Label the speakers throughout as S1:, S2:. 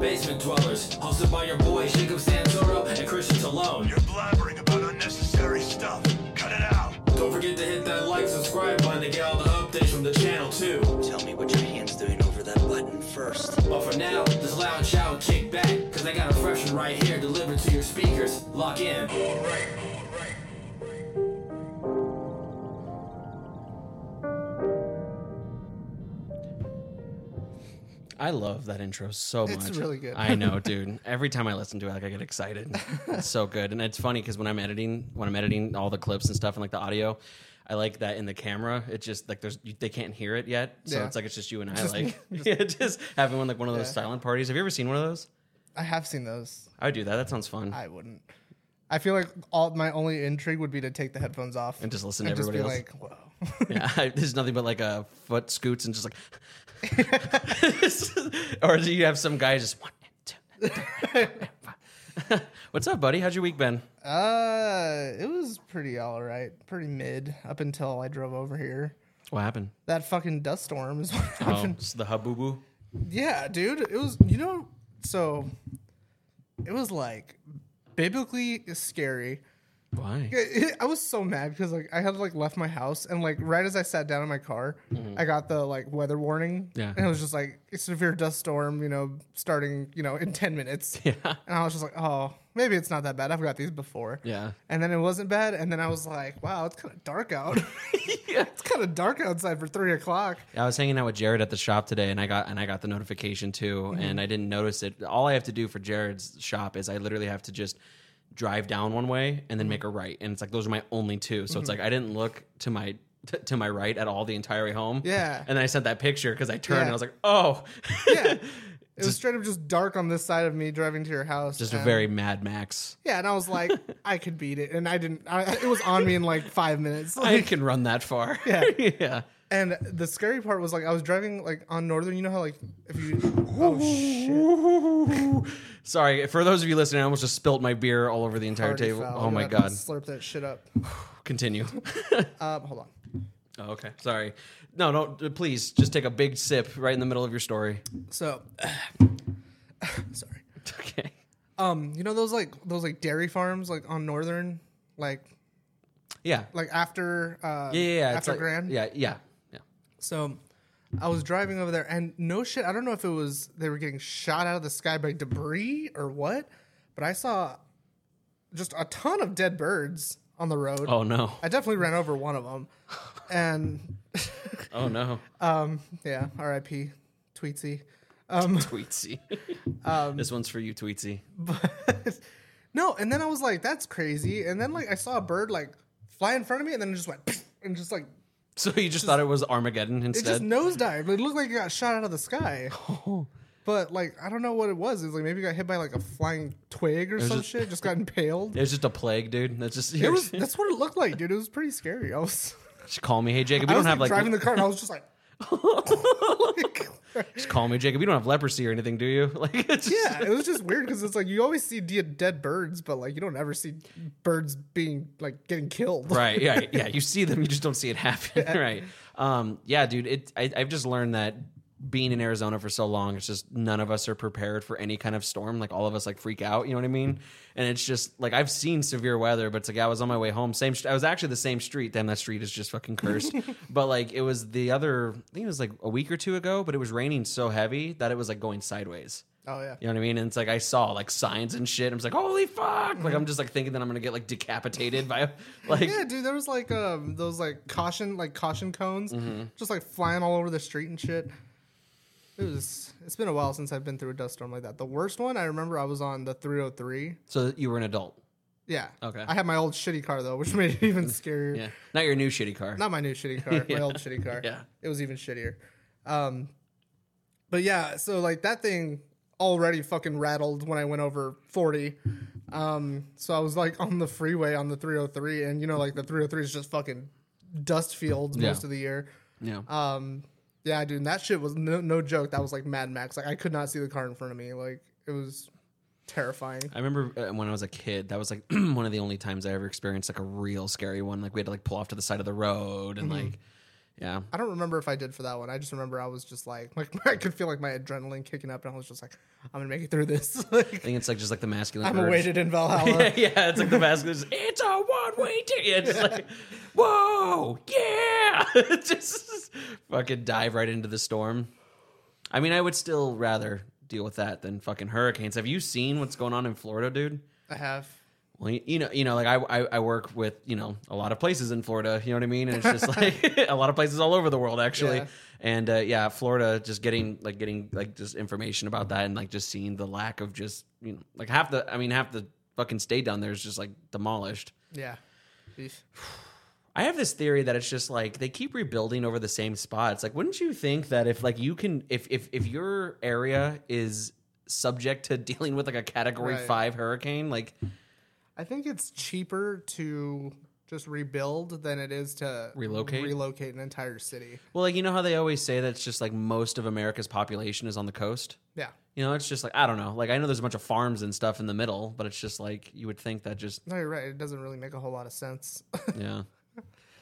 S1: Basement Dwellers, hosted by your boys Jacob Santoro and Christian Talone.
S2: You're blabbering about unnecessary stuff. Cut it out.
S1: Don't forget to hit that like, subscribe button to get all the updates from the channel too.
S3: Tell me what your hand's doing over that button first.
S1: But for now, this loud shout kick back, cause I got a fresh one right here delivered to your speakers. Lock in.
S4: I love that intro so much.
S5: It's really good.
S4: I know, dude. Every time I listen to it, like I get excited. It's so good, and it's funny because when I'm editing, when I'm editing all the clips and stuff and like the audio, I like that in the camera. It just like there's you, they can't hear it yet, so
S5: Yeah.
S4: it's like it's just you and I.
S5: Just me.
S4: like yeah, just having one like one of those
S5: Yeah.
S4: silent parties. Have you ever seen one of those?
S5: I have seen those.
S4: I would do that. That sounds fun.
S5: I wouldn't. I feel like all my only intrigue would be to take the headphones off
S4: And just listen to
S5: and just be
S4: everybody
S5: like, whoa.
S4: yeah, I, there's nothing but like a foot scoots and just like, or do you have some guy just one, two, three, four, five. What's up, buddy? How's your week been?
S5: Uh, it was pretty all right, pretty mid up until I drove over here.
S4: What happened?
S5: That fucking dust storm is what
S4: Oh,
S5: happened.
S4: it's the haboob
S5: Yeah, dude, it was. You know, so it was like biblically scary.
S4: Why?
S5: I was so mad because like I had like left my house and like right as I sat down in my car, I got the like weather warning.
S4: Mm-hmm. Yeah.
S5: and it was just like a severe dust storm. You know, starting you know in ten minutes.
S4: Yeah.
S5: and I was just like, oh, maybe it's not that bad. I've got these before.
S4: Yeah.
S5: and then it wasn't bad. And then I was like, wow, it's kind of dark out. yeah, it's kind of dark outside for three o'clock.
S4: I was hanging out with Jared at the shop today, and I got and I got the notification too, and I didn't notice it. All I have to do for Jared's shop is I literally have to just drive down one way and then mm-hmm. make a right, and it's like those are my only two. So it's mm-hmm. like I didn't look to my t- to my right at all the entire way home.
S5: Yeah.
S4: and then I sent that picture because I turned and I was like, oh,
S5: Yeah. It was straight up just dark on this side of me driving to your house.
S4: just a
S5: and-
S4: very Mad Max.
S5: Yeah, and I was like, I could beat it, and I didn't. I, it was on me in like five minutes.
S4: I
S5: Like,
S4: can run that far.
S5: Yeah.
S4: yeah.
S5: And the scary part was like I was driving like on Northern. You know how like if you oh shit,
S4: Sorry for those of you listening. I almost just spilt my beer all over the entire
S5: Party
S4: table.
S5: foul.
S4: Oh
S5: You're
S4: my god!
S5: slurp that shit up.
S4: Continue.
S5: Um, hold on.
S4: Oh, okay. Sorry. No, no. Please, just take a big sip right in the middle of your story.
S5: So, sorry.
S4: Okay.
S5: Um, you know those like those like dairy farms like on Northern, like
S4: Yeah.
S5: like after uh
S4: Yeah. Yeah. yeah. It's
S5: after
S4: like-
S5: Grand.
S4: Yeah. Yeah.
S5: So I was driving over there and no shit, I don't know if it was they were getting shot out of the sky by debris or what, but I saw just a ton of dead birds on the road.
S4: Oh no.
S5: I definitely ran over one of them. And
S4: Oh no.
S5: um yeah, RIP Tweetsy.
S4: Tweetsy.
S5: Um,
S4: this one's for you, Tweetsy.
S5: But no, and then I was like that's crazy. And then like I saw a bird like fly in front of me and then it just went and just like
S4: So you just thought it was Armageddon instead?
S5: It just nosedived. It looked like it got shot out of the sky. But like I don't know what it was. It was like maybe it got hit by like a flying twig or some
S4: just-
S5: shit. Just got impaled.
S4: it was just a plague, dude. That's just.
S5: It was. That's what it looked like, dude. It was pretty scary. I was.
S4: just call me, hey Jacob. You
S5: I
S4: don't
S5: was
S4: have
S5: like,
S4: like.
S5: driving the car, and I was just like,
S4: just call me, Jacob. You don't have leprosy or anything, do you? Like, it's just,
S5: yeah. It was just weird because it's like you always see de- dead birds, but like you don't ever see birds being like getting killed.
S4: right yeah yeah you see them you just don't see it happen right um yeah dude it I, i've just learned that being in arizona for so long it's just none of us are prepared for any kind of storm like all of us like freak out you know what i mean and it's just like i've seen severe weather but it's like i was on my way home same i was actually the same street damn that street is just fucking cursed but like it was the other i think it was like a week or two ago but it was raining so heavy that it was like going sideways
S5: Oh yeah.
S4: you know what I mean? And it's like I saw like signs and shit. I'm just like, holy fuck! Like I'm just like thinking that I'm gonna get like decapitated by like
S5: Yeah, dude, there was like um those like caution like caution cones
S4: Mm-hmm.
S5: just like flying all over the street and shit. It was it's been a while since I've been through a dust storm like that. The worst one I remember I was on the 303.
S4: So you were an adult.
S5: Yeah.
S4: Okay.
S5: I had my old shitty car though, which made it even scarier.
S4: Yeah. Not your new shitty car.
S5: Not my new shitty car,
S4: Yeah.
S5: my old shitty car.
S4: Yeah.
S5: It was even shittier. Um but yeah, so like that thing already fucking rattled when I went over 40. Um so I was like on the freeway on the 303 and you know like the 303 is just fucking dust fields
S4: Yeah.
S5: most of the year.
S4: Yeah.
S5: Um, yeah, dude, and that shit was no, no joke. That was like Mad Max. Like I could not see the car in front of me. Like it was terrifying.
S4: I remember uh, when I was a kid, that was like one of the only times I ever experienced like a real scary one. Like we had to like pull off to the side of the road and like Yeah.
S5: I don't remember if I did for that one. I just remember I was just like, like I could feel like my adrenaline kicking up, and I was just like, I'm gonna make it through this.
S4: I think it's like just like the masculine.
S5: I'm
S4: urge.
S5: awaited in Valhalla.
S4: yeah, it's like the masculine. It's a one way ticket. Yeah, it's like, whoa, yeah, just fucking dive right into the storm. I mean, I would still rather deal with that than fucking hurricanes. Have you seen what's going on in Florida, dude?
S5: I have.
S4: Well, you- know, you know, like I, I, I work with you know a lot of places in Florida. You know what I mean? And it's just like a lot of places all over the world, actually.
S5: Yeah.
S4: And uh, yeah, Florida, just getting like getting like just information about that, and like just seeing the lack of just you know like half the, I mean half the fucking state down there is just like demolished.
S5: Yeah. Eesh.
S4: I have this theory that it's just like they keep rebuilding over the same spot. It's like, wouldn't you think that if like you can, if if if your area is subject to dealing with like a Category
S5: Right.
S4: Five hurricane, like
S5: I think it's cheaper to just rebuild than it is to
S4: Relocate?
S5: relocate an entire city.
S4: Well, like you know how they always say that it's just like most of America's population is on the coast.
S5: Yeah.
S4: You know, it's just like I don't know. Like I know there's a bunch of farms and stuff in the middle, but it's just like you would think that just
S5: No, you're right. It doesn't really make a whole lot of sense.
S4: yeah.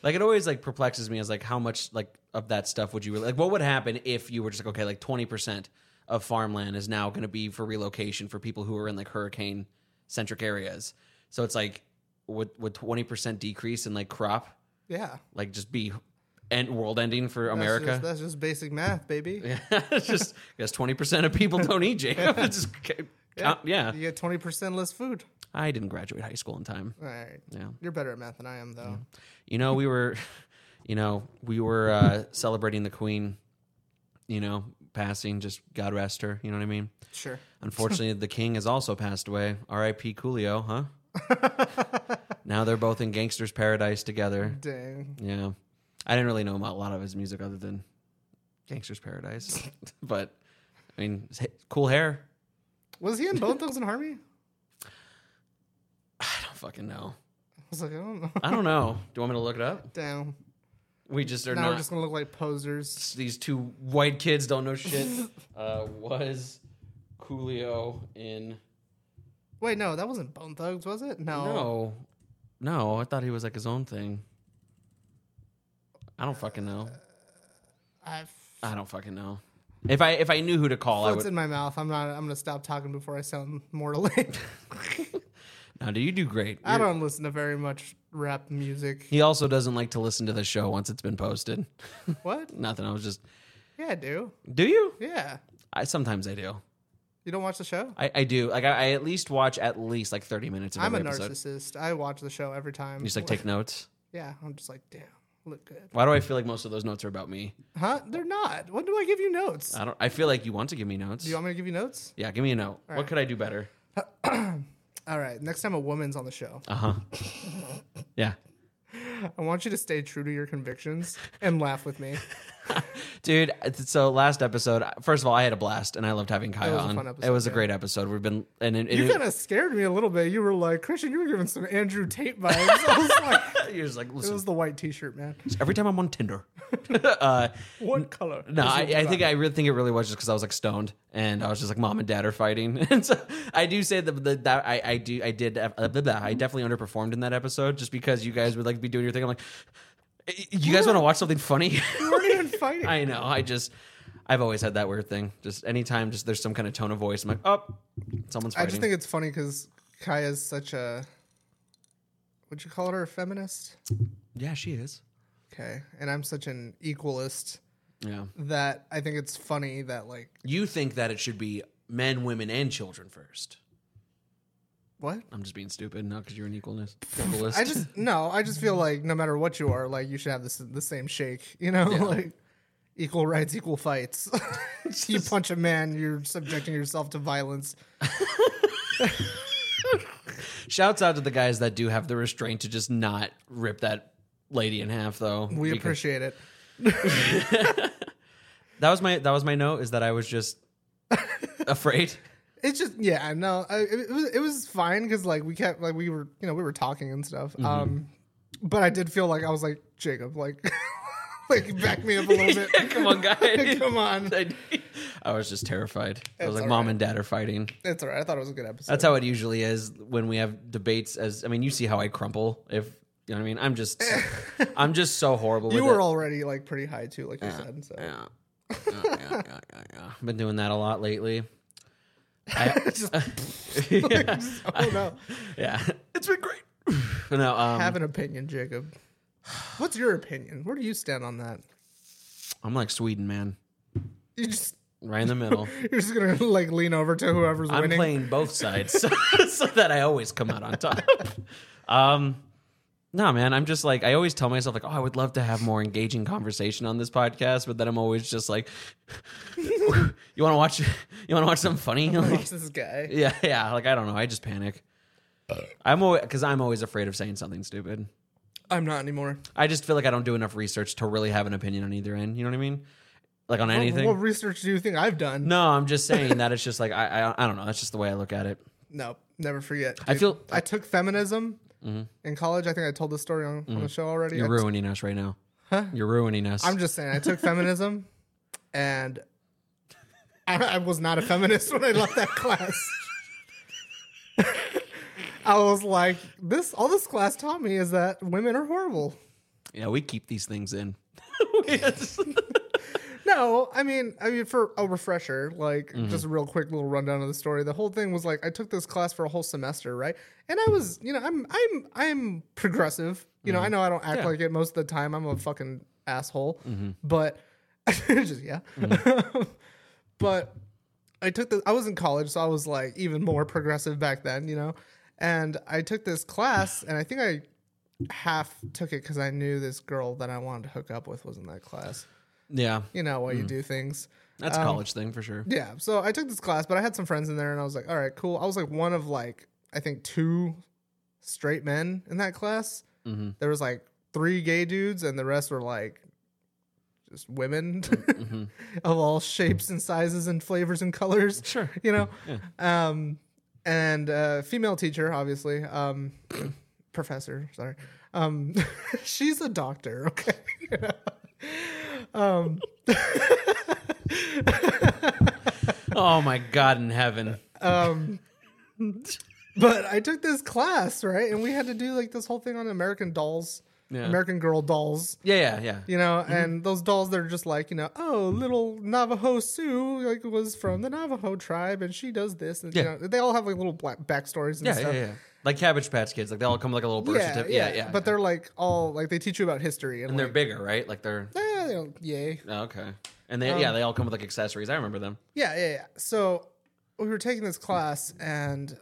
S4: Like it always like perplexes me as like how much like of that stuff would you really like what would happen if you were just like okay like 20% of farmland is now going to be for relocation for people who are in like hurricane centric areas. So it's like would would 20% decrease in like crop
S5: yeah.
S4: like just be end world ending for
S5: That's
S4: America?
S5: just, that's just basic math, baby.
S4: it's just guess twenty percent of people don't eat Jacob. It's just, count- yeah.
S5: You get 20% less food.
S4: I didn't graduate high school in time.
S5: All right.
S4: Yeah,
S5: You're better at math than I am, though.
S4: you know we were, you know we were uh, celebrating the Queen, you know passing. Just God rest her. You know what I mean.
S5: Sure.
S4: Unfortunately, the King has also passed away. R.I.P. Coolio, huh? now they're both in Gangster's Paradise together.
S5: Dang.
S4: Yeah, I didn't really know a lot of his music other than Gangster's Paradise, but I mean, cool hair.
S5: Was he in Bone Thugs-n-Harmony?
S4: I don't fucking know.
S5: I was like, I don't know.
S4: I don't know. Do you want me to look it up?
S5: Damn.
S4: We just are
S5: Now
S4: not.
S5: we're just gonna look like posers.
S4: These two white kids don't know shit. uh, was Coolio in?
S5: Wait, no, that wasn't Bone Thugs, was it? No.
S4: No, no. I thought he was like his own thing. I don't fucking know.
S5: Uh, I've
S4: I don't fucking know. If I if I knew who to call, I
S5: What's
S4: would.
S5: in my mouth? I'm not. I'm gonna stop talking before I sound mortally.
S4: Now, do you do great?
S5: I
S4: You're-
S5: don't listen to very much rap music.
S4: He also doesn't like to listen to the show once it's been posted.
S5: What?
S4: Nothing. I was just.
S5: Yeah, I do.
S4: Do you?
S5: Yeah.
S4: I sometimes I do.
S5: You don't watch the show?
S4: I, I do. Like I, I at least watch at least like thirty minutes of
S5: I'm a
S4: every episode.
S5: narcissist. I watch the show every time.
S4: You just like take notes.
S5: Yeah, I'm just like, damn, look good.
S4: Why do I feel like most of those notes are about me?
S5: Huh? They're not. When do I give you notes?
S4: I don't. I feel like you want to give me notes.
S5: Do you want me to give you notes?
S4: yeah, give me a note. what
S5: right.
S4: could I do better?
S5: All right. Next time a woman's on the show,
S4: Uh huh. yeah,
S5: I want you to stay true to your convictions and laugh with me.
S4: dude. So last episode, first of all, I had a blast and I loved having Kaya
S5: was a
S4: on.
S5: fun
S4: it
S5: episode,
S4: was a great episode. We've been and, it,
S5: You kind of scared me a little bit. You were like, Christian, you were giving some Andrew Tate vibes. I was like,
S4: you're just like Listen.
S5: it was the white T-shirt, man.
S4: every time I'm on Tinder. uh,
S5: What color?
S4: No, I, I think? I really think it really was just because I was like stoned and I was just like mom and dad are fighting, and so I do say that, that, that I, I do I did uh, blah, blah, I definitely underperformed in that episode just because you guys would like be doing your thing. I'm like, you guys want to watch something funny?
S5: We weren't even fighting.
S4: I know. I just I've always had that weird thing. Just anytime, just there's some kind of tone of voice. I'm like, oh, someone's
S5: I
S4: fighting.
S5: just think it's funny because Kaya's such a. Would you call her a feminist?
S4: yeah, she is.
S5: Okay, and I'm such an equalist
S4: Yeah,
S5: that I think it's funny that like
S4: you think that it should be men, women, and children first.
S5: What?
S4: I'm just being stupid, not because you're an equalness. Equalist.
S5: I just no. I just feel like no matter what you are, like you should have this the same shake. You know, like equal rights, equal fights. you punch a man, you're subjecting yourself to violence.
S4: Shouts out to the guys that do have the restraint to just not rip that lady in half, though.
S5: We
S4: because-
S5: appreciate it.
S4: that was my that was my note. Is that I was just afraid.
S5: It's just yeah, no, I, it, it was it was fine because like we kept like we were you know we were talking and stuff.
S4: Mm-hmm.
S5: Um, but I did feel like I was like Jacob, like like back me up a little bit.
S4: Come on, guys.
S5: Come on,
S4: I, was just terrified. I was
S5: It's
S4: like, mom and dad are fighting.
S5: it's alright. I thought it was a good episode.
S4: That's how it usually is when we have debates. As I mean, you see how I crumple if You know what I mean? I'm just, I'm just so horrible.
S5: You were
S4: it.
S5: already like pretty high too, like you said. So
S4: Yeah. yeah, yeah, yeah, yeah, yeah. I've been doing that a lot lately. I,
S5: just,
S4: yeah,
S5: just- oh no.
S4: yeah, it's been great. no, um,
S5: Have an opinion, Jacob. What's your opinion? Where do you stand on that?
S4: I'm like Sweden, man,
S5: You just
S4: right in the middle.
S5: you're just gonna like lean over to whoever's
S4: I'm
S5: winning.
S4: playing both sides so, so that I always come out on top. Um, no, man, I'm just like I always tell myself like, oh, I would love to have more engaging conversation on this podcast, but then I'm always just like, you want to watch, you want to watch something funny? Like,
S5: Watch this guy.
S4: yeah, yeah. Like I don't know, I just panic. I'm always because I'm always afraid of saying something stupid.
S5: I'm not anymore.
S4: I just feel like I don't do enough research to really have an opinion on either end. You know what I mean? Like on anything.
S5: What, research do you think I've done?
S4: no, I'm just saying that it's just like I, I I don't know. That's just the way I look at it.
S5: No, never forget.
S4: I feel-
S5: I took feminism Mm-hmm. in college. I think I told this story on, on the mm-hmm. show already.
S4: You're
S5: I t-
S4: ruining us right now. Huh? You're ruining us.
S5: I'm just saying, I took feminism, and I, I was not a feminist when I left that class. I was like, this all this class taught me is that women are horrible.
S4: yeah, we keep these things in.
S5: No, I mean, I mean, for a refresher, like
S4: Mm-hmm.
S5: just a real quick little rundown of the story. The whole thing was like I took this class for a whole semester, right? And I was, you know, I'm, I'm, I'm progressive. You know, I know I don't act
S4: Mm-hmm. Yeah.
S5: like it most of the time. I'm a fucking asshole,
S4: Mm-hmm.
S5: but just yeah. but I took the. I was in college, so I was like even more progressive back then, you know. And I took this class, and I think I half took it because I knew this girl that I wanted to hook up with was in that class.
S4: Yeah,
S5: You know, while you
S4: Mm.
S5: do things.
S4: that's a college thing for sure.
S5: Yeah, so I took this class, but I had some friends in there, and I was like, all right, cool. I was like one of like I think two straight men in that class.
S4: Mm-hmm.
S5: There was like three gay dudes, and the rest were like just women
S4: Mm-hmm.
S5: of all shapes and sizes and flavors and colors.
S4: Sure.
S5: you know. Um, and uh, female teacher, obviously, um, professor. Sorry, um, she's a doctor. Okay. Um,
S4: Oh my God in heaven.
S5: Um, but I took this class, right? And we had to do like this whole thing on American dolls,
S4: Yeah.
S5: American Girl dolls,
S4: Yeah, yeah, yeah.
S5: you know, and those dolls they're just like, you know, oh, little Navajo Sue like was from the Navajo tribe and she does this and
S4: Yeah.
S5: you know, they all have like little black backstories and
S4: Yeah,
S5: stuff.
S4: yeah, yeah. Like Cabbage Patch Kids, like they all come like a little birth
S5: Yeah,
S4: certificate.
S5: yeah,
S4: Yeah.
S5: But they're like all like they teach you about history and,
S4: and they're bigger, right? Like they're
S5: they don't- yay.
S4: oh, okay. And they
S5: Um,
S4: yeah, they all come with like accessories. I remember them.
S5: Yeah, yeah, yeah. So we were taking this class, and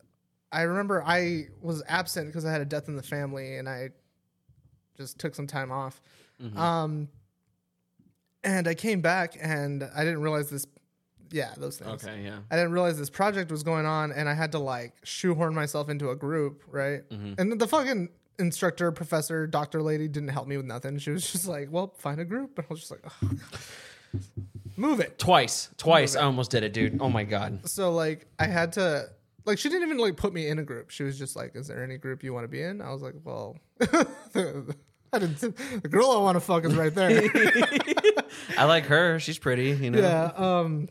S5: I remember I was absent because I had a death in the family, and I just took some time off. Um, and I came back, and I didn't realize this. Yeah, those things.
S4: Okay, yeah.
S5: I didn't realize this project was going on, and I had to like shoehorn myself into a group, right? And the fucking instructor, professor, doctor lady didn't help me with nothing. She was just like, "Well, find a group," and I was just like, oh, "Move it."
S4: Twice. Twice I almost did it, dude. Oh my god.
S5: so like I had to like she didn't even like put me in a group. She was just like, "Is there any group you want to be in?" I was like, "Well, I didn't. The girl I want to fuck is right there."
S4: I like her. She's pretty, you know.
S5: yeah. Um.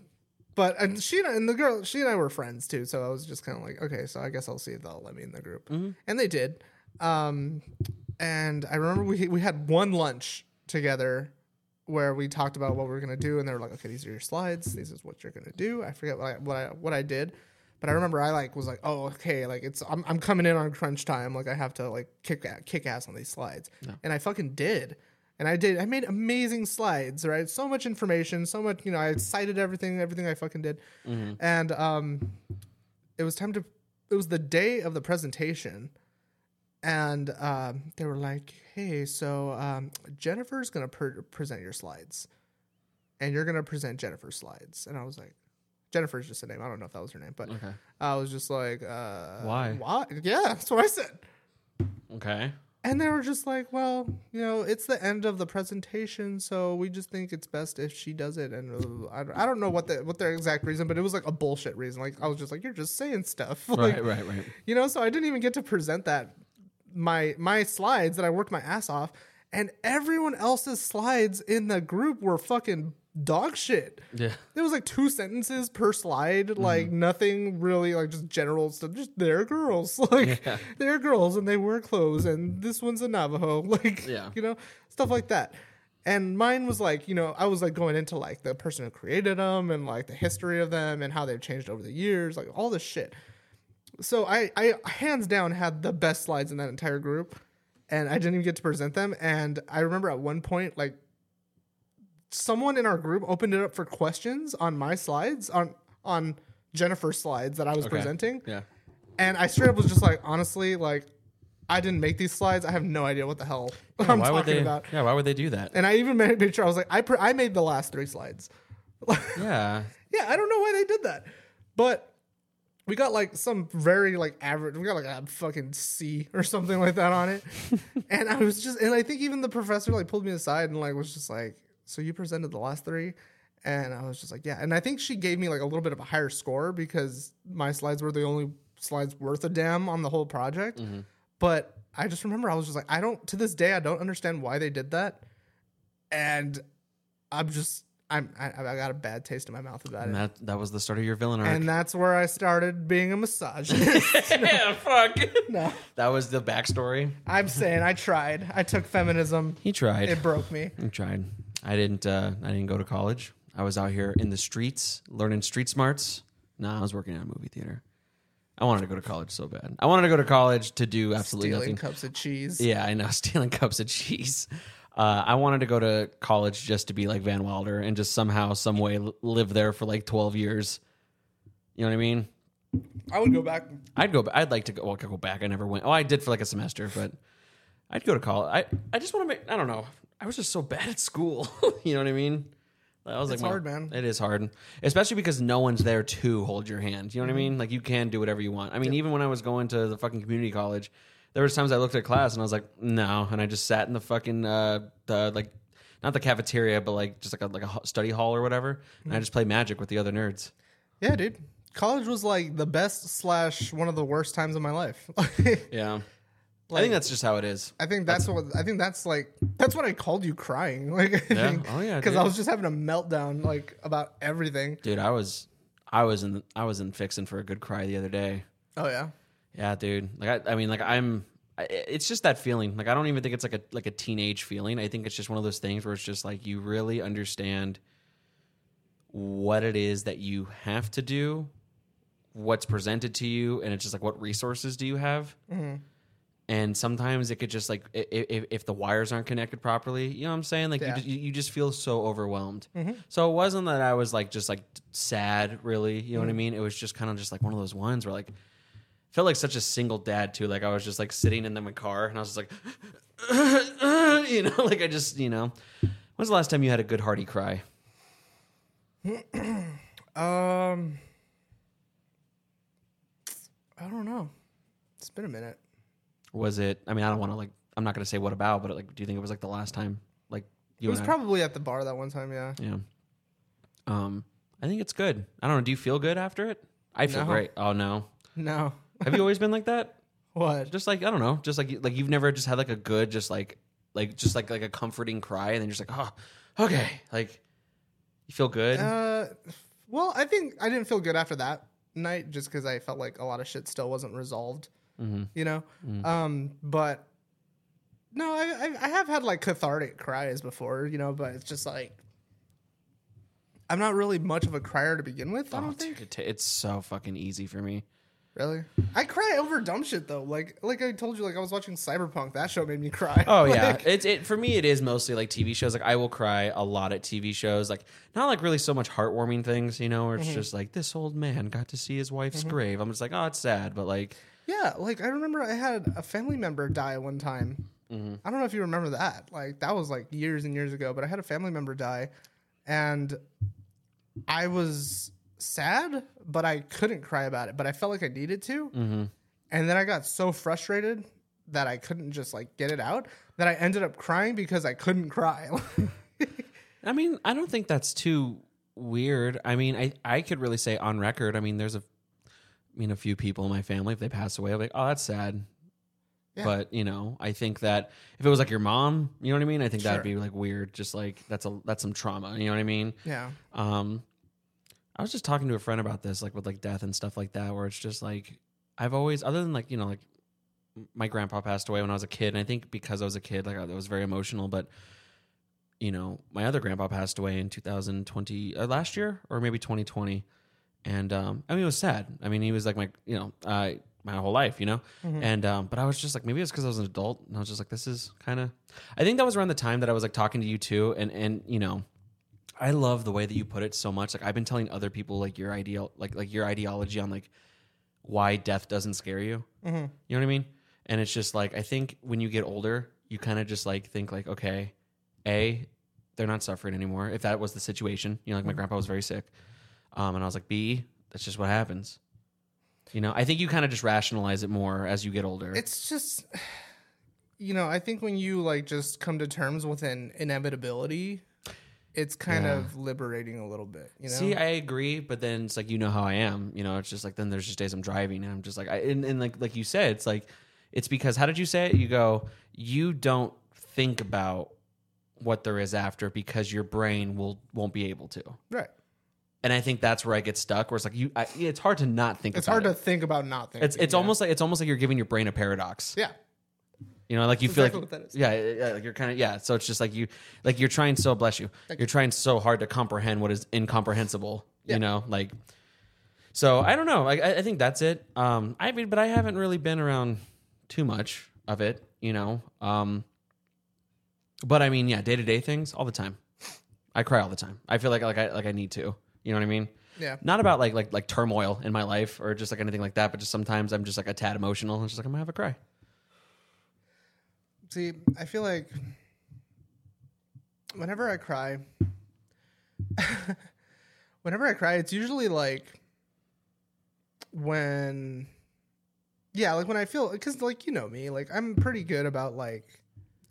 S5: But and she and and the girl, she and I were friends too. So I was just kind of like, okay, so I guess I'll see if they'll let me in the group, and they did. Um, and I remember we we had one lunch together where we talked about what we were gonna do, and they were like, "Okay, these are your slides. This is what you're gonna do." I forget what I what I, what I did, but I remember I like was like, "Oh, okay, like it's I'm I'm coming in on crunch time. Like I have to like kick kick ass on these slides," and I fucking did. And I did. I made amazing slides, right? So much information, so much. You know, I cited everything, everything I fucking did, and um, it was time to. It was the day of the presentation, and um, they were like, "Hey, so um, Jennifer's gonna per- present your slides, and you're gonna present Jennifer's slides." And I was like, "Jennifer's just a name. I don't know if that was her name, but
S4: Okay.
S5: I was just like, uh,
S4: Why?
S5: Why? Yeah, that's what I said."
S4: Okay.
S5: And they were just like, well, you know, it's the end of the presentation, so we just think it's best if she does it. And uh, I, don't- I don't know what the what their exact reason, but it was like a bullshit reason. Like I was just like, you're just saying stuff, like,
S4: Right, right, right.
S5: you know. So I didn't even get to present that my my slides that I worked my ass off, and everyone else's slides in the group were fucking dog shit.
S4: Yeah.
S5: There was like two sentences per slide, mm-hmm. like nothing really like just general stuff. Just they're girls, like
S4: Yeah.
S5: they're girls and they wear clothes, and this one's a Navajo, like
S4: Yeah.
S5: you know stuff like that. And mine was like you know I was like going into like the person who created them and like the history of them and how they've changed over the years, like all this shit. So I I hands down had the best slides in that entire group, and I didn't even get to present them. And I remember at one point like someone in our group opened it up for questions on my slides on on Jennifer's slides that I was
S4: Okay.
S5: presenting,
S4: Yeah.
S5: and I straight up was just like, honestly, like I didn't make these slides. I have no idea what the hell I'm
S4: why
S5: talking
S4: would they?
S5: about.
S4: Yeah. Why would they do that?
S5: And I even made, sure I was like, I pr- I made the last three slides.
S4: yeah.
S5: Yeah, I don't know why they did that, but we got like some very like average. We got like a fucking C or something like that on it, and I was just, and I think even the professor like pulled me aside and like was just like, "So you presented the last three? And I was just like, "Yeah," and I think she gave me like a little bit of a higher score because my slides were the only slides worth a damn on the whole project. Mm-hmm. But I just remember I was just like, I don't to this day I don't understand why they did that, and I'm just. I'm, I, I got a bad taste in my mouth about
S4: And
S5: it.
S4: that that was the start of your villain arc.
S5: And that's where I started being a misogynist.
S4: yeah. Fuck.
S5: no,
S4: That was the backstory.
S5: I'm saying I tried. I took feminism.
S4: He tried.
S5: It broke me.
S4: I tried. I didn't. Uh, I didn't go to college. I was out here in the streets learning street smarts. No, I was working at a movie theater. I wanted to go to college so bad. I wanted to go to college to do absolutely
S5: Stealing
S4: nothing.
S5: cups of cheese.
S4: Yeah, I know. Stealing cups of cheese. Uh, I wanted to go to college just to be like Van Wilder and just somehow, some way, live there for like twelve years. You know what I mean?
S5: I would go back.
S4: I'd go. I'd like to go. Well, I could go back. I never went. Oh, I did for like a semester, but I'd go to college. I I just want to make. I don't know. I was just so bad at school. you know what I mean? I was
S5: It's
S4: like,
S5: hard, man.
S4: It is hard, especially because no one's there to hold your hand. You know what I mean? Like you can do whatever you want. I mean, even when I was going to the fucking community college, there was times I looked at class and I was like, no, and I just sat in the fucking uh, the like. Not the cafeteria, but like just like a like a study hall or whatever, and I just play Magic with the other nerds.
S5: Yeah, dude. College was like the best slash one of the worst times of my life.
S4: Yeah, I think that's just how it is.
S5: I think that's what I think that's like that's what I called you crying like I
S4: Yeah.
S5: think,
S4: Oh, yeah,
S5: because
S4: dude.
S5: I was just having a meltdown like about everything.
S4: dude i was i was in i was in fixing for a good cry the other day
S5: Oh yeah,
S4: yeah dude. Like i, I mean like i'm it's just that feeling. Like i don't even think it's like a like a teenage feeling. I think it's just one of those things where it's just like you really understand what it is that you have to do what's presented to you and it's just like what resources do you have? Mm-hmm. And sometimes it could just like if, if the wires aren't connected properly you know what i'm saying? Like
S5: Yeah.
S4: you, just, you just feel so overwhelmed. Mm-hmm. So it wasn't that i was like just like sad really you know what i mm-hmm. mean? It was just kind of just like one of those ones where like felt like such a single dad too like i was just like sitting in my car and i was just like you know like i just you know when's the last time you had a good hearty cry
S5: um, I don't know. It's been a minute.
S4: was it i mean i don't want to like i'm not going to say what about but like do you think it was like the last time like you
S5: It was probably at the bar that one time. Yeah.
S4: Yeah. Um, I think it's good. I don't know. Do you feel good after it? I feel
S5: No.
S4: great. Oh no.
S5: No.
S4: Have you always been like that?
S5: What?
S4: Just like I don't know. Just like like you've never just had like a good, just like like just like like a comforting cry, and then you're just like, oh, okay. Like you feel good.
S5: Uh, well, I think I didn't feel good after that night just because I felt like a lot of shit still wasn't resolved.
S4: Mm-hmm.
S5: You know, um, but no, I, I I have had like cathartic cries before. You know, but it's just like I'm not really much of a crier to begin with. I don't
S4: dude,
S5: think
S4: ta- it's so fucking easy for me.
S5: Really. I cry over dumb shit though. Like like I told you, like I was watching Cyberpunk. That show made me cry.
S4: Oh yeah, it's it for me. It is mostly like TV shows. Like I will cry a lot at TV shows. Like not like really so much heartwarming things, you know, where it's mm-hmm. just like this old man got to see his wife's mm-hmm. grave. I'm just like, oh, it's sad, but like,
S5: Yeah, like I remember I had a family member die one time. Mm-hmm. I don't know if you remember that. Like that was like years and years ago, but I had a family member die and I was sad, but I couldn't cry about it, but I felt like I needed to. And then I got so frustrated that I couldn't just like get it out that I ended up crying because I couldn't cry.
S4: I mean, I don't think that's too weird. I mean, I I could really say on record. I mean, there's a, I mean, a few people in my family if they pass away, I'm like, oh, that's sad.
S5: Yeah.
S4: But you know, I think that if it was like your mom, you know what I mean. I think that'd be like weird. Just like that's a that's some trauma. You know what I mean?
S5: Yeah.
S4: Um, I was just talking to a friend about this, like with like death and stuff like that, where it's just like I've always, other than like you know, like my grandpa passed away when I was a kid, and I think because I was a kid, like I was very emotional. But you know, my other grandpa passed away in 2020 uh, last year, or maybe 2020, and um, I mean it was sad. I mean he was like my, you know, uh, my whole life, you know, and um, but I was just like maybe it's because I was an adult, and I was just like this is kind of. I think that was around the time that I was like talking to you too, and and you know. I love the way that you put it so much. Like I've been telling other people like your ideal like like your ideology on like why death doesn't scare you. You know what I mean? And it's just like I think when you get older, you kind of just like think like, okay, a they're not suffering anymore. If that was the situation, you know, like my grandpa was very sick, um, and I was like, b that's just what happens. You know, I think you kind of just rationalize it more as you get older.
S5: It's just, you know, I think when you like just come to terms with an inevitability, it's kind
S4: Yeah.
S5: of liberating a little bit. You know.
S4: See, I agree, but then it's like you know how I am. You know, it's just like then there's just days I'm driving and I'm just like, I, and, and like like you said, it's like it's because how did you say it? You go, you don't think about what there is after because your brain will won't be able to.
S5: right.
S4: And I think that's where I get stuck. Where it's like you, I, it's hard to not think.
S5: It's
S4: about
S5: hard to think about not thinking.
S4: It's it's
S5: yeah.
S4: almost like it's almost like you're giving your brain a paradox.
S5: yeah.
S4: You know, like you
S5: That's
S4: feel
S5: exactly
S4: like
S5: what that is.
S4: yeah, yeah, like you're kind of yeah. So it's just like you like you're trying so bless you. You're trying so hard to comprehend what is incomprehensible.
S5: Yeah.
S4: You know, like so I don't know. I, I think that's it. Um, I mean, but I haven't really been around too much of it. You know, um, but I mean, yeah, day to day things all the time. I cry all the time. I feel like like I like I need to. You know what I mean?
S5: Yeah.
S4: Not about like like like turmoil in my life or just like anything like that, but just sometimes I'm just like a tad emotional. and just like I'm gonna have a cry.
S5: See, I feel like whenever I cry, whenever I cry, it's usually like when, yeah, like when I feel, because like you know me, like I'm pretty good about like,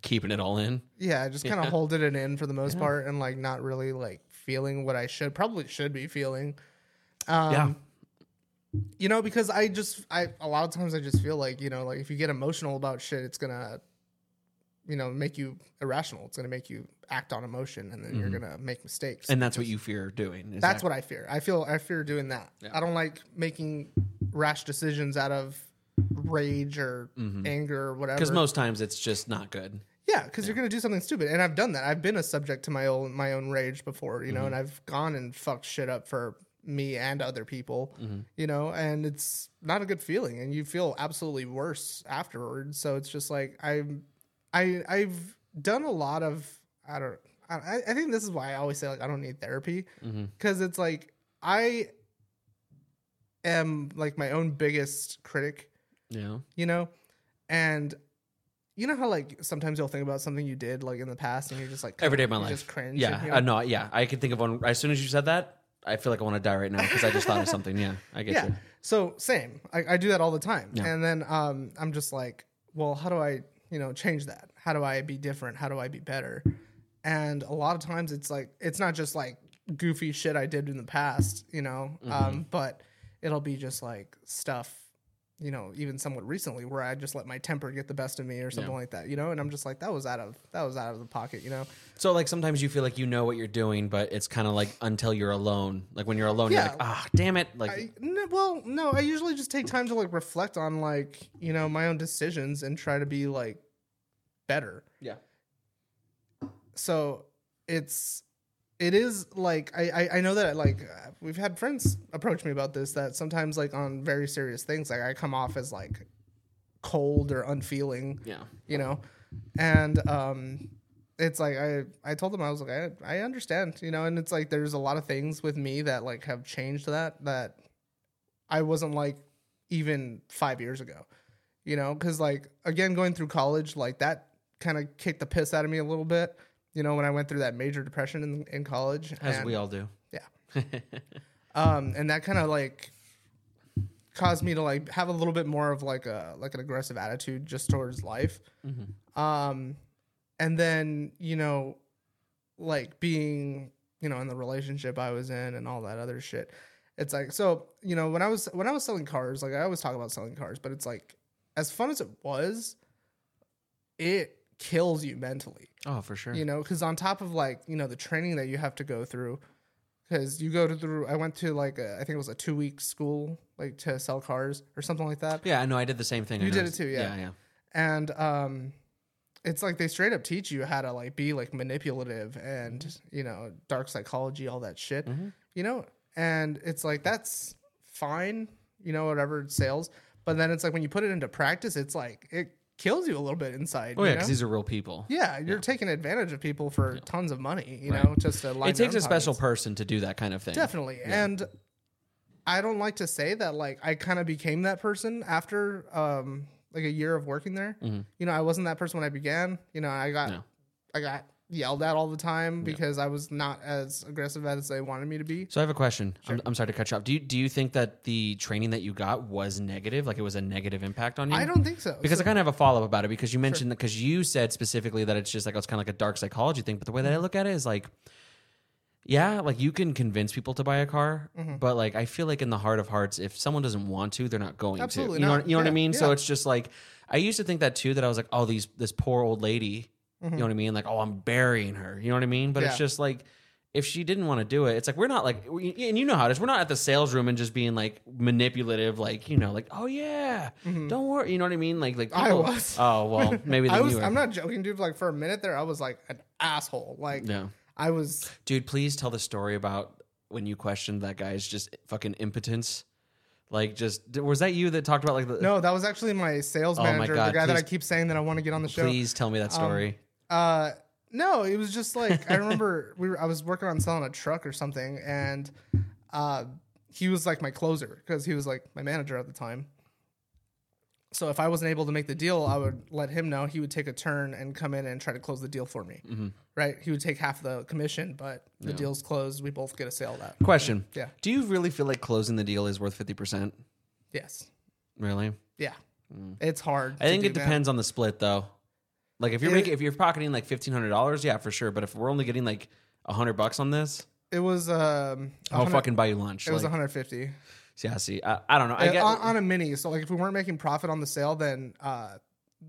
S4: Keeping it all in.
S5: yeah, just kind of
S4: Yeah.
S5: holding it in for the most part and like not really like feeling what I should probably should be feeling. Um,
S4: Yeah.
S5: You know, because I just I a lot of times I just feel like you know like if you get emotional about shit, it's gonna you know make you irrational. It's gonna make you act on emotion, and then you're gonna make mistakes.
S4: Mm-hmm. And that's what you fear doing. is
S5: that's
S4: that-
S5: what I fear. I feel I fear doing that. I don't like making rash decisions out of rage or anger or whatever.
S4: because most times it's just not good.
S5: Yeah, because you're gonna do something stupid, and I've done that. I've been a subject to my own my own rage before, you know,
S4: Mm-hmm.
S5: and I've gone and fucked shit up for me and other people,
S4: Mm-hmm.
S5: you know, and it's not a good feeling, and you feel absolutely worse afterwards. So it's just like I'm, I I've done a lot of I don't I I think this is why I always say like I don't need therapy
S4: Mm-hmm.
S5: because it's like I am like my own biggest critic
S4: Yeah.
S5: you know and you know how like sometimes you'll think about something you did like in the past and you're just like
S4: Every day of my life.
S5: just cringe
S4: Yeah.
S5: and, you
S4: Uh,
S5: know?
S4: no. Yeah. I can think of one. As soon as you said that, I feel like I want to die right now because I just thought of something. Yeah. I get
S5: yeah
S4: you.
S5: so same I, I do that all the time
S4: Yeah.
S5: and then um i'm just like well how do i you know change that how do i be different how do i be better and a lot of times it's like it's not just like goofy shit i did in the past you know
S4: Mm-hmm.
S5: um but it'll be just like stuff you know even somewhat recently where i just let my temper get the best of me or something
S4: Yeah.
S5: like that you know and i'm just like that was out of that was out of the pocket you know
S4: So like sometimes you feel like you know what you're doing, but it's kind of like until you're alone. Like when you're alone,
S5: Yeah.
S4: you're like, ah, damn it. Like
S5: I, well, no, I usually just take time to like reflect on like you know my own decisions and try to be like better.
S4: yeah.
S5: So it's it is like I I, I know that like we've had friends approach me about this that sometimes like on very serious things like I come off as like cold or unfeeling,
S4: Yeah.
S5: you know, and um. It's like I, I told them I was like I, I understand you know and it's like there's a lot of things with me that like have changed that that I wasn't like even five years ago, you know, because like again going through college like that kind of kicked the piss out of me a little bit, you know, when I went through that major depression in in college,
S4: As
S5: and,
S4: we all do.
S5: yeah, um, and that kind of like caused me to like have a little bit more of like a like an aggressive attitude just towards life, um, and then you know, like being you know in the relationship I was in and all that other shit. It's like so you know when I was when I was selling cars, like I always talk about selling cars, but it's like as fun as it was, it kills you mentally
S4: Oh, for sure.
S5: you know because on top of like you know the training that you have to go through because you go to through i went to like a, i think it was a two week school like to sell cars or something like that
S4: yeah, I know. I did the same thing.
S5: You did it too, yeah.
S4: Yeah, yeah.
S5: and um it's like they straight up teach you how to like be like manipulative and
S4: Mm-hmm.
S5: you know dark psychology all that shit you know and it's like that's fine you know whatever sales but then it's like when you put it into practice it's like it kills you a little bit inside
S4: Oh yeah, because these are real people.
S5: yeah you're taking advantage of people for tons of money you know just to
S4: it takes a special person to do that kind of thing.
S5: Definitely. And I don't like to say that like I kind of became that person after um like a year of working there. You know, I wasn't that person when I began. You know, I got
S4: Mm-hmm. No.
S5: I got yelled at all the time because I was not as aggressive as they wanted me to be.
S4: So I have a question. I'm, I'm sorry to cut you off. Do you do you think that the training that you got was negative? Like it was a negative impact on you?
S5: I don't think so.
S4: because I kind of have a follow up about it because you mentioned that because you said specifically that it's just like it's kind of like a dark psychology thing. But the way
S5: Mm-hmm.
S4: that I look at it is like, yeah, like you can convince people to buy a car,
S5: Mm-hmm.
S4: but like I feel like in the heart of hearts, if someone doesn't want to, they're not going
S5: Absolutely
S4: to. You know,
S5: not.
S4: what, you know what I
S5: Yeah,
S4: mean? So
S5: yeah.
S4: it's just like I used to think that too. That I was like, oh, these this poor old lady. You know what I mean? Like, oh, I'm burying her. You know what I mean? But it's
S5: Mm-hmm.
S4: Just like. If she didn't want to do it, it's like we're not like, we- and you know how it is. We're not at the sales room and just being like manipulative, like you know, like oh yeah, don't worry. You know what I mean? Like like
S5: Mm-hmm. I was.
S4: Oh well, maybe
S5: I was. I'm not joking, dude. Like for a minute there, I was like an asshole. Like
S4: No.
S5: I was
S4: Dude, please tell the story about when you questioned that guy's just fucking impotence. Like, just was that you that talked about like the?
S5: no, that was actually my sales
S4: Oh my
S5: manager,
S4: God,
S5: the guy that I keep saying that I want to get on the show.
S4: Please tell me that story.
S5: Uh, no, it was just like I remember we were, I was working on selling a truck or something, and uh, he was like my closer because he was like my manager at the time. So if I wasn't able to make the deal, I would let him know. He would take a turn and come in and try to close the deal for me.
S4: Mm-hmm.
S5: Right? He would take half the commission, but the deal's closed. We both get a sale that.
S4: Question.
S5: Yeah.
S4: Do you really feel like closing the deal is worth fifty percent?
S5: Yes.
S4: Really?
S5: Yeah. It's hard.
S4: Mm. I think it
S5: do, man.
S4: depends on the split, though. Like, if you're
S5: It-
S4: making, if you're pocketing like fifteen hundred dollars, yeah, for sure. But if we're only getting like a hundred bucks on this,
S5: It was um.
S4: I'll fucking buy you lunch.
S5: It was
S4: Like,
S5: 150.
S4: yeah, see, I, I don't know. I get
S5: on, on a mini. So like if we weren't making profit on the sale, then uh,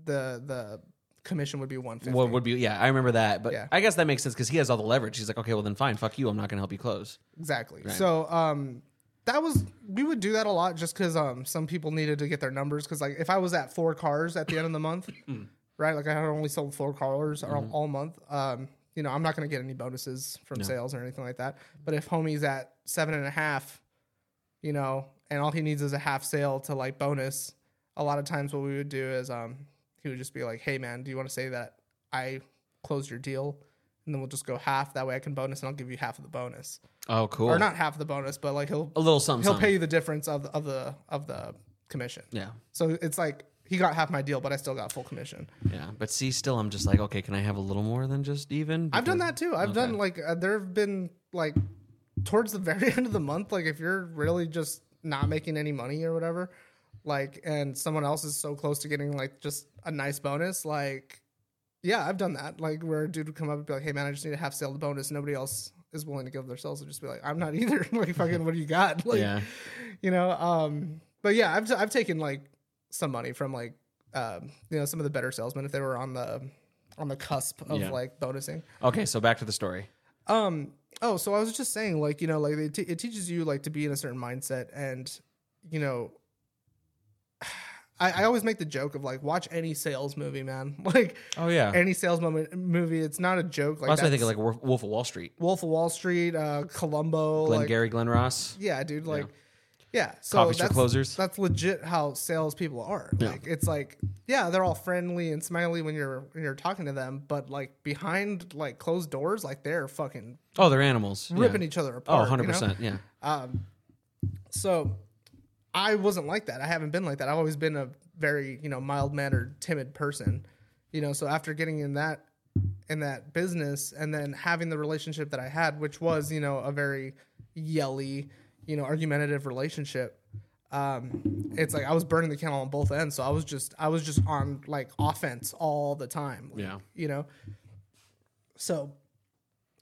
S5: the the commission would be 150.
S4: what would be. Yeah, I remember that. But
S5: Yeah.
S4: I guess that makes sense because he has all the leverage. He's like, okay, well then fine, fuck you. I'm not gonna help you close.
S5: exactly. So um, that was we would do that a lot just because um some people needed to get their numbers because like if I was at four cars at the end of the month, right? Like I only sold four cars all, all month. Um, you know I'm not gonna get any bonuses from sales or anything like that. But if homie's at seven and a half, you know, and all he needs is a half sale to like bonus. A lot of times, what we would do is um, he would just be like, "Hey, man, do you want to say that I closed your deal?" And then we'll just go half. That way, I can bonus, and I'll give you half of the bonus,
S4: Oh, cool.
S5: or not half of the bonus, but like he'll
S4: a little something.
S5: he'll
S4: something.
S5: pay you the difference of the, of the of the commission.
S4: Yeah.
S5: So it's like he got half my deal, but I still got full commission.
S4: Yeah, but see, still, I'm just like, okay, can I have a little more than just even?
S5: I've done that too. I've done like uh, there have been like towards the very end of the month, like if you're really just not making any money or whatever, like and someone else is so close to getting like just a nice bonus, like yeah, I've done that. Like where a dude would come up and be like, "Hey man, I just need a half sale the bonus." Nobody else is willing to give their sales, and just be like, "I'm not either." like fucking, what do you got? Like,
S4: Yeah.
S5: you know. Um, but yeah, I've I've taken like some money from like um, you know some of the better salesmen if they were on the on the cusp of
S4: Yeah.
S5: like bonusing.
S4: Okay, so back to the story.
S5: Um. Oh, so I was just saying, like you know, like it, t- it teaches you like to be in a certain mindset, and you know, I, I always make the joke of like watch any sales movie, man. Like
S4: Oh yeah.
S5: any sales moment movie, it's not a joke. Like
S4: also, I think
S5: that's
S4: of like Wolf Wolf of Wall Street,
S5: Wolf of Wall Street, uh, Columbo,
S4: Glenn
S5: like
S4: Gary, Glenn Ross.
S5: yeah, dude, like. Yeah, so
S4: Coffee
S5: that's,
S4: closers.
S5: That's legit how salespeople are. Like it's like, yeah, they're all friendly and smiley when you're when you're talking to them, but like behind like closed doors, like they're fucking
S4: Oh, they're animals.
S5: ripping
S4: yeah.
S5: each other apart.
S4: Oh,
S5: apart.
S4: 100
S5: you know?
S4: percent. Yeah.
S5: Um, so I wasn't like that. I haven't been like that. I've always been a very, you know, mild mannered, timid person. You know, so after getting in that in that business and then having the relationship that I had, which was, you know, a very yelly, you know, argumentative relationship. Um, it's like I was burning the candle on both ends. So I was just I was just on like offense all the time. Like,
S4: Yeah.
S5: You know. So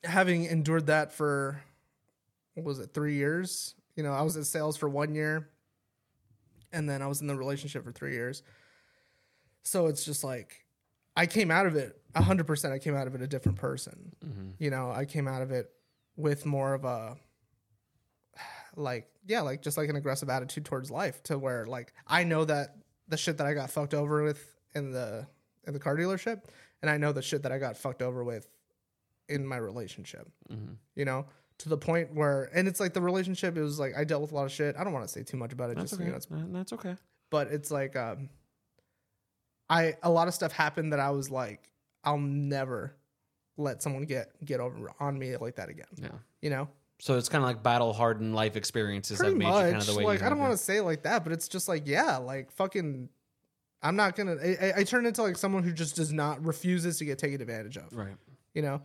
S5: having endured that for what was it, three years? You know, I was in sales for one year and then I was in the relationship for three years. So it's just like I came out of it hundred percent. I came out of it a different person. You know, I came out of it with more of a like yeah, like just like an aggressive attitude towards life to where like I know that the shit that I got fucked over with in the in the car dealership and I know the shit that I got fucked over with in my relationship. You know, to the point where and it's like the relationship it was like I dealt with a lot of shit. I don't want to say too much about it
S4: That's
S5: just
S4: okay.
S5: you know it's
S4: That's okay.
S5: but it's like um I a lot of stuff happened that I was like I'll never let someone get get over on me like that again.
S4: Yeah.
S5: You know?
S4: So it's kind of like battle hardened life experiences
S5: Pretty
S4: that made
S5: much.
S4: you kind of the way
S5: like I don't want to say it like that, but it's just like yeah, like fucking I'm not gonna. I, I, turn into like someone who just does not refuses to get taken advantage of.
S4: Right.
S5: You know.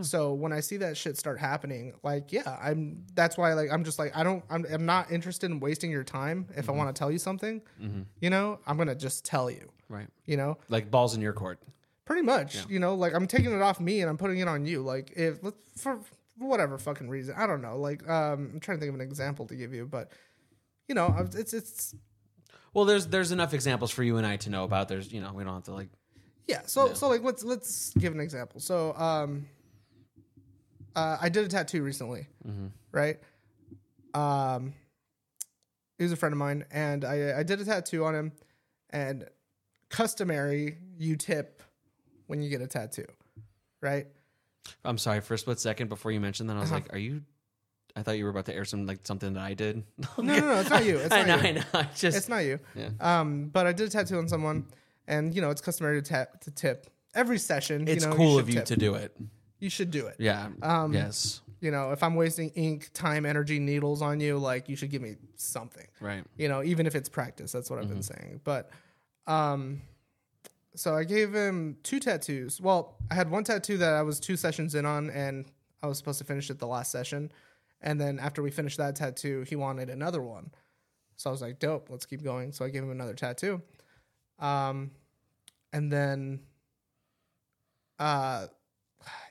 S5: So when I see that shit start happening, like yeah, I'm. That's why like I'm just like I don't. I'm, I'm not interested in wasting your time. If
S4: Mm-hmm.
S5: I want to tell you something, you know, I'm gonna just tell you.
S4: Right.
S5: You know,
S4: Like balls in your court.
S5: pretty much. You know, like I'm taking it off me and I'm putting it on you. Like if for whatever fucking reason, I don't know. Like um, I'm trying to think of an example to give you, but you know, it's it's
S4: Well, there's there's enough examples for you and I to know about. There's you know we don't have to like
S5: Yeah. So so like let's let's give an example. So um, uh, I did a tattoo recently, right? Um, he was a friend of mine, and I I did a tattoo on him, and customary you tip when you get a tattoo, right?
S4: I'm sorry for a split second before you mentioned that I was
S5: Uh-huh.
S4: like, are you? I thought you were about to air some like something that I did.
S5: No, no, no, it's not you. It's
S4: I
S5: not
S4: know,
S5: you.
S4: I know. I just
S5: It's not you.
S4: Yeah.
S5: Um, but I did a tattoo on someone, and you know it's customary to, ta- to tip every session.
S4: it's
S5: you know,
S4: cool
S5: should
S4: of you
S5: tip.
S4: to do it.
S5: You should do it.
S4: Yeah.
S5: Um,
S4: yes.
S5: you know, if I'm wasting ink, time, energy, needles on you, like you should give me something.
S4: Right.
S5: You know, even if it's practice, that's what I've been saying. But um so I gave him two tattoos. Well, I had one tattoo that I was two sessions in on and I was supposed to finish it the last session. And then after we finished that tattoo, he wanted another one. So I was like, dope, let's keep going. So I gave him another tattoo. Um and then uh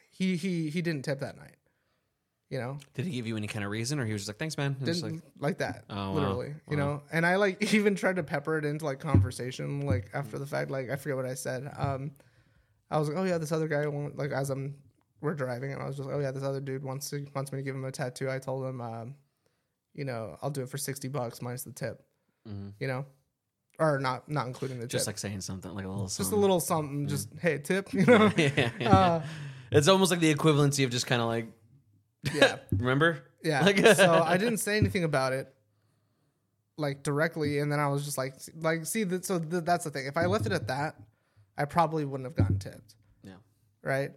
S5: he he he didn't tip that night. You know?
S4: Did he give you any kind of reason, or he was just like, "Thanks, man"?
S5: Didn't
S4: like,
S5: like, that
S4: Oh, wow.
S5: literally you
S4: Wow.
S5: know and i like even tried to pepper it into like conversation like after the fact like i forget what i said um i was like oh yeah this other guy won't like as i'm we're driving and i was just like oh yeah this other dude wants to wants me to give him a tattoo i told him um you know i'll do it for 60 bucks minus the tip you know or not not including the
S4: Mm-hmm. just
S5: tip
S4: like saying something like a little,
S5: just a little something just hey tip you know
S4: yeah, yeah.
S5: uh,
S4: it's almost like the equivalency of just kind of like,
S5: yeah
S4: remember?
S5: Yeah.
S4: Like-
S5: so I didn't say anything about it, like directly, and then I was just like, like, see, that, so th- that's the thing. If I left it at that, I probably wouldn't have gotten tipped,
S4: Yeah.
S5: right?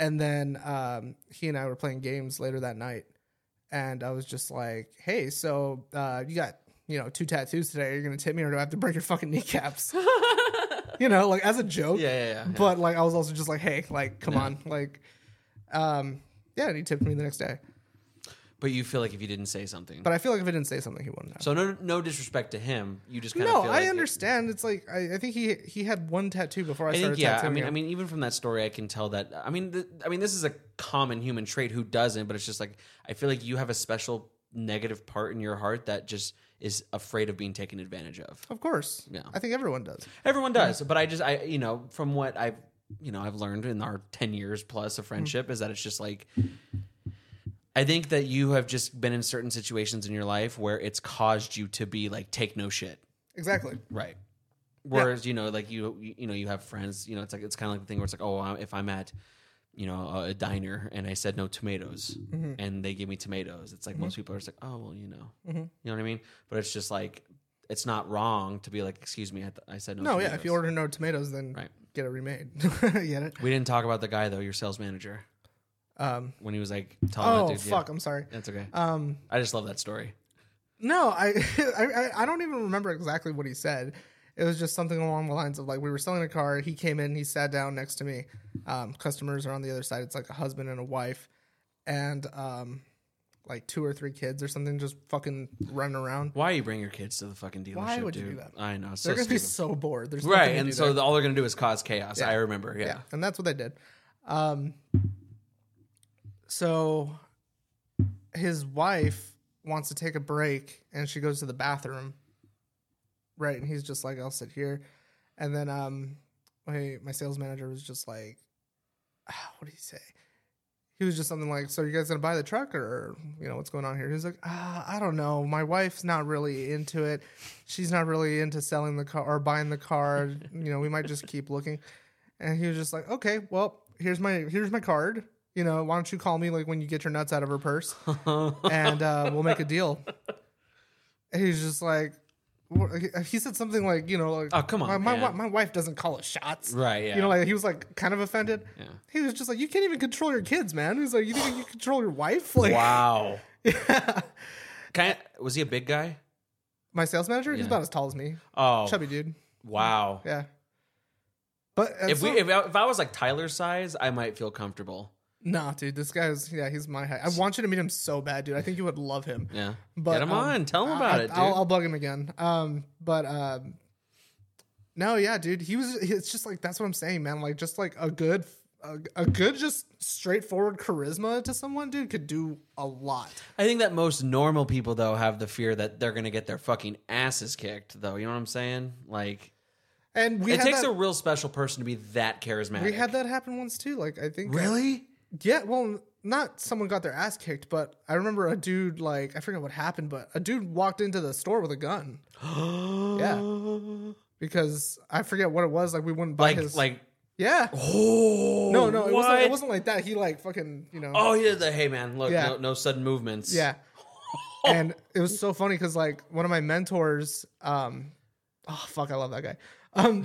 S5: And then um, he and I were playing games later that night, and I was just like, hey, so uh, you got you know two tattoos today? Are you gonna tip me, or do I have to break your fucking kneecaps? you know, like as a joke.
S4: Yeah, yeah, yeah, yeah.
S5: But like, I was also just like, hey, like, come on, like, um, yeah, and he tipped me the next day.
S4: But you feel like if you didn't say something,
S5: But I feel like if I didn't say something, he wouldn't have.
S4: so no, no disrespect to him. You just kind of
S5: no,
S4: feel
S5: I
S4: like
S5: understand. It's like I, I think he he had one tattoo before I,
S4: I
S5: started
S4: think yeah. I
S5: tattooing
S4: mean,
S5: him.
S4: I mean, even from that story, I can tell that. I mean, the, I mean, this is a common human trait. Who doesn't? But it's just like I feel like you have a special negative part in your heart that just is afraid of being taken advantage of.
S5: of course.
S4: Yeah.
S5: I think everyone does.
S4: Everyone does, but I just I you know from what I've you know I've learned in our ten years plus of mm. friendship is that it's just like I think that you have just been in certain situations in your life where it's caused you to be like take no shit,
S5: Exactly.
S4: right? Whereas you know like you you know you have friends, you know it's like it's kind of like the thing where it's like oh if I'm at you know a diner and I said no tomatoes mm-hmm. and they give me tomatoes, it's like mm-hmm. most people are just like oh well you know mm-hmm. you know what I mean, but it's just like. It's not wrong to be like, excuse me, I, th- I said no.
S5: No,
S4: tomatoes.
S5: yeah. If you order no tomatoes, then
S4: Right.
S5: Get it remade. get it?
S4: We didn't talk about the guy though, your sales manager,
S5: Um.
S4: when he was like telling
S5: Oh
S4: that dude.
S5: fuck!
S4: Yeah,
S5: I'm sorry.
S4: that's okay.
S5: Um.
S4: I just love that story.
S5: No, I, I I- I don't even remember exactly what he said. It was just something along the lines of like we were selling a car. He came in. He sat down next to me. Um, customers are on the other side. It's like a husband and a wife, and um, like two or three kids or something just fucking running around.
S4: Why you bring your kids to the fucking dealership?
S5: Why would you
S4: dude?
S5: do that?
S4: I know. So
S5: They're gonna be so bored. There's
S4: right, and so
S5: there.
S4: all they're gonna do is cause chaos. I remember. Yeah.
S5: yeah, and that's what they did. Um, so his wife wants to take a break, and she goes to the bathroom. Right, and he's just like, "I'll sit here," and then um, my my sales manager was just like, ah, what did he say? He was just something like, "So you guys gonna buy the truck, or you know what's going on here?" He's like, ah, "I don't know. My wife's not really into it. She's not really into selling the car or buying the car. you know, we might just keep looking." And he was just like, "Okay, well, here's my here's my card. You know, why don't you call me like when you get your nuts out of her purse, and uh, we'll make a deal." And he's just like, he said something like, you know, like,
S4: Oh, come on,
S5: my my,
S4: man.
S5: my wife doesn't call it shots,
S4: Right, yeah.
S5: You know, like he was like kind of offended.
S4: Yeah.
S5: He was just like, you can't even control your kids, man. He's like, you think you control your wife? Like,
S4: Wow.
S5: yeah.
S4: Kind was he a big guy?
S5: My sales manager, he's about as tall as me,
S4: Oh,
S5: chubby dude.
S4: wow.
S5: Yeah. But uh,
S4: If
S5: so-
S4: we if I, if I was like Tyler's size, I might feel comfortable.
S5: Nah, dude, this guy's yeah, he's my height. I want you to meet him so bad, dude. I think you would love him.
S4: Yeah.
S5: But
S4: Get him
S5: um,
S4: on. Tell him
S5: I-
S4: about it, dude.
S5: I'll, I'll bug him again. Um, but um, no, yeah, dude, he was. It's just like that's what I'm saying, man. Like just like a good, a, a good, just straightforward charisma to someone, dude, could do a lot.
S4: I think that most normal people though have the fear that they're gonna get their fucking asses kicked. Though you know what I'm saying? Like
S5: And we
S4: it takes
S5: that,
S4: a real special person to be that charismatic.
S5: we had that happen once too. Like I think uh,
S4: really.
S5: Yeah, well, not someone got their ass kicked, but I remember a dude like I forget what happened, but a dude walked into the store with a gun. yeah, because I forget what it was. Like we wouldn't buy
S4: Like
S5: his.
S4: like
S5: yeah.
S4: oh
S5: No, no, it wasn't. It wasn't like that. He like fucking, you know.
S4: Oh, he did the hey man, look,
S5: Yeah.
S4: no, no sudden movements.
S5: Yeah. and it was so funny because like one of my mentors, um, oh fuck, I love that guy. Um,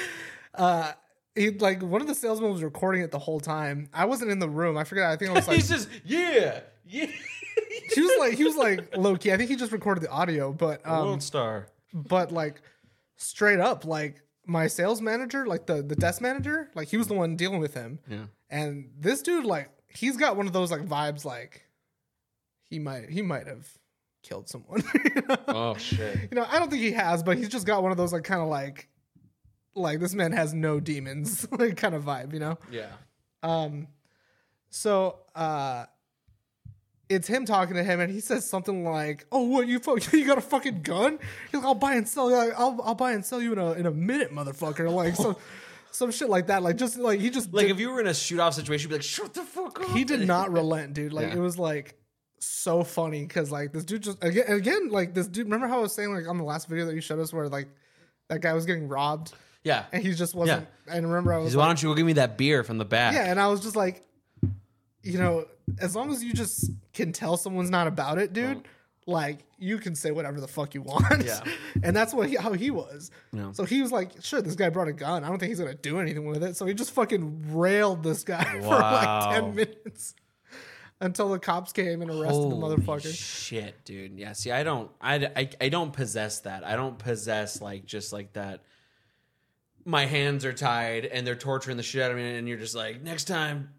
S5: uh, he like one of the salesmen was recording it the whole time. I wasn't in the room. I forget. I think I was like
S4: He's just yeah, yeah.
S5: he was like he was like low key. I think he just recorded the audio, but um,
S4: World star.
S5: but like straight up, like my sales manager, like the the desk manager, like he was the one dealing with him.
S4: Yeah.
S5: And this dude, like, he's got one of those like vibes, like he might he might have killed someone. you, know?
S4: Oh shit.
S5: You know, I don't think he has, but he's just got one of those like kind of like like this man has no demons like kind of vibe, you know.
S4: Yeah.
S5: Um, so uh, it's him talking to him, and he says something like, "Oh, what you fuck? You got a fucking gun? He's like, I'll buy and sell. Like, I'll I'll buy and sell you in a in a minute, motherfucker." Like so. Some shit like that, like just like he just
S4: Like
S5: did-
S4: if you were in a shoot off situation, you'd be like, shut the fuck up.
S5: he did not relent, dude. Like
S4: Yeah.
S5: it was like so funny because like this dude just again again like this dude. Remember how I was saying like on the last video that you showed us where like that guy was getting robbed
S4: Yeah.
S5: and he just wasn't. And remember I was
S4: He's,
S5: like,
S4: why don't you go give me that beer from the back?
S5: yeah, and I was just like, you know, as long as you just can tell someone's not about it, dude. Like you can say whatever the fuck you want,
S4: Yeah.
S5: and that's what he, how he was.
S4: Yeah.
S5: So he was like, "Sure, this guy brought a gun. I don't think he's gonna do anything with it." So he just fucking railed this guy for like ten minutes until the cops came and arrested the motherfucker.
S4: Shit, dude. Yeah. See, I don't, I, I, I don't possess that. I don't possess like just like that. My hands are tied and they're torturing the shit out of me, and you're just like, next time,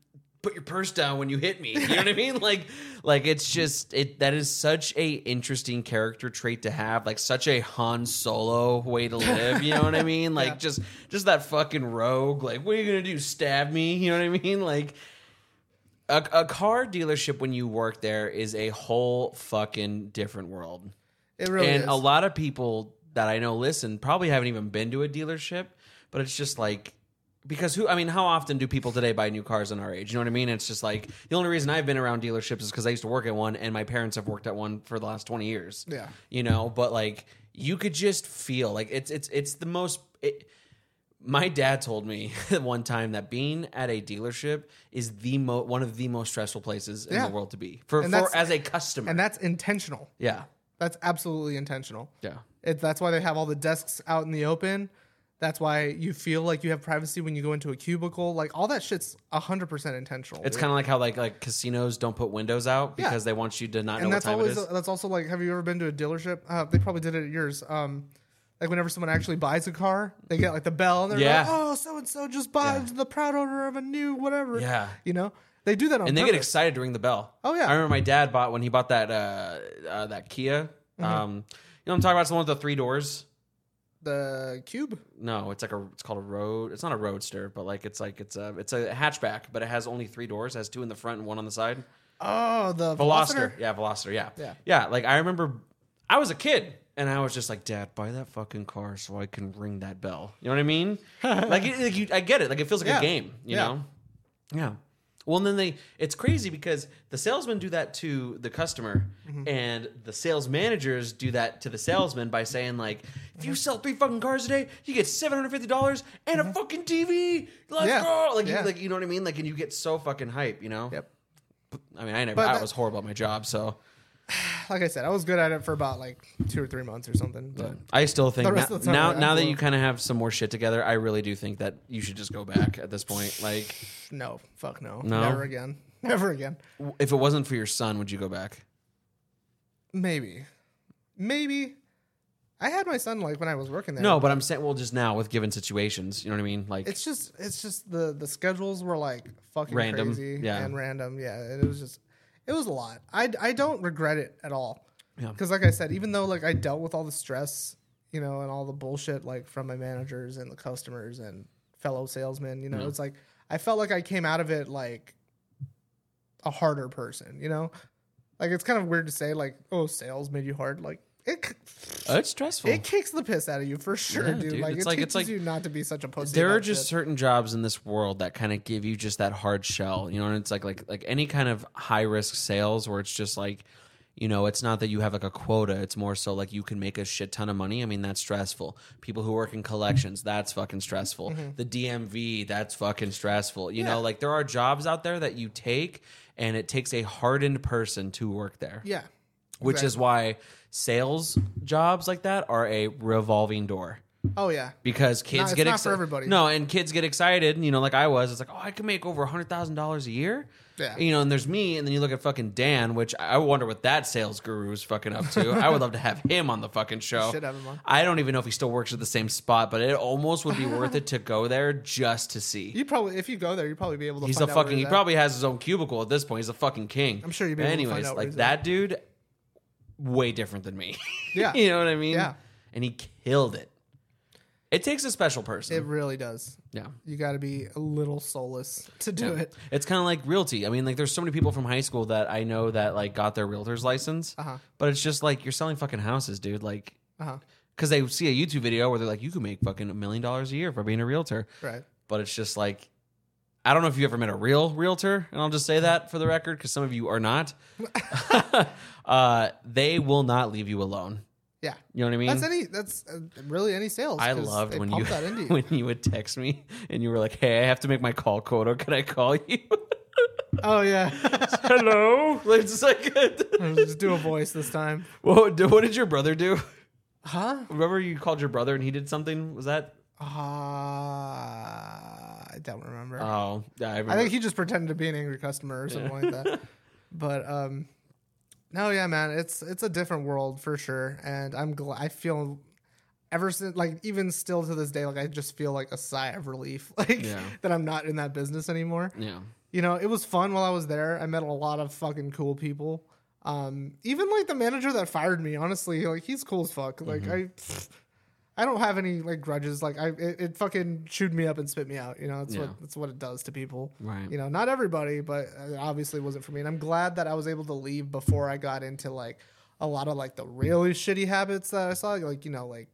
S4: put your purse down when you hit me. You know what I mean? Like, like it's just it. That is such a interesting character trait to have. Like such a Han Solo way to live. You know what I mean? Like just, just that fucking rogue. Like, what are you gonna do? Stab me? You know what I mean? Like a, a car dealership when you work there is a whole fucking different world.
S5: It really
S4: and
S5: is.
S4: a lot of people that I know listen probably haven't even been to a dealership, but it's just like because who I mean, how often do people today buy new cars in our age? You know what I mean? It's just like the only reason I've been around dealerships is because I used to work at one and my parents have worked at one for the last 20 years.
S5: Yeah.
S4: You know, but like you could just feel like it's it's it's the most it, my dad told me one time that being at a dealership is the mo- one of the most stressful places in
S5: Yeah.
S4: the world to be for, for as a customer.
S5: and that's intentional.
S4: yeah,
S5: That's absolutely intentional.
S4: yeah,
S5: It, that's why they have all the desks out in the open. That's why you feel like you have privacy when you go into a cubicle. Like all that shit's hundred percent intentional.
S4: It's kind of like how like like casinos don't put windows out because they want you to not know
S5: and
S4: what
S5: that's
S4: time
S5: always
S4: it is.
S5: that's also like have you ever been to a dealership? Uh, they probably did it at yours. Um, like whenever someone actually buys a car, they get like the bell and they're
S4: Yeah.
S5: like, "Oh, so and so just bought the proud owner of a new whatever."
S4: Yeah.
S5: you know they do that on
S4: and they get
S5: purpose.
S4: excited to ring the bell.
S5: Oh, yeah.
S4: I remember my dad bought when he bought that uh, uh that Kia.
S5: Mm-hmm.
S4: Um, you know what I'm talking about? It's the one with the three doors.
S5: The cube.
S4: No, it's like a it's called a road. It's not a roadster, but like it's like it's a it's a hatchback, but it has only three doors. It has two in the front and one on the side.
S5: Oh, the
S4: Veloster. Yeah, Veloster. Yeah.
S5: Yeah.
S4: Yeah. Like I remember I was a kid And I was just like, Dad, buy that fucking car so I can ring that bell. You know what I mean? like, it, like you, I get it. Like it feels like
S5: Yeah.
S4: a game. You
S5: Yeah.
S4: know? Yeah. Well, and then they, it's crazy because the salesmen do that to the customer,
S5: Mm-hmm.
S4: and the sales managers do that to the salesman by saying like, if you sell three fucking cars a day, you get seven hundred fifty dollars and a fucking TV. Let's
S5: Mm-hmm. Yeah.
S4: go! Like,
S5: Yeah.
S4: you, like you know what I mean? Like, and you get so fucking hype. You know?
S5: Yep.
S4: I mean, I never.
S5: But
S4: I
S5: that-
S4: was horrible at my job, so
S5: Like I said, I was good at it for about like two or three months or something. But
S4: I still think now,
S5: of the time,
S4: now, now that you kind of have some more shit together, I really do think that you should just go back at this point. Like,
S5: no, fuck no,
S4: No?
S5: never again, never again.
S4: if it wasn't for your son, would you go back?
S5: Maybe, maybe. I had my son like when I was working there.
S4: No, but I'm saying, well, just now with given situations, you know what I mean? Like,
S5: it's just it's just the the schedules were like fucking
S4: Random,
S5: crazy
S4: yeah.
S5: and random yeah it was just it was a lot. I i don't regret it at all.
S4: Yeah.
S5: because like i said even though like i dealt with all the stress you know and all the bullshit like from my managers and the customers and fellow salesmen you know it's like i felt like i came out of it like a harder person you know? Like it's kind of weird to say like oh sales made you hard. Like it
S4: oh, it's stressful.
S5: it kicks the piss out of you for sure
S4: Yeah,
S5: dude.
S4: dude.
S5: like
S4: It's
S5: it
S4: like-
S5: teaches
S4: it's like-
S5: you not to be such a pussy
S4: there are just
S5: shit.
S4: certain jobs in this world that kind of give you just that hard shell, you know, and it's like like like any kind of high risk sales where it's just like, you know, it's not that you have like a quota, it's more so like you can make a shit ton of money. I mean, that's stressful. People who work in collections, that's fucking stressful. The DMV, that's fucking stressful. You
S5: Mm-hmm. Yeah.
S4: know, like there are jobs out there that you take and it takes a hardened person to work there.
S5: yeah
S4: Which is why sales jobs like that are a revolving door
S5: oh yeah
S4: because kids
S5: it's
S4: get
S5: not for everybody.
S4: No, and kids get excited. You know, like I was. It's like, oh, I can make over a hundred thousand dollars a year.
S5: Yeah.
S4: You know, and there's me, and then you look at fucking Dan, which I wonder what that sales guru is fucking up to. I would love to have him on the fucking show.
S5: should have him on.
S4: I don't even know if he still works at the same spot, but it almost would be worth it to go there just to see.
S5: You probably, if you go there, you'd probably be able to.
S4: He's a
S5: find out where
S4: fucking. He
S5: he's at.
S4: probably has his own cubicle at this point. He's a fucking king.
S5: I'm sure you'd be able to find
S4: anyways,
S5: out where
S4: like
S5: he's
S4: that dude, way different than me.
S5: Yeah.
S4: you know what I mean.
S5: Yeah.
S4: And he killed it. It takes a special person.
S5: It really does.
S4: yeah.
S5: You got to be a little soulless to do it.
S4: It's kind of like realty. I mean, like there's so many people from high school that I know that like got their realtor's license,
S5: Uh-huh.
S4: but it's just like you're selling fucking houses, dude. Like,
S5: Uh-huh.
S4: because they see a YouTube video where they're like, you can make fucking a million dollars a year for being a realtor,
S5: Right.
S4: but it's just like. I don't know if you ever met a real realtor, and I'll just say that for the record because some of you are not. uh, they will not leave you alone.
S5: Yeah.
S4: You know what I mean?
S5: That's any. That's uh, really any sales.
S4: I loved when you
S5: that into you.
S4: when you would text me and you were like, "Hey, I have to make my call quota. Can I call you?"
S5: oh yeah.
S4: Hello. It's like,
S5: Just do a voice this time.
S4: what, did- what did your brother do?
S5: Huh?
S4: Remember you called your brother and he did something? Was that?
S5: Uh, I don't remember.
S4: Oh, yeah. I, remember.
S5: I think he just pretended to be an angry customer or something like that. But um, no, yeah, man, it's it's a different world for sure, and I'm glad. I feel ever since, like, even still to this day, like I just feel like a sigh of relief, like
S4: Yeah.
S5: that I'm not in that business anymore.
S4: yeah.
S5: You know, it was fun while I was there. I met a lot of fucking cool people. Um, even like the manager that fired me, honestly, like he's cool as fuck. Like
S4: Mm-hmm.
S5: I, I don't have any like grudges. Like I, it, it fucking chewed me up and spit me out. You know, that's
S4: Yeah.
S5: what that's what it does to people.
S4: Right.
S5: You know, not everybody, but it obviously wasn't for me. And I'm glad that I was able to leave before I got into like a lot of like the really shitty habits that I saw. Like you know, like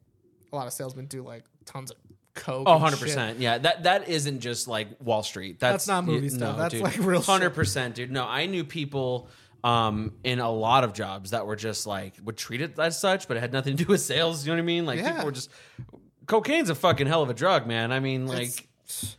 S5: a lot of salesmen do like tons of coke.
S4: Oh,
S5: and
S4: 100
S5: shit.
S4: percent. Yeah, that that isn't just like Wall Street. That's,
S5: That's not movie
S4: you-
S5: stuff. That's
S4: dude.
S5: like real shit.
S4: Hundred percent, dude. No, I knew people um in a lot of jobs that were just like would treat it as such, but it had nothing to do with sales. You know what I mean? Like
S5: Yeah.
S4: people were just cocaine's a fucking hell of a drug, man. I mean, like.
S5: It's-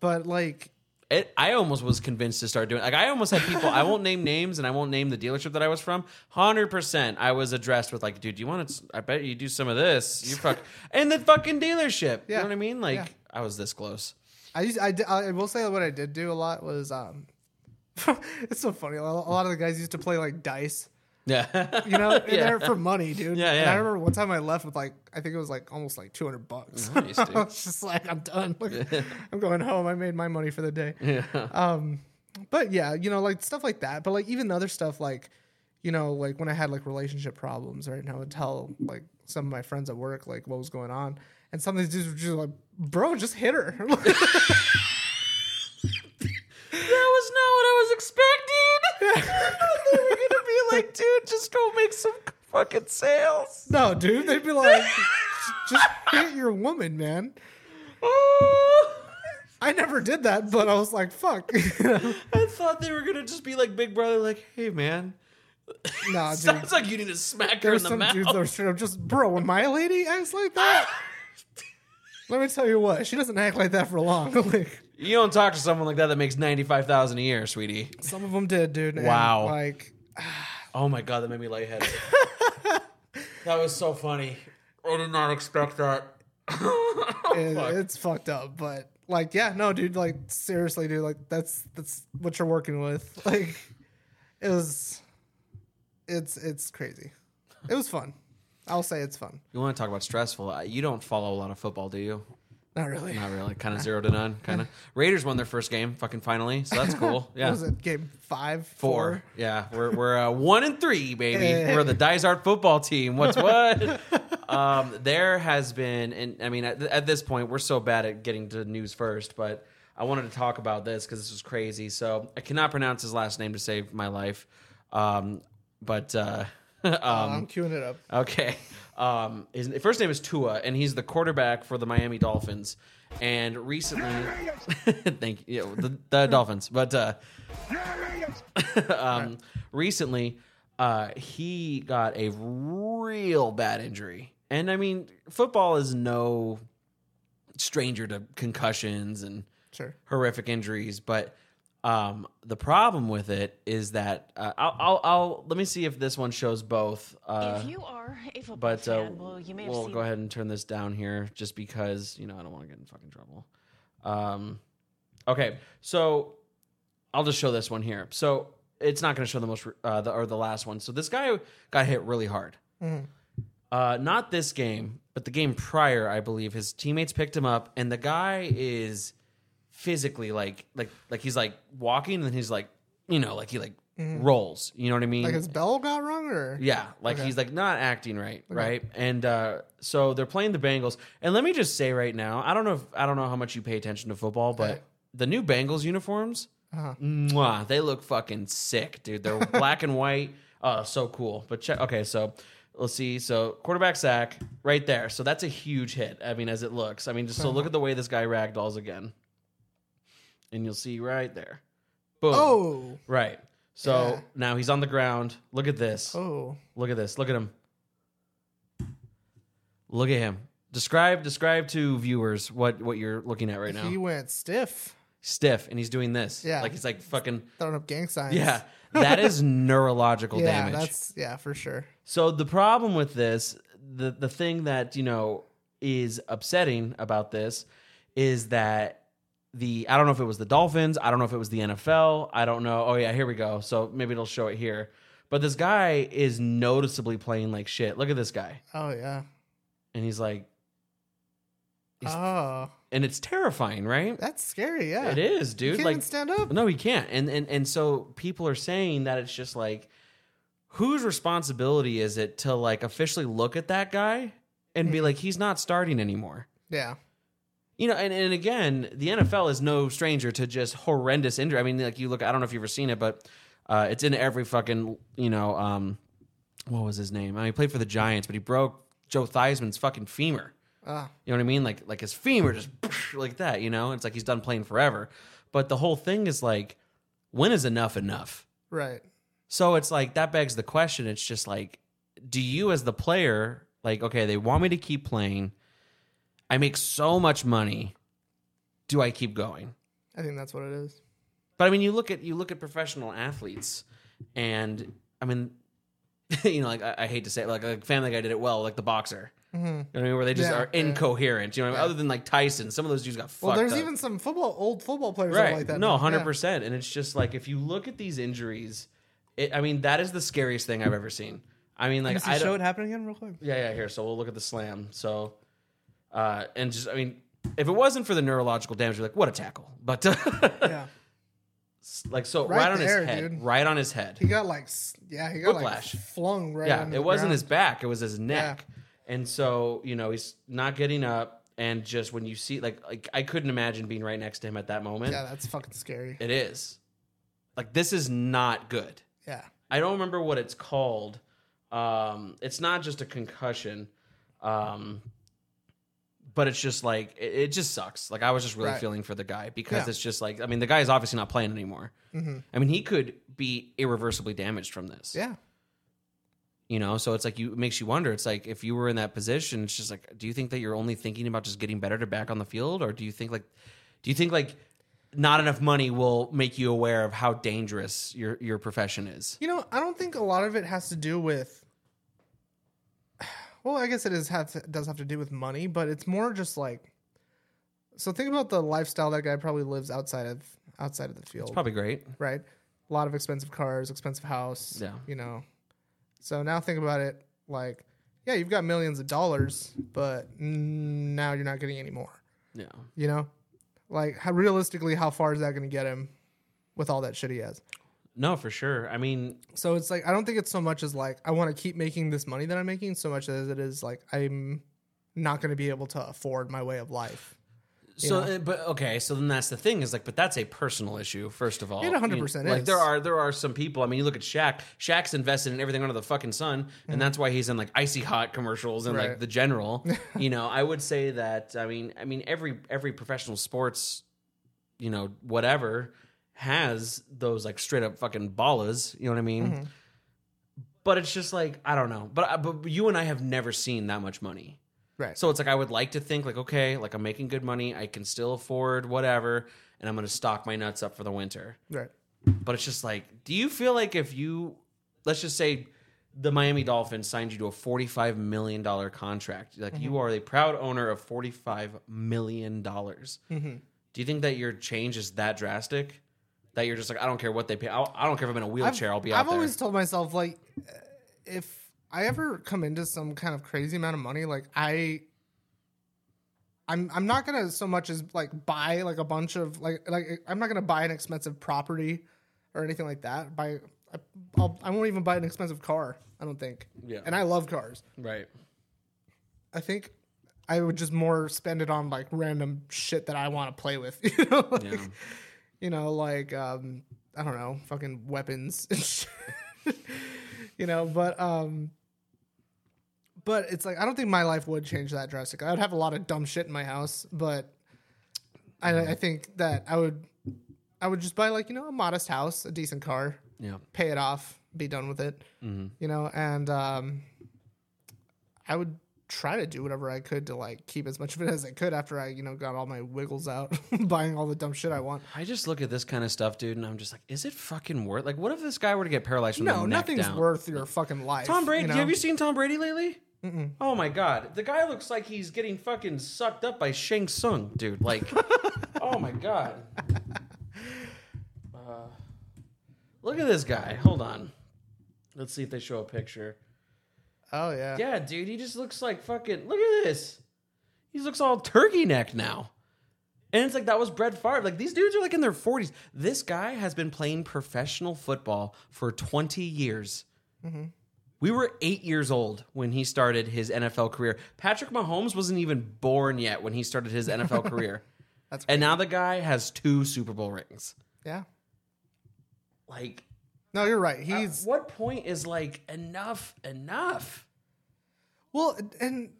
S5: But like
S4: it, I almost was convinced to start doing. Like I almost had people. I won't name names, and I won't name the dealership that I was from. Hundred percent, I was addressed with like, "Dude, you want to? I bet you do some of this. You fuck." and the fucking dealership. You
S5: Yeah.
S4: know what I mean? Like
S5: Yeah.
S4: I was this close.
S5: I, used, I, I will say what I did do a lot was um, it's so funny. A lot of the guys used to play like dice,
S4: Yeah,
S5: you know, and
S4: Yeah.
S5: they're for money, dude.
S4: Yeah,
S5: And
S4: yeah.
S5: I remember one time I left with like I think it was like almost like two hundred bucks.
S4: Nice, dude.
S5: I was just like, I'm done. Like, I'm going home. I made my money for the day.
S4: Yeah.
S5: Um, but yeah, you know, like stuff like that. But like even other stuff, like you know, like when I had like relationship problems, right? And I would tell like some of my friends at work like what was going on, and some of these dudes were just like, "Bro, just hit her."
S4: Not what I expecting. they were gonna be like, dude, just go make some fucking sales.
S5: No, dude, they'd be like, just hit your woman, man. I never did that, but I was like, fuck.
S4: I thought they were gonna just be like Big Brother, like, hey man.
S5: nah, dude.
S4: Sounds like you need to smack her in
S5: There's
S4: the
S5: some
S4: mouth.
S5: dudes that are straight up just, bro, when my lady acts like that, let me tell you what, she doesn't act like that for long. like,
S4: You don't talk to someone like that that makes ninety five thousand a year, sweetie.
S5: some of them did, dude. and,
S4: Wow.
S5: like,
S4: Oh my god, that made me lightheaded. that was so funny. I did not expect that.
S5: it- it's fucked up, but like, yeah, no, dude, like, seriously, dude, like, that's that's what you're working with. Like, it was, it's it's crazy. It was fun. I'll say it's fun.
S4: You want to talk about stressful? Uh, You don't follow a lot of football, do you?
S5: Not really.
S4: Not really. Kind of zero to none. Kind of. Raiders won their first game, fucking finally. So that's cool. Yeah.
S5: Was it? Game five,
S4: Four. Yeah, we're we're uh, one and three, baby.
S5: Hey.
S4: We're the Dysart football team. What's what? um, there has been, and I mean, at, at this point, we're so bad at getting to news first, but I wanted to talk about this because this was crazy. So I cannot pronounce his last name to save my life. Um, but uh, um,
S5: I'm queuing it up.
S4: Okay. Um, his first name is Tua, and he's the quarterback for the Miami Dolphins. And recently, thank you, yeah, the, the Dolphins. But uh, um, recently, uh, he got a real bad injury. And I mean, football is no stranger to concussions and
S5: Sure.
S4: horrific injuries, but um, the problem with it is that uh, I'll, I'll, I'll let me see if this one shows both. Uh,
S6: if you are a football
S4: but uh,
S6: fan, well, you may have
S4: we'll
S6: seen
S4: go ahead and turn this down here, just because you know I don't want to get in fucking trouble. Um, okay, so I'll just show this one here. So it's not going to show the most uh, the, or the last one. So this guy got hit really hard. Uh, not this game, but the game prior, I believe his teammates picked him up, and the guy is physically like like like he's like walking, and then he's like you know like he like rolls. You know what I mean?
S5: Like his bell got rung, or
S4: Yeah, like
S5: Okay.
S4: he's like not acting right, right? And uh, so they're playing the Bengals. And let me just say right now, I don't know if I don't know how much you pay attention to football, but
S5: Okay.
S4: the new Bengals uniforms,
S5: Uh-huh.
S4: mwah, they look fucking sick, dude. They're black and white. Oh, so cool. But check. Okay, so let's see. So quarterback sack right there. So that's a huge hit. I mean, as it looks. I mean, just so
S5: Uh-huh.
S4: look at the way this guy ragdolls again, and you'll see right there. Boom.
S5: oh,
S4: Right. So
S5: Yeah.
S4: now he's on the ground. Look at this.
S5: oh,
S4: Look at this. Look at him. Look at him. Describe describe to viewers what what you're looking at right now.
S5: he went stiff,
S4: Stiff, and he's doing this.
S5: Yeah.
S4: like he's like fucking.
S5: throwing up gang signs.
S4: Yeah, that is neurological
S5: yeah,
S4: damage.
S5: that's yeah for sure.
S4: So the problem with this, the the thing that you know is upsetting about this, is that the I don't know if it was the Dolphins, I don't know if it was the NFL, I don't know. Oh yeah, here we go. So maybe it'll show it here. But this guy is noticeably playing like shit. Look at this guy,
S5: Oh yeah.
S4: and he's like, He's-
S5: oh,
S4: and it's terrifying, right?
S5: that's scary. Yeah,
S4: It is, dude. like
S5: stand up.
S4: no, he can't. And and and so people are saying that it's just like whose responsibility is it to like officially look at that guy and be mm. like he's not starting anymore.
S5: Yeah,
S4: You know, and, and again, the NFL is no stranger to just horrendous injury. I mean, like you look I don't know if you've ever seen it, but uh, it's in every fucking, you know, um what was his name? I mean, he played for the Giants, but he broke Joe Theismann's fucking femur.
S5: ah,
S4: You know what I mean? Like like his femur just like that, you know? It's like he's done playing forever. But the whole thing is like when is enough enough?
S5: right.
S4: So it's like that begs the question. It's just like do you as the player like okay, they want me to keep playing. I make so much money. Do I keep going?
S5: I think that's what it is.
S4: But I mean, you look at you look at professional athletes, and I mean, you know, like I, I hate to say, it, like like Family Guy did it well, like the boxer. You know what I mean? Where they just
S5: Mm-hmm. Yeah,
S4: are
S5: yeah.
S4: incoherent. You know, I mean? other than like Tyson, some of those dudes got fucked.
S5: Well, there's
S4: up.
S5: even some football, old football players
S4: right.
S5: like that.
S4: no, hundred
S5: Yeah.
S4: percent. And it's just like if you look at these injuries, it, I mean, that is the scariest thing I've ever seen. I mean, like I
S5: show it happen again real quick.
S4: yeah, yeah. Here, so we'll look at the slam. So, uh, and just I mean, if it wasn't for the neurological damage, you're like, what a tackle. But
S5: Yeah,
S4: like so,
S5: Right
S4: right, on
S5: there,
S4: his head,
S5: dude.
S4: right on his head.
S5: he got like, yeah, he got
S4: Whiplash.
S5: like flung right.
S4: yeah, it wasn't
S5: ground.
S4: his back; it was his neck. And so, you know, he's not getting up, and just when you see, like, like I couldn't imagine being right next to him at that moment.
S5: Yeah, that's fucking scary.
S4: It is. Like this is not good.
S5: Yeah,
S4: I don't remember what it's called. Um, it's not just a concussion. Um, but it's just like it, it just sucks. Like I was just really
S5: Right.
S4: feeling for the guy because
S5: Yeah.
S4: it's just like I mean the guy is obviously not playing anymore. Mm-hmm. I mean he could be irreversibly damaged from this.
S5: Yeah.
S4: You know, so it's like you it makes you wonder. It's like if you were in that position, it's just like, do you think that you're only thinking about just getting better to back on the field, or do you think like, do you think like, not enough money will make you aware of how dangerous your your profession is?
S5: You know, I don't think a lot of it has to do with. Well, I guess it is has does have to do with money, but it's more just like. So think about the lifestyle that guy probably lives outside of outside of the field,
S4: Probably great.
S5: right? A lot of expensive cars, expensive house.
S4: Yeah.
S5: You know. So now think about it like, yeah, you've got millions of dollars, but now you're not getting any more.
S4: Yeah.
S5: You know, like how realistically, how far is that going to get him with all that shit he has?
S4: No, for sure. I mean,
S5: So it's like I don't think it's so much as like I want to keep making this money that I'm making, so much as it is like I'm not going to be able to afford my way of life.
S4: so uh, but okay, so then that's the thing is like, but that's a personal issue. First of all,
S5: It 100%
S4: You know, Like
S5: is.
S4: there are there are some people. I mean, you look at Shaq. Shaq's invested in everything under the fucking sun, and that's why he's in like icy hot commercials and like
S5: Mm-hmm. Right.
S4: the general. you know, I would say that. I mean, I mean every every professional sports, you know, whatever has those like straight up fucking ballas. You know what I mean?
S5: Mm-hmm.
S4: But it's just like I don't know. But uh, but you and I have never seen that much money.
S5: Right.
S4: So it's like I would like to think like okay, like I'm making good money, I can still afford whatever, and I'm going to stock my nuts up for the winter.
S5: right.
S4: But it's just like, do you feel like if you, let's just say, the Miami Dolphins signed you to a $45 million contract, like you mm-hmm. are the proud owner of $45 million. dollars mm-hmm. Do you think that your change is that drastic? That you're just like, I don't care what they pay. I I don't care if I'm in a wheelchair. I'll be out
S5: I've
S4: there.
S5: always told myself like uh, if I ever come into some kind of crazy amount of money, like I. I'm I'm not gonna so much as like buy like a bunch of like like I'm not gonna buy an expensive property or anything like that. Buy I, I'll, I won't even buy an expensive car. I don't think.
S4: Yeah.
S5: And I love cars.
S4: right.
S5: I think I would just more spend it on like random shit that I want to play with. You know, like,
S4: Yeah.
S5: You know, like um, I don't know, fucking weapons. you know, but um, but it's like I don't think my life would change that drastically. I would have a lot of dumb shit in my house, but I, I think that I would I would just buy like you know a modest house, a decent car,
S4: Yeah.
S5: pay it off, be done with it. You know, and um, I would try to do whatever I could to like keep as much of it as I could after I you know got all my wiggles out, buying all the dumb shit I want.
S4: I just look at this kind of stuff, dude, and I'm just like, is it fucking worth? Like, what if this guy were to get paralyzed from
S5: No,
S4: the neck down?
S5: No, nothing's worth your fucking life.
S4: Tom Brady.
S5: You know?
S4: Have you seen Tom Brady lately? Oh my god, the guy looks like he's getting fucking sucked up by Shang Tsung, dude. Like, oh my god. Uh, look at this guy. Hold on. Let's see if they show a picture.
S5: Oh yeah.
S4: Yeah, dude, he just looks like fucking. Look at this. He looks all turkey neck now. And it's like that was Brett Favre. Like these dudes are like in their forties. This guy has been playing professional football for twenty years. Mm-hmm. We were eight years old when he started his NFL career. Patrick Mahomes wasn't even born yet when he started his NFL career.
S5: That's
S4: and now the guy has two Super Bowl rings.
S5: Yeah.
S4: Like,
S5: No, you're right.
S4: at
S5: He's
S4: what point is like enough? Enough?
S5: well, and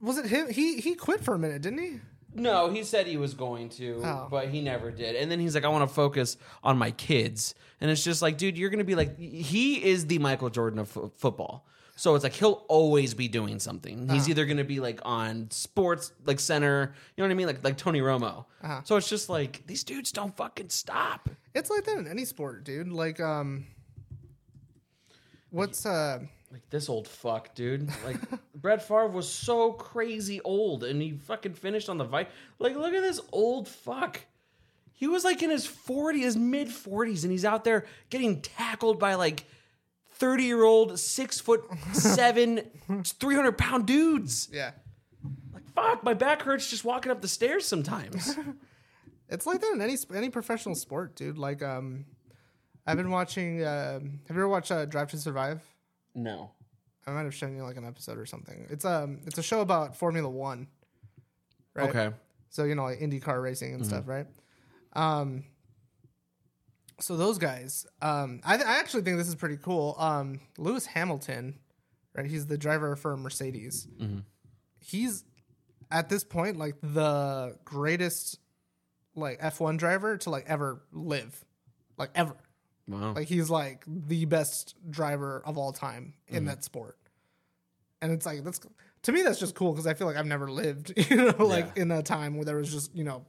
S5: was it him? He he quit for a minute, didn't he?
S4: No, he said he was going to,
S5: Oh.
S4: but he never did. And then he's like, I want to focus on my kids. And it's just like, dude, you're going to be like, he is the Michael Jordan of fo- football. So it's like he'll always be doing something. He's either going to be like on sports, like center, you know what I mean, like like Tony Romo. So it's just like these dudes don't fucking stop.
S5: It's like that in any sport, dude. Like um, what's uh,
S4: Like this old fuck, dude. Like Brett Favre was so crazy old, and he fucking finished on the Vi Like, look at this old fuck. He was like in his 40s, his mid 40s, and he's out there getting tackled by like 30 year old, six foot seven, 300 pound dudes.
S5: yeah.
S4: Like, fuck, my back hurts just walking up the stairs sometimes.
S5: It's like that in any any professional sport, dude. Like um, I've been watching. Uh, have you ever watched uh, Drive to Survive?
S4: no.
S5: I might have shown you like an episode or something. It's um, it's a show about Formula One. Right?
S4: Okay.
S5: So you know, like IndyCar racing and stuff, right? Um, so those guys, um, I, I actually think this is pretty cool. Um, Lewis Hamilton, right? He's the driver for Mercedes. He's at this point like the greatest like F1 driver to like ever live, like ever.
S4: Wow.
S5: Like he's like the best driver of all time in that sport. And it's like that's to me that's just cool because I feel like I've never lived, you know, like
S4: Yeah.
S5: in a time where there was just, you know,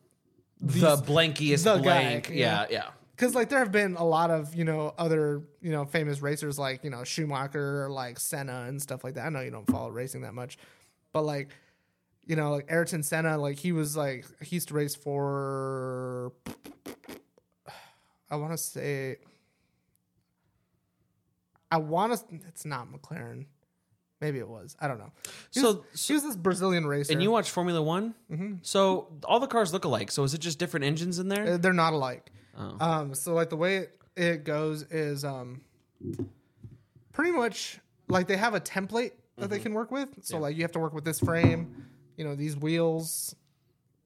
S4: the blankiest
S5: the guy,
S4: blank.
S5: yeah.
S4: yeah, yeah.
S5: Because like there have been a lot of you know other you know famous racers like you know Schumacher or like Senna and stuff like that. I know you don't follow racing that much, but like you know like Ayrton Senna, like he was like he used to race for I want to say I want to it's not McLaren. Maybe it was. I don't know. He
S4: So-
S5: was, he was this Brazilian racer.
S4: And you watch Formula One,
S5: Mm-hmm.
S4: so all the cars look alike. So is it just different engines in there?
S5: Uh, They're not alike.
S4: Oh.
S5: Um, so like the way it, it goes is um, pretty much like they have a template that
S4: Mm-hmm.
S5: they can work with. So like you have to work with this frame, you know, these wheels,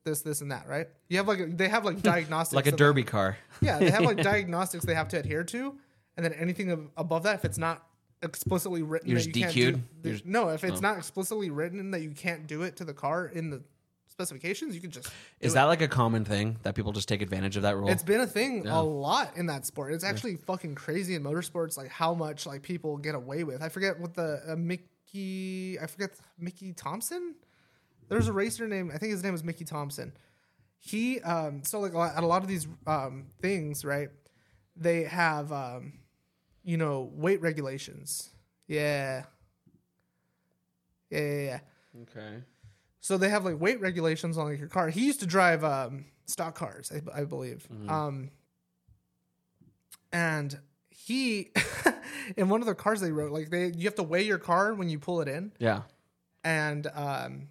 S5: this, this, and that, right? You have like they have like diagnostics,
S4: like a derby car.
S5: yeah, they have like diagnostics they have to adhere to, and then anything above that, if it's not explicitly written,
S4: You're
S5: that
S4: just
S5: you can't do,
S4: DQ'd? You're just-
S5: no, if
S4: Oh.
S5: it's not explicitly written that you can't do it to the car in the specifications, you can just
S4: Is that like a common thing that people just take advantage of that rule?
S5: it's been a thing
S4: Yeah.
S5: a lot in that sport. It's actually fucking crazy in motorsports, like how much like people get away with. I forget what the uh, Mickey, I forget Mickey Thompson. There's a racer named I think his name was Mickey Thompson. He um so like a lot- at a lot of these um things, right? They have um you know weight regulations. Yeah. Yeah, yeah, yeah.
S4: okay.
S5: So they have like weight regulations on like your car. He used to drive um, stock cars, I, I believe. Um, and he, in one of the cars they wrote, like they you have to weigh your car when you pull it in,
S4: Yeah.
S5: and um,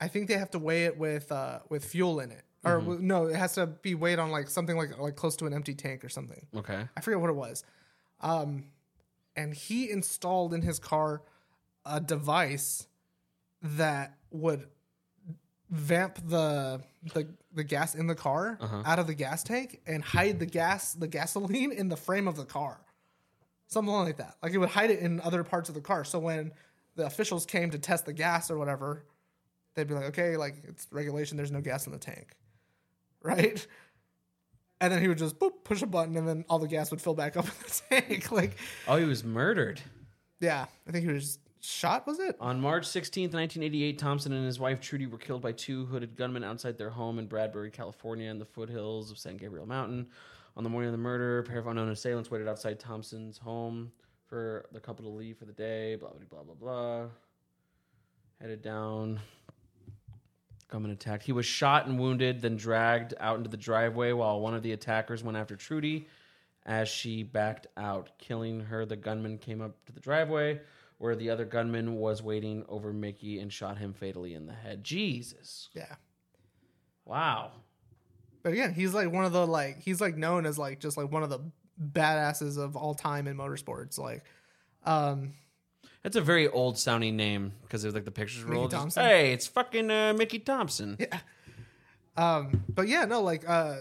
S5: I think they have to weigh it with uh, with fuel in it, or w- no, it has to be weighed on like something like like close to an empty tank or something.
S4: Okay.
S5: I forget what it was. Um, and he installed in his car a device that would vamp the the, the gas in the car uh-huh. out of the gas tank and hide the gas the gasoline in the frame of the car. Something like that. Like it would hide it in other parts of the car. So when the officials came to test the gas or whatever, they'd be like, okay, like it's regulation, there's no gas in the tank. Right? And then he would just boop, push a button and then all the gas would fill back up in the tank. Like,
S4: Oh, he was murdered.
S5: yeah, I think he was shot, was it?
S4: On March 16th, 1988, Thompson and his wife Trudy were killed by two hooded gunmen outside their home in Bradbury, California, in the foothills of San Gabriel Mountain. On the morning of the murder, a pair of unknown assailants waited outside Thompson's home for the couple to leave for the day. Blah blah blah blah blah. Headed down. Gunman attacked. He was shot and wounded, then dragged out into the driveway while one of the attackers went after Trudy. As she backed out, killing her, the gunman came up to the driveway where the other gunman was waiting over Mickey and shot him fatally in the head. Jesus.
S5: Yeah.
S4: Wow.
S5: But again, he's like one of the like he's like known as like just like one of the badasses of all time in motorsports. Like, um,
S4: That's a very old sounding name because there's like the pictures were old. Just, Hey, it's fucking uh, Mickey Thompson. Yeah.
S5: Um, but yeah, no, like, uh,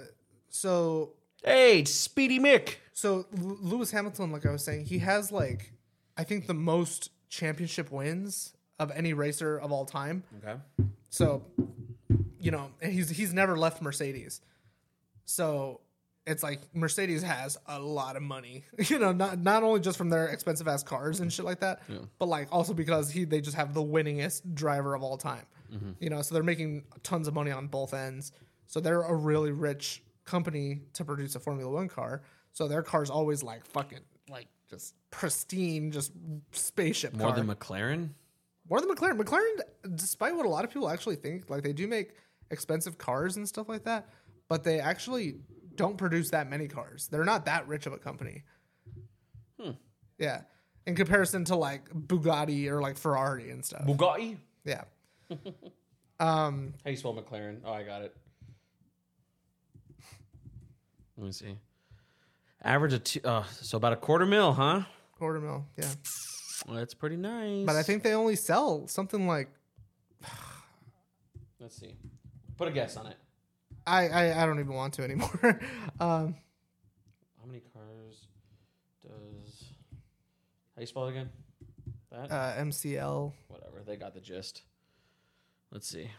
S5: so
S4: Hey, Speedy Mick.
S5: so L- Lewis Hamilton, like I was saying, he has like I think the most championship wins of any racer of all time.
S4: Okay.
S5: So, you know, and he's he's never left Mercedes. So it's like Mercedes has a lot of money, you know, not not only just from their expensive ass cars and shit like that, but like also because he they just have the winningest driver of all time. Mm-hmm. You know, so they're making tons of money on both ends. So they're a really rich company to produce a Formula One car. So their car's always like fucking like just pristine, just spaceship
S4: More
S5: car.
S4: than McLaren?
S5: More than McLaren. McLaren, despite what a lot of people actually think, like they do make expensive cars and stuff like that, but they actually don't produce that many cars. They're not that rich of a company. Hmm. Yeah. In comparison to like Bugatti or like Ferrari and stuff.
S4: Bugatti?
S5: Yeah.
S4: How you spell McLaren? Oh, I got it. Let me see. Average of two, uh, so about a quarter mil, huh?
S5: Quarter mil. Yeah.
S4: Well, that's pretty nice.
S5: But I think they only sell something like
S4: Let's see. Put a guess on it.
S5: I I, I don't even want to anymore. um
S4: How many cars? does how you spell it again? That
S5: Uh, MCL.
S4: whatever. They got the gist. Let's see.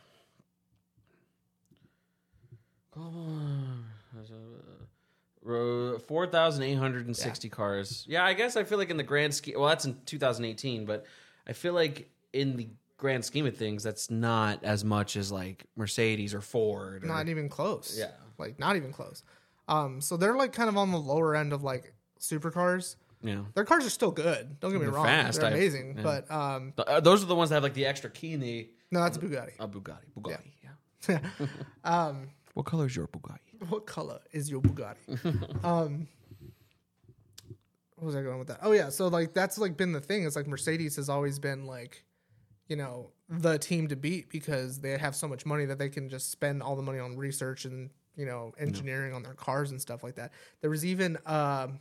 S4: Four thousand eight hundred and sixty cars. Yeah, I guess I feel like in the grand scheme. Well, that's in 2018, but I feel like in the grand scheme of things, that's not as much as like Mercedes or Ford. Or,
S5: Not even close.
S4: Yeah.
S5: Like not even close. Um, so they're like kind of on the lower end of like supercars.
S4: yeah.
S5: Their cars are still good. Don't get me
S4: They're
S5: wrong.
S4: fast.
S5: They're amazing.
S4: yeah.
S5: But um,
S4: uh, those are the ones that have like the extra key in the
S5: no, that's a Bugatti.
S4: A Bugatti. Bugatti. Yeah.
S5: um,
S4: What color is your Bugatti?
S5: What color is your Bugatti? um, what was I going with that? Oh yeah, so like that's like been the thing. It's like Mercedes has always been like, you know, the team to beat because they have so much money that they can just spend all the money on research and you know engineering on their cars and stuff like that. There was even um,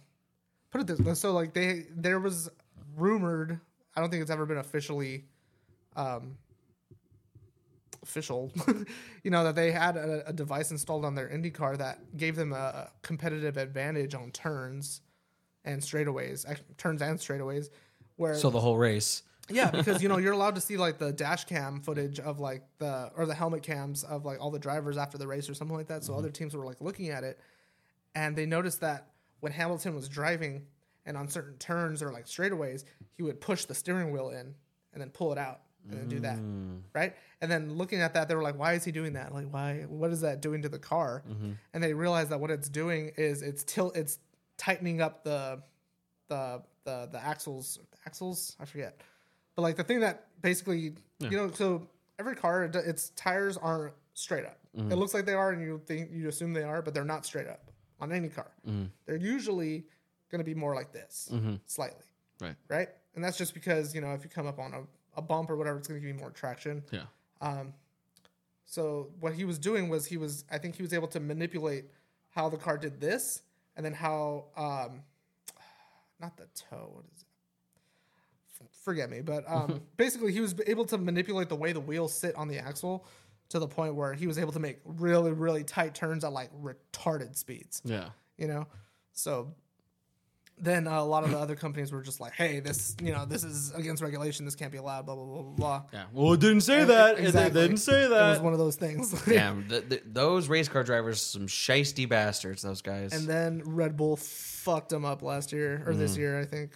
S5: put it this way, so like they there was rumored. I don't think it's ever been officially um, official, you know, that they had a, a device installed on their Indy car that gave them a competitive advantage on turns and straightaways, turns and straightaways. Where
S4: So the whole race.
S5: yeah, because you know you're allowed to see like the dash cam footage of like the or the helmet cams of like all the drivers after the race or something like that. So mm-hmm. other teams were like looking at it, and they noticed that when Hamilton was driving and on certain turns or like straightaways, he would push the steering wheel in and then pull it out and then do that, mm. right? And then looking at that, they were like, "Why is he doing that? Like, why? What is that doing to the car?" Mm-hmm. And they realized that what it's doing is it's tilt, it's tightening up the the the the axles axles? I forget. But like the thing that basically you know so every car its tires aren't straight up. Mm-hmm. It looks like they are and you think you assume they are but they're not straight up on any car. Mm-hmm. They're usually going to be more like this slightly.
S4: Right.
S5: right? And that's just because you know if you come up on a, a bump or whatever it's going to give you more traction.
S4: Yeah.
S5: So what he was doing was he was I think he was able to manipulate how the car did this and then how um not the toe what is it? Forget me but um basically he was able to manipulate the way the wheels sit on the axle to the point where he was able to make really really tight turns at like retarded speeds.
S4: Yeah.
S5: you know? So then uh, a lot of the other companies were just like hey this you know this is against regulation this can't be allowed blah blah blah blah blah
S4: Yeah. Well, it didn't say that. It-
S5: Exactly.
S4: It didn't say that.
S5: it was one of those things
S4: Damn, th th those race car drivers, some shisty bastards. Those guys.
S5: And then Red Bull fucked them up last year or
S4: Mm.
S5: this year, I think.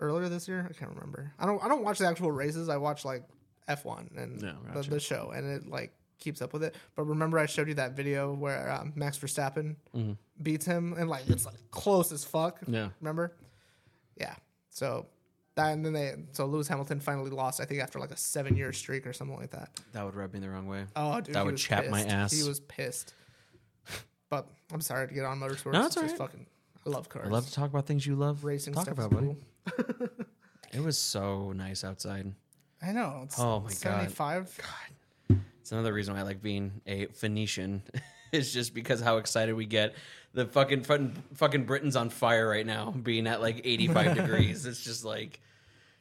S5: Earlier this year, I can't remember. I don't. I don't watch the actual races. I watch like F one and
S4: Yeah,
S5: the, the show, and it like keeps up with it. But remember, I showed you that video where um, Max Verstappen beats him, and like it's like close as fuck.
S4: Mm-hmm. Yeah.
S5: Remember? Yeah. So that and then they so Lewis Hamilton finally lost. I think after like a seven year streak or something like that.
S4: that would rub me the wrong way.
S5: Oh, dude,
S4: That
S5: he
S4: would
S5: was
S4: chap my ass.
S5: He was pissed. But I'm sorry to get on motorsports.
S4: No,
S5: it's
S4: it's
S5: just
S4: alright.
S5: fucking. I love cars.
S4: I love to talk about things you love.
S5: racing
S4: Talk
S5: stuff.
S4: about,
S5: is
S4: buddy.
S5: cool.
S4: It was so nice outside.
S5: I know. It's
S4: Oh my God.
S5: 75.
S4: It's another reason why I like being a Phoenician. is just because how excited we get. The fucking fucking fucking Britain's on fire right now, being at like 85 degrees. It's just like,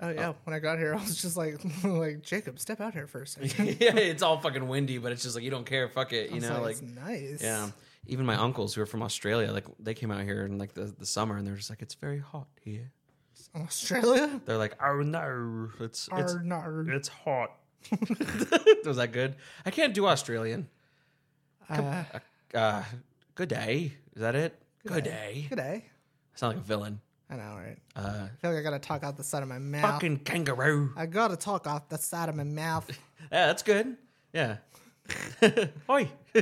S5: Oh yeah. Uh, when I got here, I was just like, like Jacob, step out here for a second.
S4: yeah, it's all fucking windy, but it's just like you don't care. Fuck it, you
S5: It's
S4: know, like
S5: it's nice.
S4: yeah. Even my uncles who are from Australia, like they came out here in like the, the summer, and they're just like, it's very hot here.
S5: Australia.
S4: They're like, oh no, it's it's oh,
S5: Are nard.
S4: it's hot. Was that good? I can't do Australian.
S5: Uh,
S4: Uh, good day. Is that it? Good, day.
S5: good day.
S4: I sound like a villain.
S5: I know, right?
S4: Uh,
S5: I feel like I gotta talk out the side of my mouth.
S4: fucking kangaroo.
S5: I gotta talk out the side of my mouth.
S4: Yeah, that's good. Yeah. Oi.
S5: We're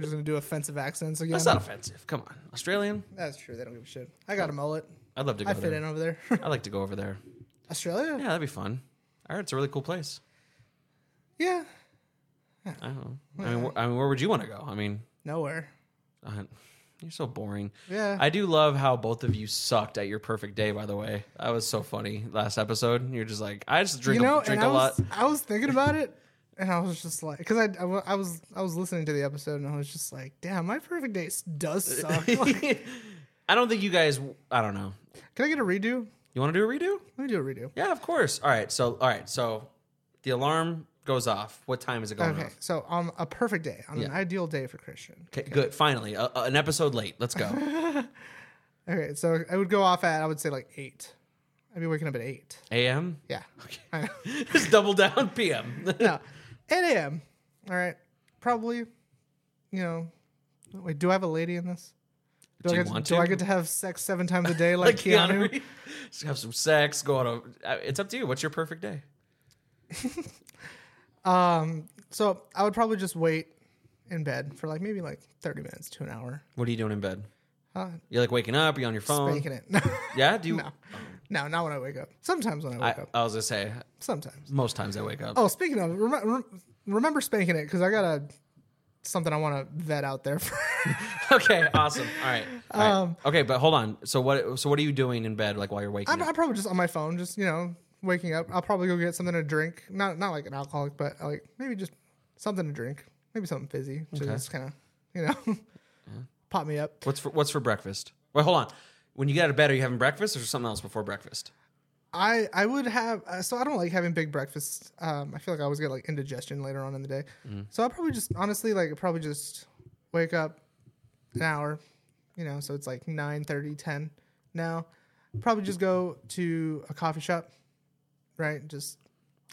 S5: just gonna do offensive accents again.
S4: That's not offensive. Come on, Australian.
S5: That's true. They don't give a shit. I got a mullet.
S4: I'd love to go
S5: I fit
S4: there.
S5: in over there.
S4: I'd like to go over there.
S5: Australia?
S4: Yeah, that'd be fun. I heard it's a really cool place.
S5: Yeah.
S4: I don't know. I mean, wh- I mean, where would you want to go? I mean,
S5: Nowhere.
S4: uh, you're so boring.
S5: Yeah.
S4: I do love how both of you sucked at your perfect day. By the way, that was so funny last episode. You're just like, I just drink
S5: you know,
S4: a, drink a
S5: I
S4: lot.
S5: I was thinking about it, and I was just like, because I, I, I was I was listening to the episode, and I was just like, damn, my perfect day does suck. Like,
S4: I don't think you guys. I don't know.
S5: can I get a redo?
S4: You want to do a redo?
S5: Let me do a redo.
S4: Yeah, of course. All right. So, all right. So, the alarm goes off. What time is it going
S5: Okay,
S4: off?
S5: so on a perfect day, on an
S4: Yeah.
S5: ideal day for Christian,
S4: Okay, good. Finally, an episode late. Let's go.
S5: Okay, so I would go off at I would say like eight. I'd be waking up at eight.
S4: A.M.
S5: Yeah. I know.
S4: Just double down. P.M.
S5: no, 8 a.m. All right, probably. You know, wait. Do I have a lady in this? Do,
S4: Do
S5: I
S4: you
S5: get
S4: want
S5: do
S4: to?
S5: I get to have sex seven times a day like? Keanu.
S4: Just have some sex. Go on a. uh, It's up to you. What's your perfect day?
S5: Um, so I would probably just wait in bed for like maybe like 30 minutes to an hour.
S4: What are you doing in bed?
S5: Uh,
S4: You're like waking up. You're on your phone?
S5: spanking it.
S4: Yeah. Do you?
S5: no, no, not when I wake up. Sometimes when I wake
S4: I,
S5: up.
S4: I was gonna say
S5: Sometimes.
S4: most times I wake up.
S5: Oh, speaking of, rem- rem- remember spanking it because I got a something I want to vet out there. For
S4: okay. Awesome. All right. All right.
S5: Um,
S4: okay, but hold on. So what? So what are you doing in bed? Like while you're waking
S5: I'm,
S4: up?
S5: I'm probably just on my phone, just you know, waking up. I'll probably go get something to drink. Not not like an alcoholic, but like maybe just something to drink. Maybe something fizzy. to
S4: Okay.
S5: Just kind of you know, pop me up.
S4: What's for What's for breakfast? Wait, hold on. When you get out of bed, are you having breakfast or something else before breakfast?
S5: I I would have uh, so I don't like having big breakfasts. Um, I feel like I always get like indigestion later on in the day.
S4: Mm-hmm.
S5: So I'll probably just honestly like probably just wake up an hour, you know. So it's like 9, 10 now. Probably just go to a coffee shop, right? Just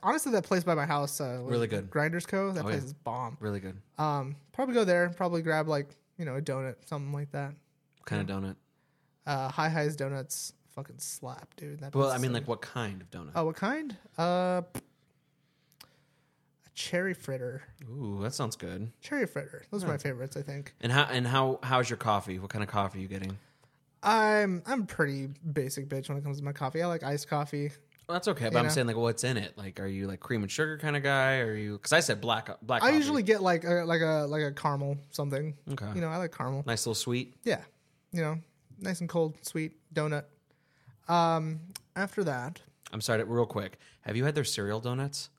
S5: honestly, that place by my house, uh,
S4: Really good.
S5: Grinders Co. That
S4: Oh,
S5: place
S4: yeah.
S5: is bomb.
S4: Really good.
S5: Um, probably go there. Probably grab like you know a donut, something like that.
S4: What kind of donut?
S5: Uh, High Highs donuts fucking slap, dude. That
S4: Well,
S5: place
S4: I
S5: is
S4: mean,
S5: so
S4: like what kind of donut?
S5: Oh, what kind? Uh, a cherry fritter.
S4: Ooh, that sounds good.
S5: Cherry fritter. Those are my favorites. I think.
S4: And how and how how's your coffee? What kind of coffee are you getting?
S5: I'm I'm pretty basic bitch when it comes to my coffee. I like iced coffee.
S4: Well, that's okay, but I'm
S5: know?
S4: saying like, what's in it? Like, are you like cream and sugar kind of guy? Or are you? Because I said black black.
S5: I
S4: coffee.
S5: usually get like a like a like a caramel something.
S4: Okay.
S5: You know, I like caramel.
S4: nice little sweet.
S5: Yeah. You know, nice and cold, sweet donut. Um, after that,
S4: I'm sorry, real quick. Have you had their cereal donuts?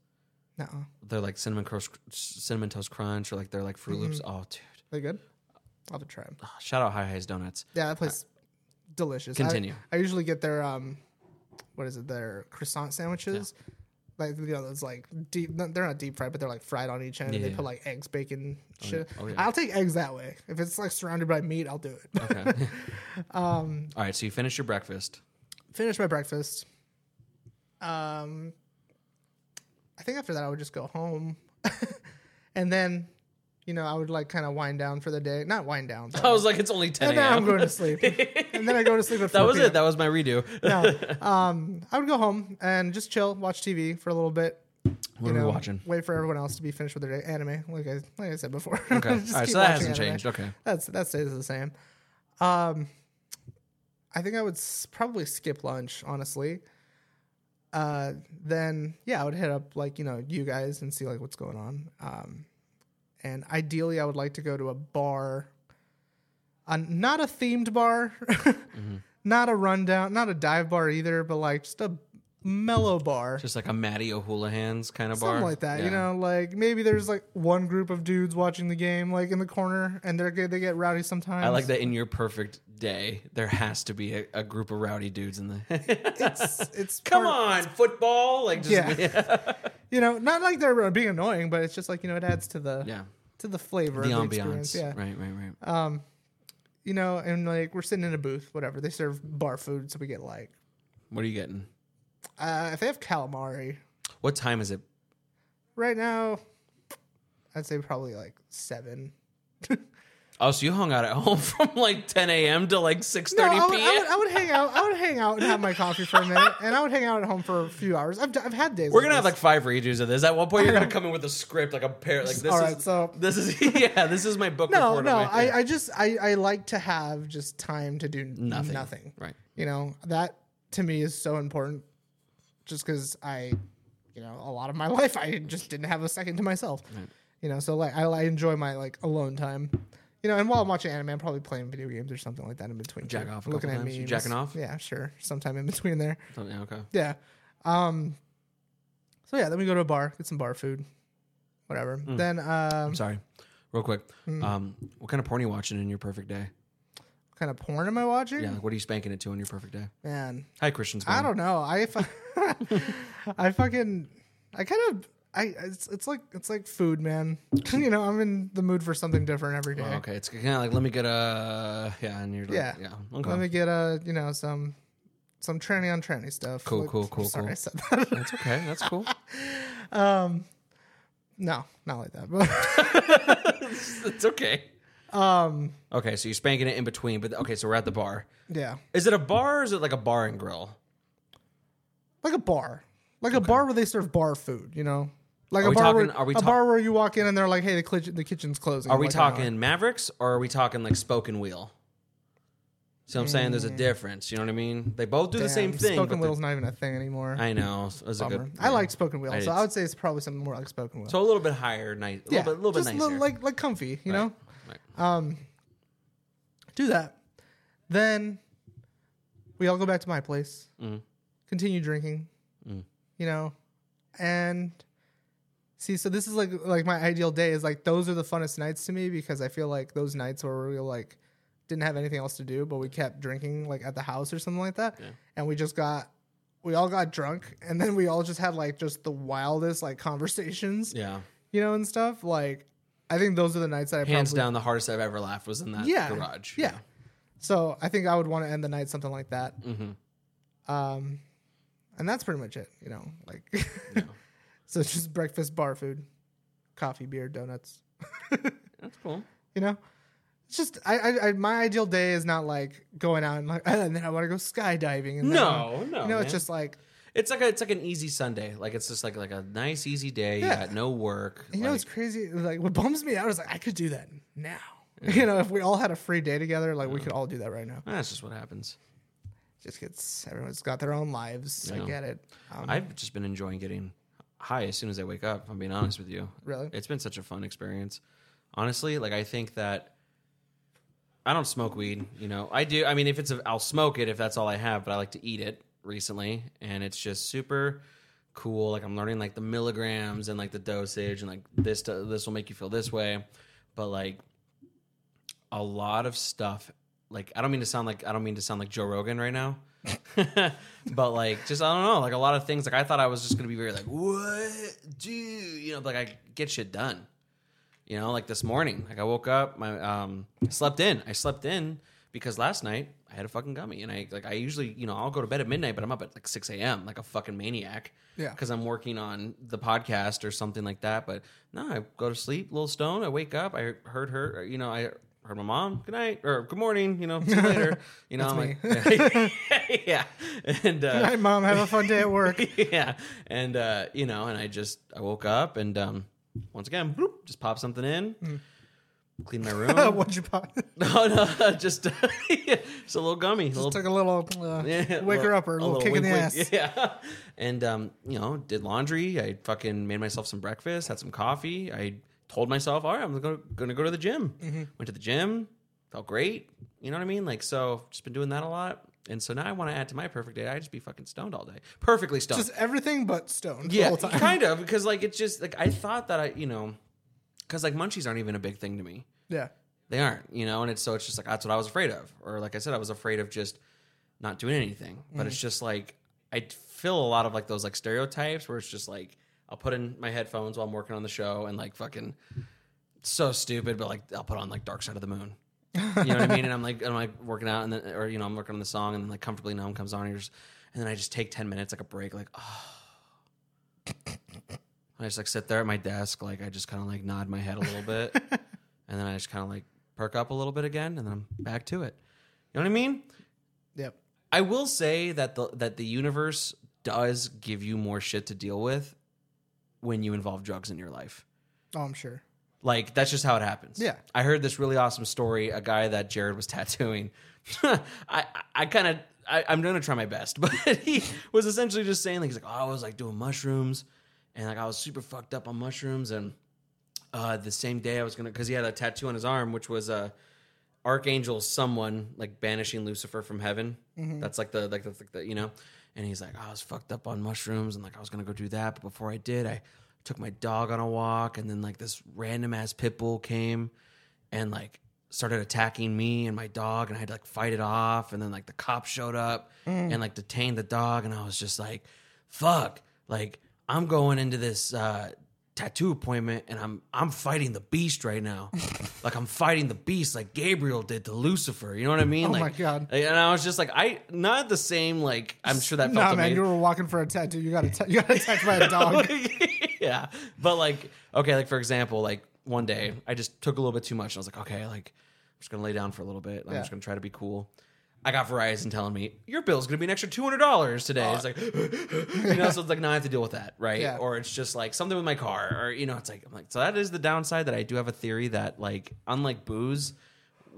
S5: no,
S4: They're like cinnamon crunch, cinnamon toast crunch, or like they're like Fruit Loops.
S5: Mm-hmm.
S4: Oh, dude!
S5: they good. I'll have to try them.
S4: Shout out High Highs Donuts.
S5: Yeah, that place delicious. I-
S4: Continue.
S5: I, usually get their um, what is it? Their croissant sandwiches. Like you know, it's like deep. They're not deep fried, but they're like fried on each end. and they
S4: Yeah.
S5: put like eggs, bacon, shit.
S4: Oh, yeah.
S5: I'll take eggs that way. If it's like surrounded by meat, I'll do it.
S4: Okay. um. All right. So you finish your breakfast.
S5: Finish my breakfast. Um, I think after that I would just go home, and then, you know, I would like kind of wind down for the day. Not wind down.
S4: I was like, it's only 10
S5: and then I'm going to sleep. and then I go to sleep at 4
S4: That was it. That was my redo.
S5: no. Um, I would go home and just chill, watch TV for a little bit.
S4: What are we watching?
S5: Wait for everyone else to be finished with their day. Anime, like I like I said before.
S4: Okay. All right. So that hasn't
S5: anime.
S4: changed. Okay.
S5: That's that stays the same. Um, I think I would s- probably skip lunch, honestly. Uh, then yeah, I would hit up like you know you guys and see like what's going on. Um, and ideally, I would like to go to a bar, uh, not a themed bar, not a rundown, not a dive bar either, but like just a mellow bar.
S4: Just like a Matty O'Houlihan's kind of bar.
S5: Something like that, you know, like maybe there's like one group of dudes watching the game, like in the corner, and they're good. They get rowdy sometimes.
S4: I like that in your perfect day, there has to be a, a group of rowdy dudes in the.
S5: It's it's
S4: Come
S5: part-
S4: on, football! Like, just,
S5: Yeah. you know, not like they're being annoying, but it's just like you know, it adds to the
S4: yeah.
S5: to the flavor
S4: The
S5: of the experience.
S4: ambiance.
S5: Yeah,
S4: Right, right, right.
S5: Um you know, and like we're sitting in a booth, whatever. They serve bar food, so we get like
S4: what are you getting?
S5: uh, if they have calamari
S4: What time is it?
S5: right now, I'd say probably like seven.
S4: Oh, so you hung out at home from like 10 a.m. to like 6:30
S5: No, I would,
S4: p.m.
S5: I, would, I would hang out. I would hang out and have my coffee for a minute, and I would hang out at home for a few hours. I've, I've had days.
S4: We're gonna have like five redos of this. At one point, you're gonna come in with a script, like a pair. Like this
S5: All
S4: is
S5: right, so-
S4: this is yeah, this is my book.
S5: no,
S4: report
S5: no. I, I just I, I like to have just time to do
S4: Nothing.
S5: nothing.
S4: Right.
S5: You know that to me is so important. Just because I, you know, a lot of my life I just didn't have a second to myself. You know, so like I, I enjoy my like alone time. You know, and while I'm watching anime, I'm probably playing video games or something like that in between.
S4: Jack
S5: too.
S4: off a
S5: looking
S4: couple
S5: at
S4: times? You jacking off?
S5: Yeah, sure. Sometime in between there.
S4: Oh, yeah, okay.
S5: Yeah. Um. So yeah, then we go to a bar, get some bar food, whatever.
S4: Hmm.
S5: Then um,
S4: I'm sorry. Real quick,
S5: Hmm.
S4: um, what kind of porn are you watching in your perfect day?
S5: what kind of porn am I watching?
S4: Yeah, like, what are you spanking it to in your perfect day?
S5: Man,
S4: Hi, Christian.
S5: I don't know. I fu- I fucking I kind of I it's, it's like it's like food, man. you know, I'm in the mood for something different every day.
S4: Oh, okay, it's kind of like let me get a yeah, and you're like,
S5: Yeah.
S4: yeah, okay.
S5: Let me get a you know some some tranny on tranny stuff.
S4: Cool,
S5: Like-
S4: cool, cool,
S5: Sorry,
S4: cool.
S5: I said that.
S4: That's okay. That's cool.
S5: um, no, not like that. But
S4: it's okay. Um. Okay, so you're spanking it in between, but okay, so we're at the bar.
S5: yeah,
S4: Is it a bar or is it like a bar and grill?
S5: like a bar, like a bar where they serve bar food. You know, like
S4: Are
S5: a bar
S4: talking-
S5: where
S4: are we
S5: a bar where you walk in and they're like, "Hey, the kitchen the kitchen's closing."
S4: Are we
S5: Like,
S4: talking Mavericks or are we talking like Spoken Wheel? See what I'm saying? There's a difference. You know what I mean? They both do the same
S5: Mm.
S4: Thing.
S5: Spoken Wheel's not even a thing anymore.
S4: I know. It a good.
S5: I like Spoken Wheel,
S4: I
S5: so I would say it's probably something more like Spoken Wheel.
S4: So a little bit higher, nice. A
S5: yeah,
S4: little bit, little bit
S5: just
S4: nicer.
S5: like like comfy, you know.
S4: Right.
S5: do that. Then we all go back to my place,
S4: Mm-hmm.
S5: continue drinking, you know, and see. So this is like like my ideal day is like those are the funnest nights to me because I feel like those nights where we like didn't have anything else to do, but we kept drinking like at the house or something like that, and we just got. We all got drunk, and then we all just had like just the wildest like conversations,
S4: Yeah.
S5: you know, and stuff. Like, I think those are the nights that I
S4: Hands
S5: probably,
S4: down, the hardest I've ever laughed was in that
S5: yeah,
S4: garage.
S5: Yeah. So I think I would want to end the night something like that.
S4: Mm-hmm.
S5: Um, and that's pretty much it. You know, like so it's just breakfast, bar food, coffee, beer, donuts.
S4: That's cool.
S5: You know, it's just I, I, I my ideal day is not like going out and like and then I want to go skydiving. And then,
S4: No, no,
S5: you know, it's just like
S4: It's like a, it's like an easy Sunday. Like it's just like like a nice easy day. You
S5: Yeah.
S4: got no work.
S5: you know,
S4: like,
S5: it's crazy. Like what bums me out is like I could do that now. You know, if we all had a free day together, like we could all do that right now.
S4: that's just what happens.
S5: Just gets everyone's got their own lives. I
S4: Yeah.
S5: get it. Um,
S4: I've just been enjoying getting high as soon as I wake up. if I'm being hmm. honest with you.
S5: Really?
S4: It's been such a fun experience. Honestly, like I think that I don't smoke weed. You know, I do. I mean, if it's a, I'll smoke it if that's all I have. But I like to eat it recently, and it's just super cool. Like I'm learning like the milligrams and like the dosage, and like this this will make you feel this way. But like a lot of stuff. Like I don't mean to sound like I don't mean to sound like Joe Rogan right now. but like just I don't know, like a lot of things like I thought I was just gonna be very like, what do you know, like I get shit done. You know, like this morning, like I woke up, my um slept in. I slept in because last night I had a fucking gummy and I like I usually, you know, I'll go to bed at midnight, but I'm up at like six AM like a fucking maniac.
S5: Yeah.
S4: Because I'm working on the podcast or something like that. But no, I go to sleep, little stone, I wake up, I heard her you know, I heard my mom, good night, or good morning, you know, see you later. You know, I'm like Yeah. And uh
S5: Hi, mom. Have a fun day at work.
S4: yeah and uh you know and i just i woke up and um once again bloop, just pop something in clean my room
S5: What'd you buy?
S4: no no just just a little gummy a little
S5: Took a little uh,
S4: yeah,
S5: wake her up or a little, kick in the
S4: wink,
S5: ass.
S4: Yeah. And um, you know, did laundry. I fucking made myself some breakfast, had some coffee. I told myself, all right, I'm gonna, gonna go to the gym.
S5: Mm-hmm.
S4: Went to the gym, felt great. You know what I mean? Like, so just been doing that a lot. And so now I want to add to my perfect day. I just be fucking stoned all day, perfectly stoned.
S5: Just everything but stoned.
S4: yeah,
S5: the whole time.
S4: kind of because like it's just like I thought that I, you know, because like munchies aren't even a big thing to me
S5: Yeah.
S4: they aren't you know and it's so it's just like that's what i was afraid of or like i said i was afraid of just not doing anything but it's just like i feel a lot of like those like stereotypes where it's just like i'll put in my headphones while i'm working on the show and like fucking so stupid but like i'll put on like dark side of the moon you know what i mean and i'm like i'm like working out and then or you know i'm working on the song and then like comfortably numb comes on and, just, and then i just take 10 minutes like a break like oh I just like sit there at my desk, like I just kind of like nod my head a little bit, and then I just kind of like perk up a little bit again, and then I'm back to it. You know what I mean?
S5: Yep.
S4: I will say that the that the universe does give you more shit to deal with when you involve drugs in your life.
S5: Oh, I'm sure.
S4: Like that's just how it happens.
S5: Yeah.
S4: I heard this really awesome story. A guy that Jared was tattooing. I I kind of I, I'm gonna try my best, but he was essentially just saying like he's like oh, I was like doing mushrooms, and like I was super fucked up on mushrooms, and uh, the same day I was gonna because he had a tattoo on his arm, which was a archangel, someone like banishing Lucifer from heaven. That's like the like the, the you know. And he's like, I was fucked up on mushrooms, and like I was gonna go do that, but before I did, I took my dog on a walk, and then like this random ass pit bull came, and like started attacking me and my dog, and I had to like fight it off, and then like the cops showed up and like detained the dog, and I was just like, fuck, like I'm going into this uh tattoo appointment and I'm I'm fighting the beast right now. like I'm fighting the beast like Gabriel did to Lucifer. You know what I mean?
S5: Oh
S4: like,
S5: my God.
S4: And I was just like, I not the same like I'm sure that felt
S5: Nah, man, you were walking for a tattoo. You got atta- you got attacked by a dog.
S4: yeah. But like, okay, like for example, like one day I just took a little bit too much and I was like, okay, like I'm just gonna lay down for a little bit. I'm
S5: Yeah.
S4: just gonna try to be cool. I got Verizon telling me your bill's gonna be an extra two hundred dollars today. It's like, you know, so it's like now I have to deal with that, right?
S5: Yeah.
S4: Or it's just like something with my car, or you know, it's like I'm like, so that is the downside that I do have a theory that like unlike booze,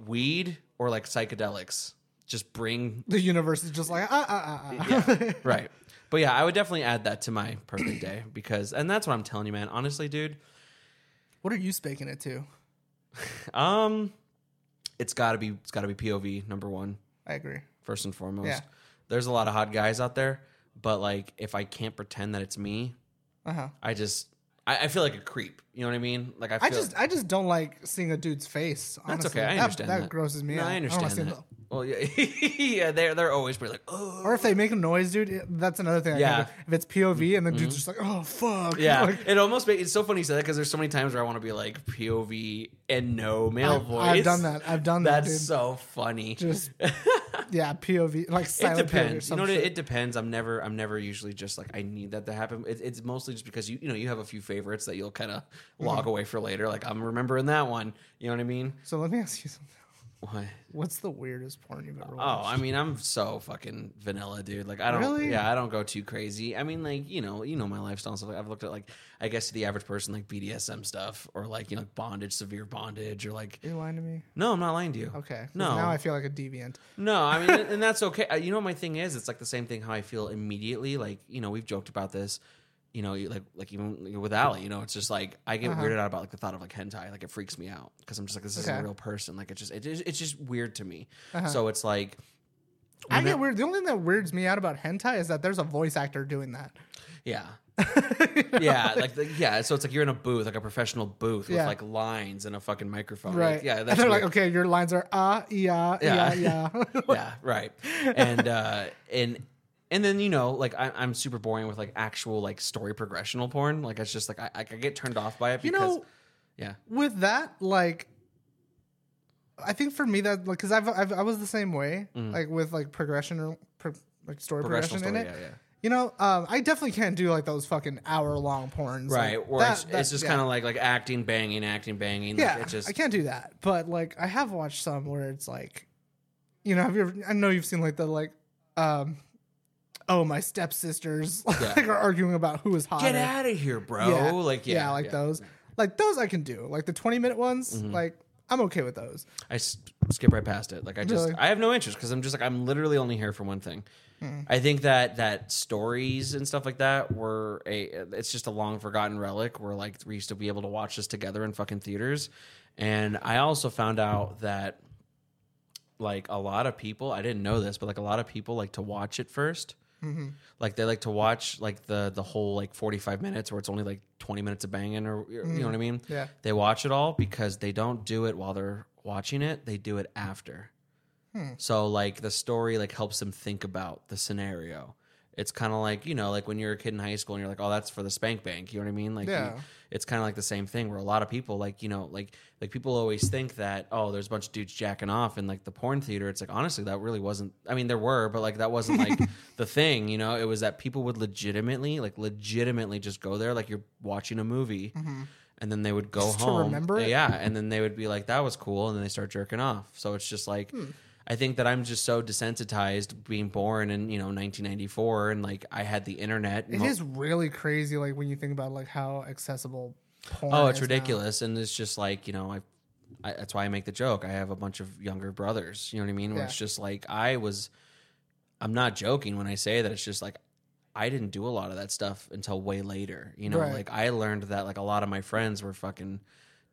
S4: weed or like psychedelics just bring
S5: the universe is just like ah ah ah. ah.
S4: yeah, right. But yeah, I would definitely add that to my perfect day because, and that's what I'm telling you, man. Honestly, dude,
S5: What are you spaking it to?
S4: um, it's got to be it's got to be POV number one
S5: I agree.
S4: first and foremost.
S5: Yeah.
S4: There's a lot of hot guys out there, but like if I can't pretend that it's me,
S5: Uh huh.
S4: I just I, I feel like a creep. You know what I mean? Like I feel
S5: I just I just don't like seeing a dude's face.
S4: that's okay. I understand
S5: that,
S4: that.
S5: grosses me
S4: No,
S5: out.
S4: I understand
S5: see
S4: that. Well, yeah, yeah, they're they're always pretty like, oh,
S5: Or if they make a noise, dude, that's another thing.
S4: Yeah. Mm-hmm.
S5: If it's POV and the dude's just like, oh fuck.
S4: Yeah,
S5: Like,
S4: it almost makes it's so funny you said that because there's so many times where I want to be like POV and no male
S5: I've,
S4: voice.
S5: I've done that. I've done that,
S4: That's so funny.
S5: just yeah, POV like
S4: it
S5: silent POV or
S4: depends. You know, it, it depends. I'm never, I'm never usually just like I need that to happen. It, it's mostly just because you, you know, you have a few favorites that you'll kind of
S5: Mm-hmm.
S4: log away for later. Like I'm remembering that one. You know what I mean?
S5: So let me ask you something.
S4: What?
S5: What's the weirdest porn you've ever
S4: Oh. I mean, I'm so fucking vanilla, dude. Like, I don't,
S5: Really?
S4: yeah, I don't go too crazy. I mean, like, you know, you know my lifestyle and stuff. I've looked at like, I guess to the average person, like BDSM stuff, or like, you know, bondage, severe bondage, or like,
S5: Are you lying to me?
S4: no, I'm not lying to you.
S5: Okay. 'cause
S4: No.
S5: Now I feel like a deviant.
S4: No, I mean, and that's okay. Uh, You know, what my thing is, it's like the same thing how I feel immediately. Like, you know, we've joked about this. You know, like like even with Ali, you know, it's just like I get weirded out about like the thought of like hentai. Like it freaks me out because I'm just like this isn't a real person. Like it's just it, is- it's just weird to me. So it's like
S5: I get weird. The only thing that weirds me out about hentai is that there's a voice actor doing that.
S4: yeah. yeah, like the, yeah, so it's like you're in a booth, like a professional booth with
S5: Yeah.
S4: like lines and a fucking microphone.
S5: Right.
S4: Like, yeah,
S5: and
S4: that's
S5: they're
S4: weird.
S5: like, okay, your lines are ah, yeah,
S4: Yeah.
S5: yeah, yeah.
S4: yeah, right. And uh and and then you know, like I, I'm super boring with like actual like story progressional porn. Like it's just like I, I get turned off by it
S5: You
S4: because
S5: know-
S4: yeah,
S5: With that, like, I think for me that like because I've, I've I was the same way, like with like progression or pro, like story progression
S4: Mm-hmm.
S5: in it.
S4: Yeah, yeah.
S5: You know, um, I definitely can't do like those fucking hour long porns.
S4: Right,
S5: like,
S4: or
S5: that-
S4: it's,
S5: that-
S4: it's just
S5: yeah.
S4: kind of like like acting, banging, acting, banging.
S5: yeah.
S4: like, just
S5: I can't do that, but like I have watched some where it's like, you know, have you ever? I know you've seen like the like, um, oh my stepsisters
S4: Yeah.
S5: like are arguing about who is hotter.
S4: get out of here, bro. Like yeah,
S5: like
S4: yeah.
S5: those. Like those I can do. Like the twenty minute ones,
S4: Mm-hmm.
S5: like I'm okay with those.
S4: I s- skip right past it. Like I just
S5: Really?
S4: I have no interest because I'm just like I'm literally only here for one thing. I think that that stories and stuff like that were a it's just a long forgotten relic where like we used to be able to watch this together in fucking theaters. And I also found out that like a lot of people, I didn't know this, but like a lot of people like to watch it 1st Like they like to watch like the the whole like 45 minutes where it's only like 20 minutes of banging or you know what I mean? Mm-hmm.
S5: Yeah.
S4: They watch it all because they don't do it while they're watching it, they do it after. Hmm. So like the story like helps them think about the scenario. It's kind of like you know, like when you're a kid in high school and you're like, "Oh, that's for the spank bank." You know what I mean? Like, you- it's kind of like the same thing where a lot of people, like you know, like like people always think that oh, there's a bunch of dudes jacking off in like the porn theater. It's like honestly, that really wasn't. I mean, there were, but like that wasn't like the thing. You know, it was that people would legitimately, like legitimately, just go there like you're watching a movie. And then they would go
S5: Mm-hmm. Just to
S4: home.
S5: remember it?
S4: Yeah, and then they would be like, "That was cool," and then they start jerking off. So it's just like,
S5: Hmm.
S4: I think that I'm just so desensitized being born in you know 1994, and like I had the internet.
S5: It
S4: Mo-
S5: is really crazy, like when you think about like how accessible. Porn
S4: Oh, it's
S5: is now.
S4: ridiculous, and it's just like you know, I, I. That's why I make the joke. I have a bunch of younger brothers. You know what I mean? Where
S5: Yeah.
S4: it's just like I was. I'm not joking when I say that. It's just like I didn't do a lot of that stuff until way later. You know,
S5: Right.
S4: like I learned that like a lot of my friends were fucking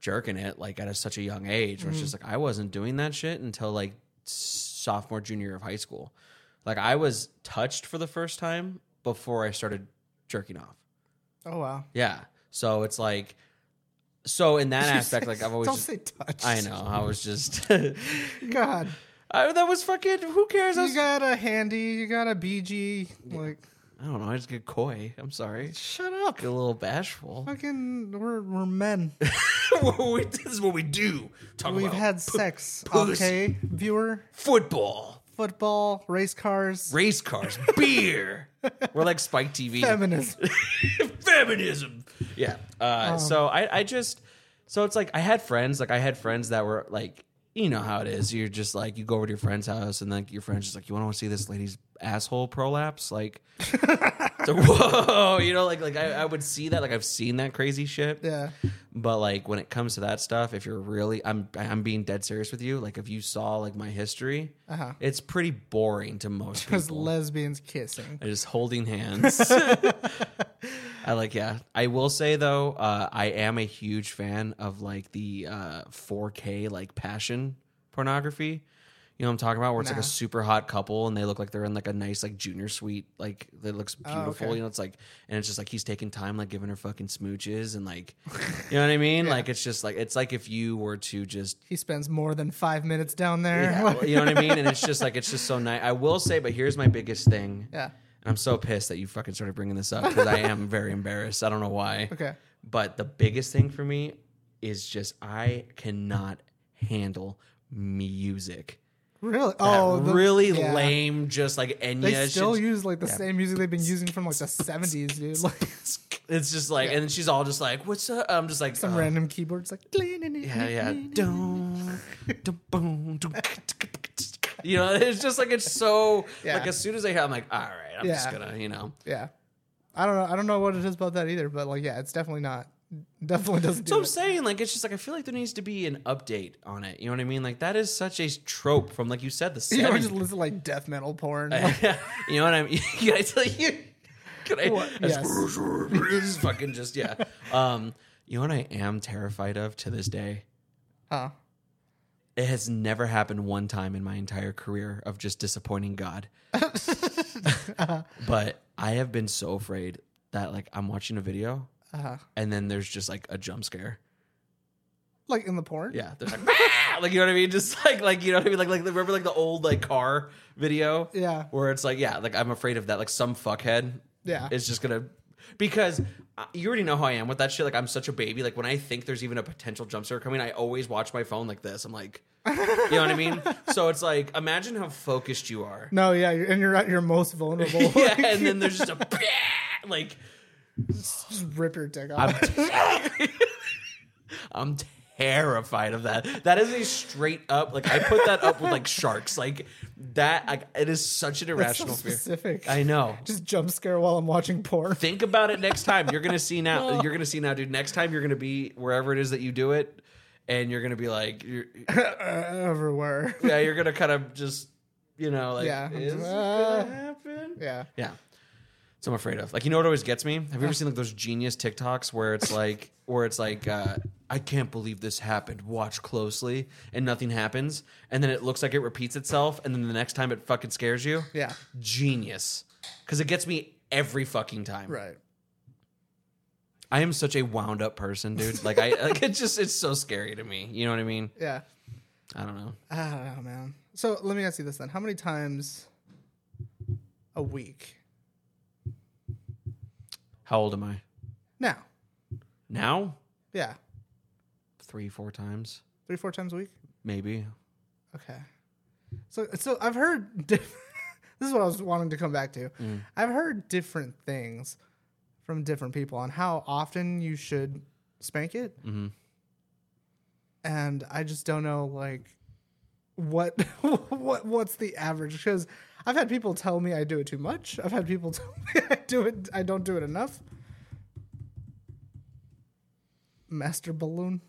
S4: jerking it like at a, such a young age. Where it's just
S5: Mm-hmm.
S4: like I wasn't doing that shit until like sophomore junior of high school. Like I was touched for the first time before I started jerking off.
S5: Oh wow.
S4: Yeah. So it's like, so in that aspect, like I've always,
S5: don't
S4: just-
S5: say touch.
S4: I know, I was just,
S5: God,
S4: I, that was fucking. Who cares? I
S5: you
S4: was,
S5: got a handy, you got a BG, like
S4: I don't know. I just get coy. I'm sorry.
S5: Shut up.
S4: Get a little bashful.
S5: Fucking, we're we're men.
S4: this is what we do. Talk
S5: We've
S4: about
S5: had sex.
S4: pussy.
S5: Okay, viewer.
S4: football,
S5: Football, race cars,
S4: race cars, beer. We're like Spike TV.
S5: feminism.
S4: feminism. Yeah. Uh,
S5: Um,
S4: so I, I just, so it's like I had friends, like I had friends that were like, you know how it is. You're just like you go over to your friend's house and like your friend's just like, you want to see this lady's asshole prolapse? Like, so, whoa, you know, like like I, I would see that, like I've seen that crazy shit.
S5: yeah.
S4: But like when it comes to that stuff, if you're really, I'm I'm being dead serious with you. Like if you saw like my history,
S5: Uh-huh.
S4: it's pretty boring to most
S5: Just
S4: people.
S5: lesbians kissing.
S4: Just holding hands. I like, yeah. I will say though, uh, I am a huge fan of like the uh, 4K like passion pornography. You know what I'm talking about? Where it's like a super hot couple and they look like they're in like a nice like junior suite, like that looks beautiful.
S5: Oh, okay.
S4: You know, it's like, and it's just like he's taking time, like giving her fucking smooches and like, you know what I mean? Like it's just like it's like if you were to just
S5: He spends more than five minutes down there.
S4: yeah, well, you know what I mean? And it's just like it's just so nice. I will say, but here's my biggest thing.
S5: Yeah.
S4: I'm so pissed that you fucking started bringing this up because I am very embarrassed. I don't know why.
S5: Okay.
S4: But the biggest thing for me is just I cannot handle music.
S5: Really? Oh, the-
S4: really
S5: yeah.
S4: lame, just like Enya.
S5: They still
S4: shit.
S5: use like the same music they've been using from like the seventies, dude. Like
S4: It's just like, and she's all just like, "What's up?" I'm just like,
S5: some
S4: uh,
S5: random keyboards, like
S4: Yeah, yeah. Dun, dun, boom, dun, You know, it's just like it's so
S5: Yeah.
S4: like as soon as I hear, I'm like, all right, I'm just gonna, you know.
S5: Yeah. I don't know. I don't know what it is about that either, but like, yeah, it's definitely not. Definitely doesn't do
S4: So I'm
S5: it.
S4: saying, like, it's just like I feel like there needs to be an update on it. You know what I mean? Like that is such a trope from, like you said, the
S5: You know, just listen to like death metal porn.
S4: you know what I mean? Can I tell you? Can I?
S5: What? Yes.
S4: Is fucking just yeah. Um, you know what I am terrified of to this day?
S5: huh?
S4: It has never happened one time in my entire career of just disappointing God. but I have been so afraid that like I'm watching a video
S5: Uh-huh.
S4: and then there's just like a jump scare.
S5: Like in the porn?
S4: Yeah, there's like, "Ah!" like you know what I mean, just like like you know what I mean, like like remember like the old like car video,
S5: Yeah.
S4: where it's like yeah, like I'm afraid of that, like some fuckhead,
S5: Yeah.
S4: is just gonna because uh, you already know how I am with that shit. Like I'm such a baby. Like when I think there's even a potential jump scare coming, I always watch my phone like this. I'm like, you know what I mean? So it's like imagine how focused you are.
S5: No, yeah, and you're at your most vulnerable.
S4: yeah, and then there's just a like
S5: just rip your dick off.
S4: I'm terrified of that. That is a straight up like I put that up with like sharks. Like that like it is such an
S5: That's so
S4: irrational fear. I know.
S5: just jump scare while I'm watching porn.
S4: Think about it next time. You're gonna see now. You're gonna see now, dude. Next time you're gonna be wherever it is that you do it, and you're gonna be like, you're,
S5: Everywhere.
S4: yeah, you're gonna kind of just, you know, like,
S5: Yeah.
S4: is it
S5: Uh,
S4: gonna happen?
S5: Yeah.
S4: Yeah. So I'm afraid of. Like, you know what always gets me? Have you ever seen like those genius TikToks where it's like, where it's like, uh, I can't believe this happened. Watch closely, and nothing happens, and then it looks like it repeats itself, and then the next time it fucking scares you.
S5: Yeah.
S4: Genius, because it gets me every fucking time.
S5: Right.
S4: I am such a wound up person, dude. Like I, like it's just it's so scary to me. You know what I mean?
S5: Yeah.
S4: I don't know.
S5: I don't know, man. So let me ask you this then: How many times a week?
S4: How old am I
S5: Now.
S4: now?
S5: Yeah.
S4: Three, four times,
S5: Three, four times a week.
S4: maybe.
S5: Okay. So, so I've heard. Diff- this is what I was wanting to come back to. I've heard different things from different people on how often you should spank it,
S4: Mm-hmm.
S5: and I just don't know like what what what's the average because I've had people tell me I do it too much. I've had people tell me I do it. I don't do it enough. Master balloon.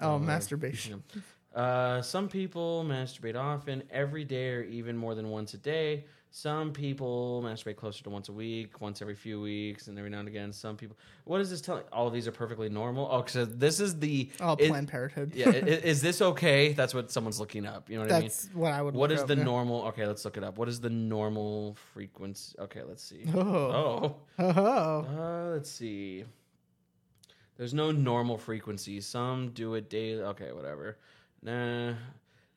S5: Oh, masturbation.
S4: Uh, some people masturbate often, every day, or even more than once a day. Some people masturbate closer to once a week, once every few weeks, and every now and again. Some people. What is this telling? All of these are perfectly normal. Oh, so this is the.
S5: Oh,
S4: is-
S5: Planned Parenthood.
S4: yeah, i- i- is this okay? That's what someone's looking up. You know what I mean?
S5: That's what I would.
S4: What is
S5: up,
S4: the
S5: yeah.
S4: normal? Okay, let's look it up. What is the normal frequency? Okay, let's see.
S5: Oh.
S4: Oh,
S5: Oh,
S4: uh, let's see. There's no normal frequency. Some do it daily. Okay, whatever. Nah.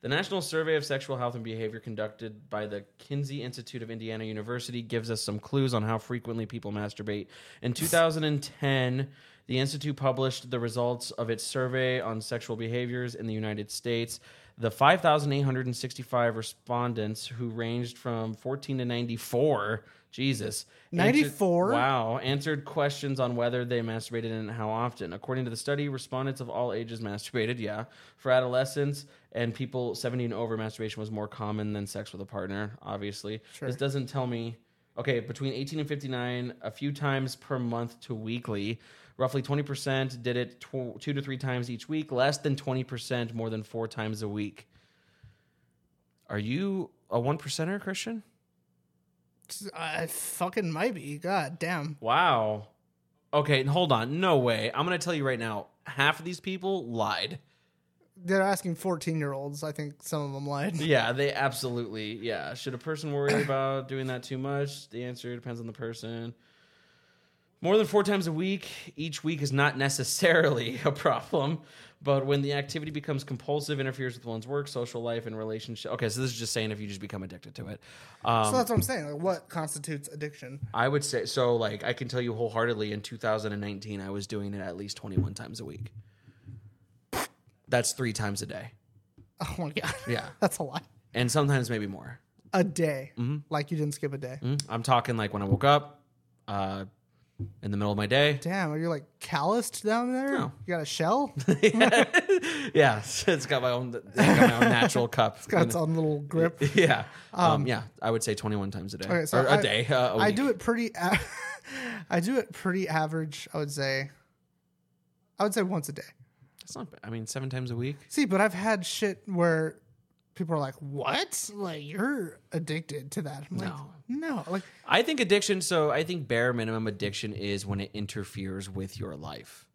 S4: The National Survey of Sexual Health and Behavior conducted by the Kinsey Institute of Indiana University gives us some clues on how frequently people masturbate. In 2010, the institute published the results of its survey on sexual behaviors in the United States. The 5,865 respondents who ranged from 14 to 94, Jesus. answered-
S5: 94?
S4: Wow. Answered questions on whether they masturbated and how often. According to the study, respondents of all ages masturbated, yeah. For adolescents and people 70 and over, masturbation was more common than sex with a partner, obviously. This doesn't tell me. Okay, between 18 and 59, a few times per month to weekly. Roughly 20% did it tw- two to three times each week. Less than 20% more than four times a week. Are you a one percenter, Christian?
S5: I fucking might be. God damn.
S4: Wow. Okay, hold on. No way. I'm going to tell you right now. Half of these people lied.
S5: They're asking 14 year olds. I think some of them lied.
S4: Yeah, they absolutely. Yeah. Should a person worry about doing that too much? The answer depends on the person. More than four times a week each week is not necessarily a problem, but when the activity becomes compulsive, interferes with one's work, social life, and relationship. Okay, so this is just saying if you just become addicted to it. Um,
S5: So that's what I'm saying. Like, what constitutes addiction?
S4: I would say so. Like I can tell you wholeheartedly, in 2019, I was doing it at least 21 times a week. That's three times a day,
S5: Oh my god.
S4: Yeah.
S5: that's a lot.
S4: and sometimes maybe more.
S5: A day.
S4: Mm-hmm.
S5: Like you didn't skip a day.
S4: Mm, I'm talking like when I woke up, uh, in the middle of my day.
S5: Damn, are you like calloused down there?
S4: No.
S5: You got a shell?
S4: yeah, it's got my own, it's got my own natural cup.
S5: It's got its own little grip.
S4: yeah, um, yeah. I would say 21 times a day,
S5: Okay, so
S4: or a
S5: I-
S4: day. Uh, a
S5: I
S4: week.
S5: I do it pretty. A- I do it pretty average. I would say. I would say once a day.
S4: That's not bad. I mean, seven times a week.
S5: See, but I've had shit where people are like, "What? Like you're addicted to that?" I'm like,
S4: No.
S5: no. Like
S4: I think addiction. So I think bare minimum addiction is when it interferes with your life.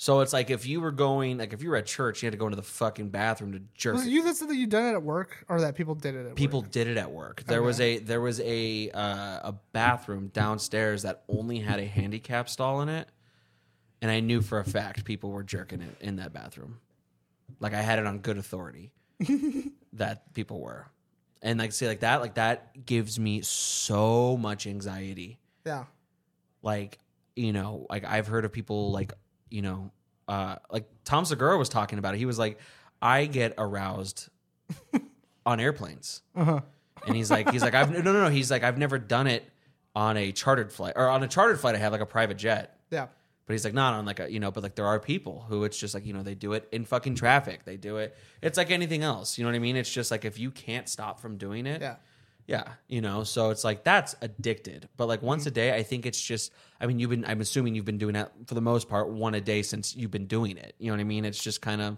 S4: So it's like if you were going, like if you were at church, you had to go into the fucking bathroom to jerk.
S5: was it you that said that you done it at work, or that people did it at work?
S4: People
S5: work?
S4: did it at work. There was a there was a uh, a bathroom downstairs that only had a handicap stall in it, and I knew for a fact people were jerking it in that bathroom. Like I had it on good authority that people were, and like say like that, like that gives me so much anxiety.
S5: Yeah.
S4: Like you know, like I've heard of people like you know, uh, like Tom Segura was talking about it. He was like, I get aroused on airplanes.
S5: Uh-huh.
S4: And he's like, he's like, I've no, no, no. He's like, I've never done it on a chartered flight or on a chartered flight. I have like a private jet,
S5: Yeah.
S4: But he's like, not on like a, you know, but like there are people who it's just like, you know, they do it in fucking traffic. They do it. It's like anything else. You know what I mean? It's just like if you can't stop from doing it,
S5: Yeah.
S4: yeah, you know, so it's like that's addicted. But like once mm-hmm. a day, I think it's just. I mean, you've been. I'm assuming you've been doing that for the most part, one a day since you've been doing it. You know what I mean? It's just kind of.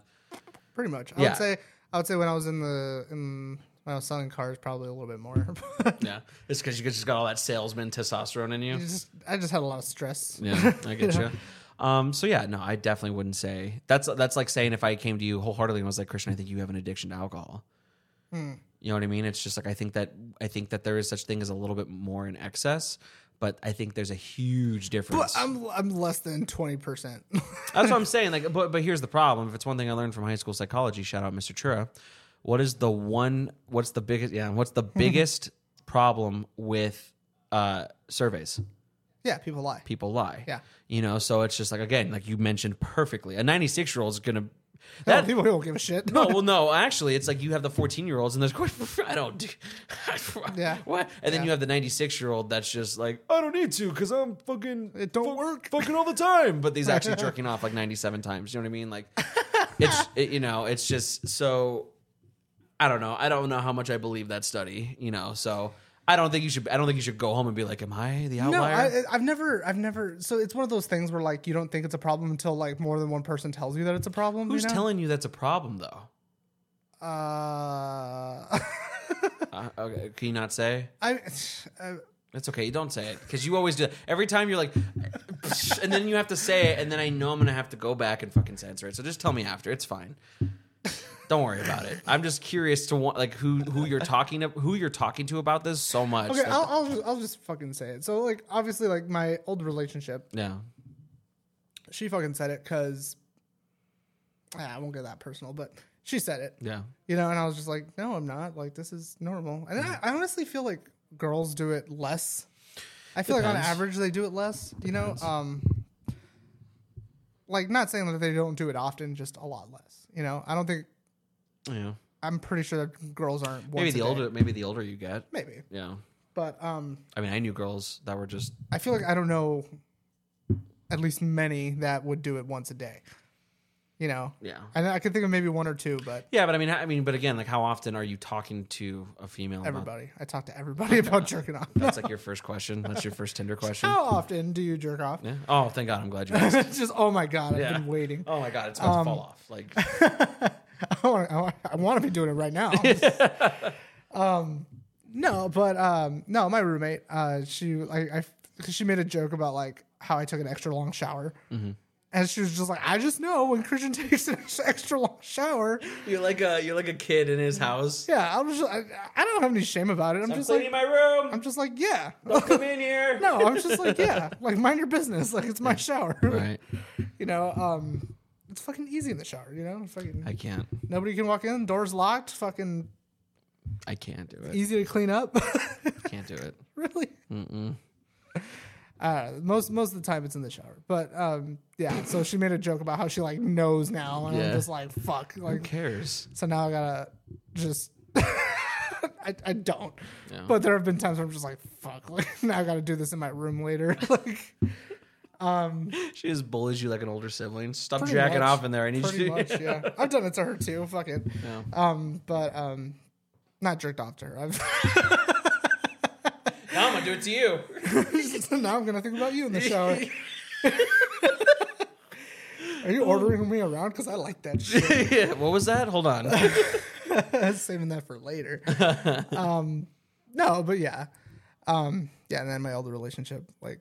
S5: Pretty much. I
S4: Yeah.
S5: would say. I would say when I was in the in was selling cars, probably a little bit more.
S4: Yeah, it's because you just got all that salesman testosterone in you.
S5: just, I just had a lot of stress.
S4: Yeah, I get you. Um, so yeah, no, I definitely wouldn't say that's that's like saying if I came to you wholeheartedly and was like Christian, I think you have an addiction to alcohol. You know what I mean? It's just like I think that I think that there is such thing as a little bit more in excess, but I think there's a huge difference.
S5: But I'm I'm less than twenty percent.
S4: That's what I'm saying. Like, but but here's the problem. If it's one thing I learned from high school psychology, shout out Mr. Chura. What is the one? What's the biggest? Yeah, what's the biggest problem with uh, surveys?
S5: yeah, people lie.
S4: People lie.
S5: Yeah.
S4: you know. So it's just like again, like you mentioned perfectly. A 96 year old is gonna. That,
S5: people don't give a shit.
S4: no, well, no. Actually, it's like you have the 14 year olds, and there's I don't.
S5: Yeah.
S4: What? And then
S5: Yeah.
S4: you have the 96 year old that's just like I don't need to because I'm fucking
S5: It don't work.
S4: fucking all the time. But he's actually jerking off like 97 times. You know what I mean? Like it's it, you know it's just so. I don't know. I don't know how much I believe that study. You know, so. I don't think you should. I don't think you should go home and be like, "Am I the
S5: No,
S4: outlier?"
S5: I, I've never, I've never. So it's one of those things where like you don't think it's a problem until like more than one person tells you that it's a problem.
S4: Who's
S5: you know?
S4: telling you that's a problem, though?
S5: Uh,
S4: Uh, okay, can you not say?
S5: I, uh,
S4: It's okay. You don't say it because you always do. It. Every time you're like, and then you have to say it, and then I know I'm gonna have to go back and fucking censor it. So just tell me after. It's fine. Don't worry about it. I'm just curious to want like who who you're talking to, who you're talking to about this so much.
S5: okay,
S4: that-
S5: I'll, I'll, just, I'll just fucking say it. So like, obviously, like my old relationship,
S4: yeah.
S5: she fucking said it because I won't get that personal, but She said it.
S4: Yeah.
S5: You know, and I was just like, no, I'm not. Like, this is normal. And I, I honestly feel like girls do it less. I feel like on
S4: Depends.
S5: average they do it less. You know, um, like not saying that they don't do it often, just a lot less. You know, I don't think.
S4: Yeah.
S5: I'm pretty sure that girls aren't. Once
S4: Maybe
S5: a
S4: the
S5: day.
S4: older maybe the older you get.
S5: maybe,
S4: Yeah.
S5: but um,
S4: I mean, I knew girls that were just
S5: I feel like I don't know at least many that would do it once a day. You know,
S4: yeah.
S5: and I could think of maybe one or two, but
S4: Yeah, but I mean, I mean, but again, like, how often are you talking to a female? About,
S5: everybody. I talk to everybody about jerking off.
S4: that's like your first question. That's your first Tinder question.
S5: How often do you jerk off?
S4: Yeah. Oh, thank God, I'm glad you asked.
S5: It's just oh my god, I've
S4: Yeah.
S5: been waiting.
S4: Oh my God, it's about to fall off. Like,
S5: I want, I want, I want to be doing it right now. um, no, but um, no, my roommate, uh, she like I, cause she made a joke about like how I took an extra long shower, and she was just like, I just know when Christian takes an extra long shower.
S4: you're like a you're like a kid in his house.
S5: Yeah, I was just, I, I don't have any shame about it. I'm
S4: I'm
S5: just
S4: cleaning
S5: like,
S4: my room.
S5: I'm just like, yeah.
S4: Don't come in here.
S5: no, I'm just like, yeah, like mind your business. Like it's my shower.
S4: Right.
S5: You know, um, it's fucking easy in the shower. You know, fucking
S4: I can't.
S5: nobody can walk in. Doors locked. Fucking
S4: I can't do it.
S5: easy to clean up.
S4: Can't do it.
S5: really. Uh, most most of the time it's in the shower, but um, yeah. So she made a joke about how she like knows now, and I'm
S4: Yeah.
S5: just like, fuck.
S4: Who
S5: Like,
S4: cares?
S5: so now I gotta just. I, I don't,
S4: Yeah.
S5: but there have been times where I'm just like, fuck. Like now I gotta do this in my room later. like,
S4: She just bullies you like an older sibling. Stop
S5: Pretty
S4: jacking
S5: much.
S4: off in there. I need
S5: pretty
S4: you to.
S5: much, yeah. I've done it to her too. Fuck it.
S4: Yeah.
S5: Um, but um, not jerked off to her. I've
S4: Now I'm gonna do it to you.
S5: now I'm gonna think about you in the shower. Are you ordering me around? Because I like that shit.
S4: yeah. What was that? Hold on.
S5: Saving that for later. um, no, but yeah, um, yeah. And then my older relationship, like,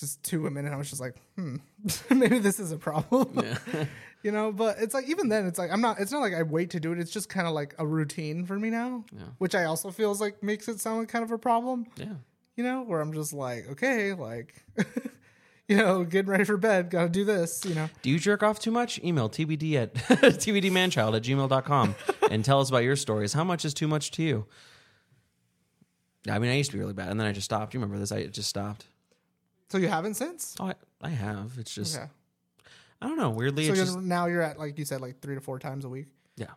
S5: just two women, and I was just like, hmm, maybe this is a problem. you know, but it's like even then, it's like I'm not. It's not like I wait to do it. It's just kind of like a routine for me now, which I also feels like makes it sound like kind of a problem.
S4: Yeah.
S5: you know, where I'm just like, okay, like, you know, getting ready for bed, gotta do this, you know.
S4: Do you jerk off too much? Email tbd at tbdmanchild at gmail.com and tell us about your stories. How much is too much to you? Yeah, I mean, I used to be really bad, and then I just stopped. You remember this? I just stopped.
S5: So you haven't since?
S4: Oh, I, I have. It's just,
S5: Okay.
S4: I don't know. Weirdly,
S5: So
S4: it's
S5: you're,
S4: just,
S5: now you're at, like you said, like three to four times a week.
S4: yeah.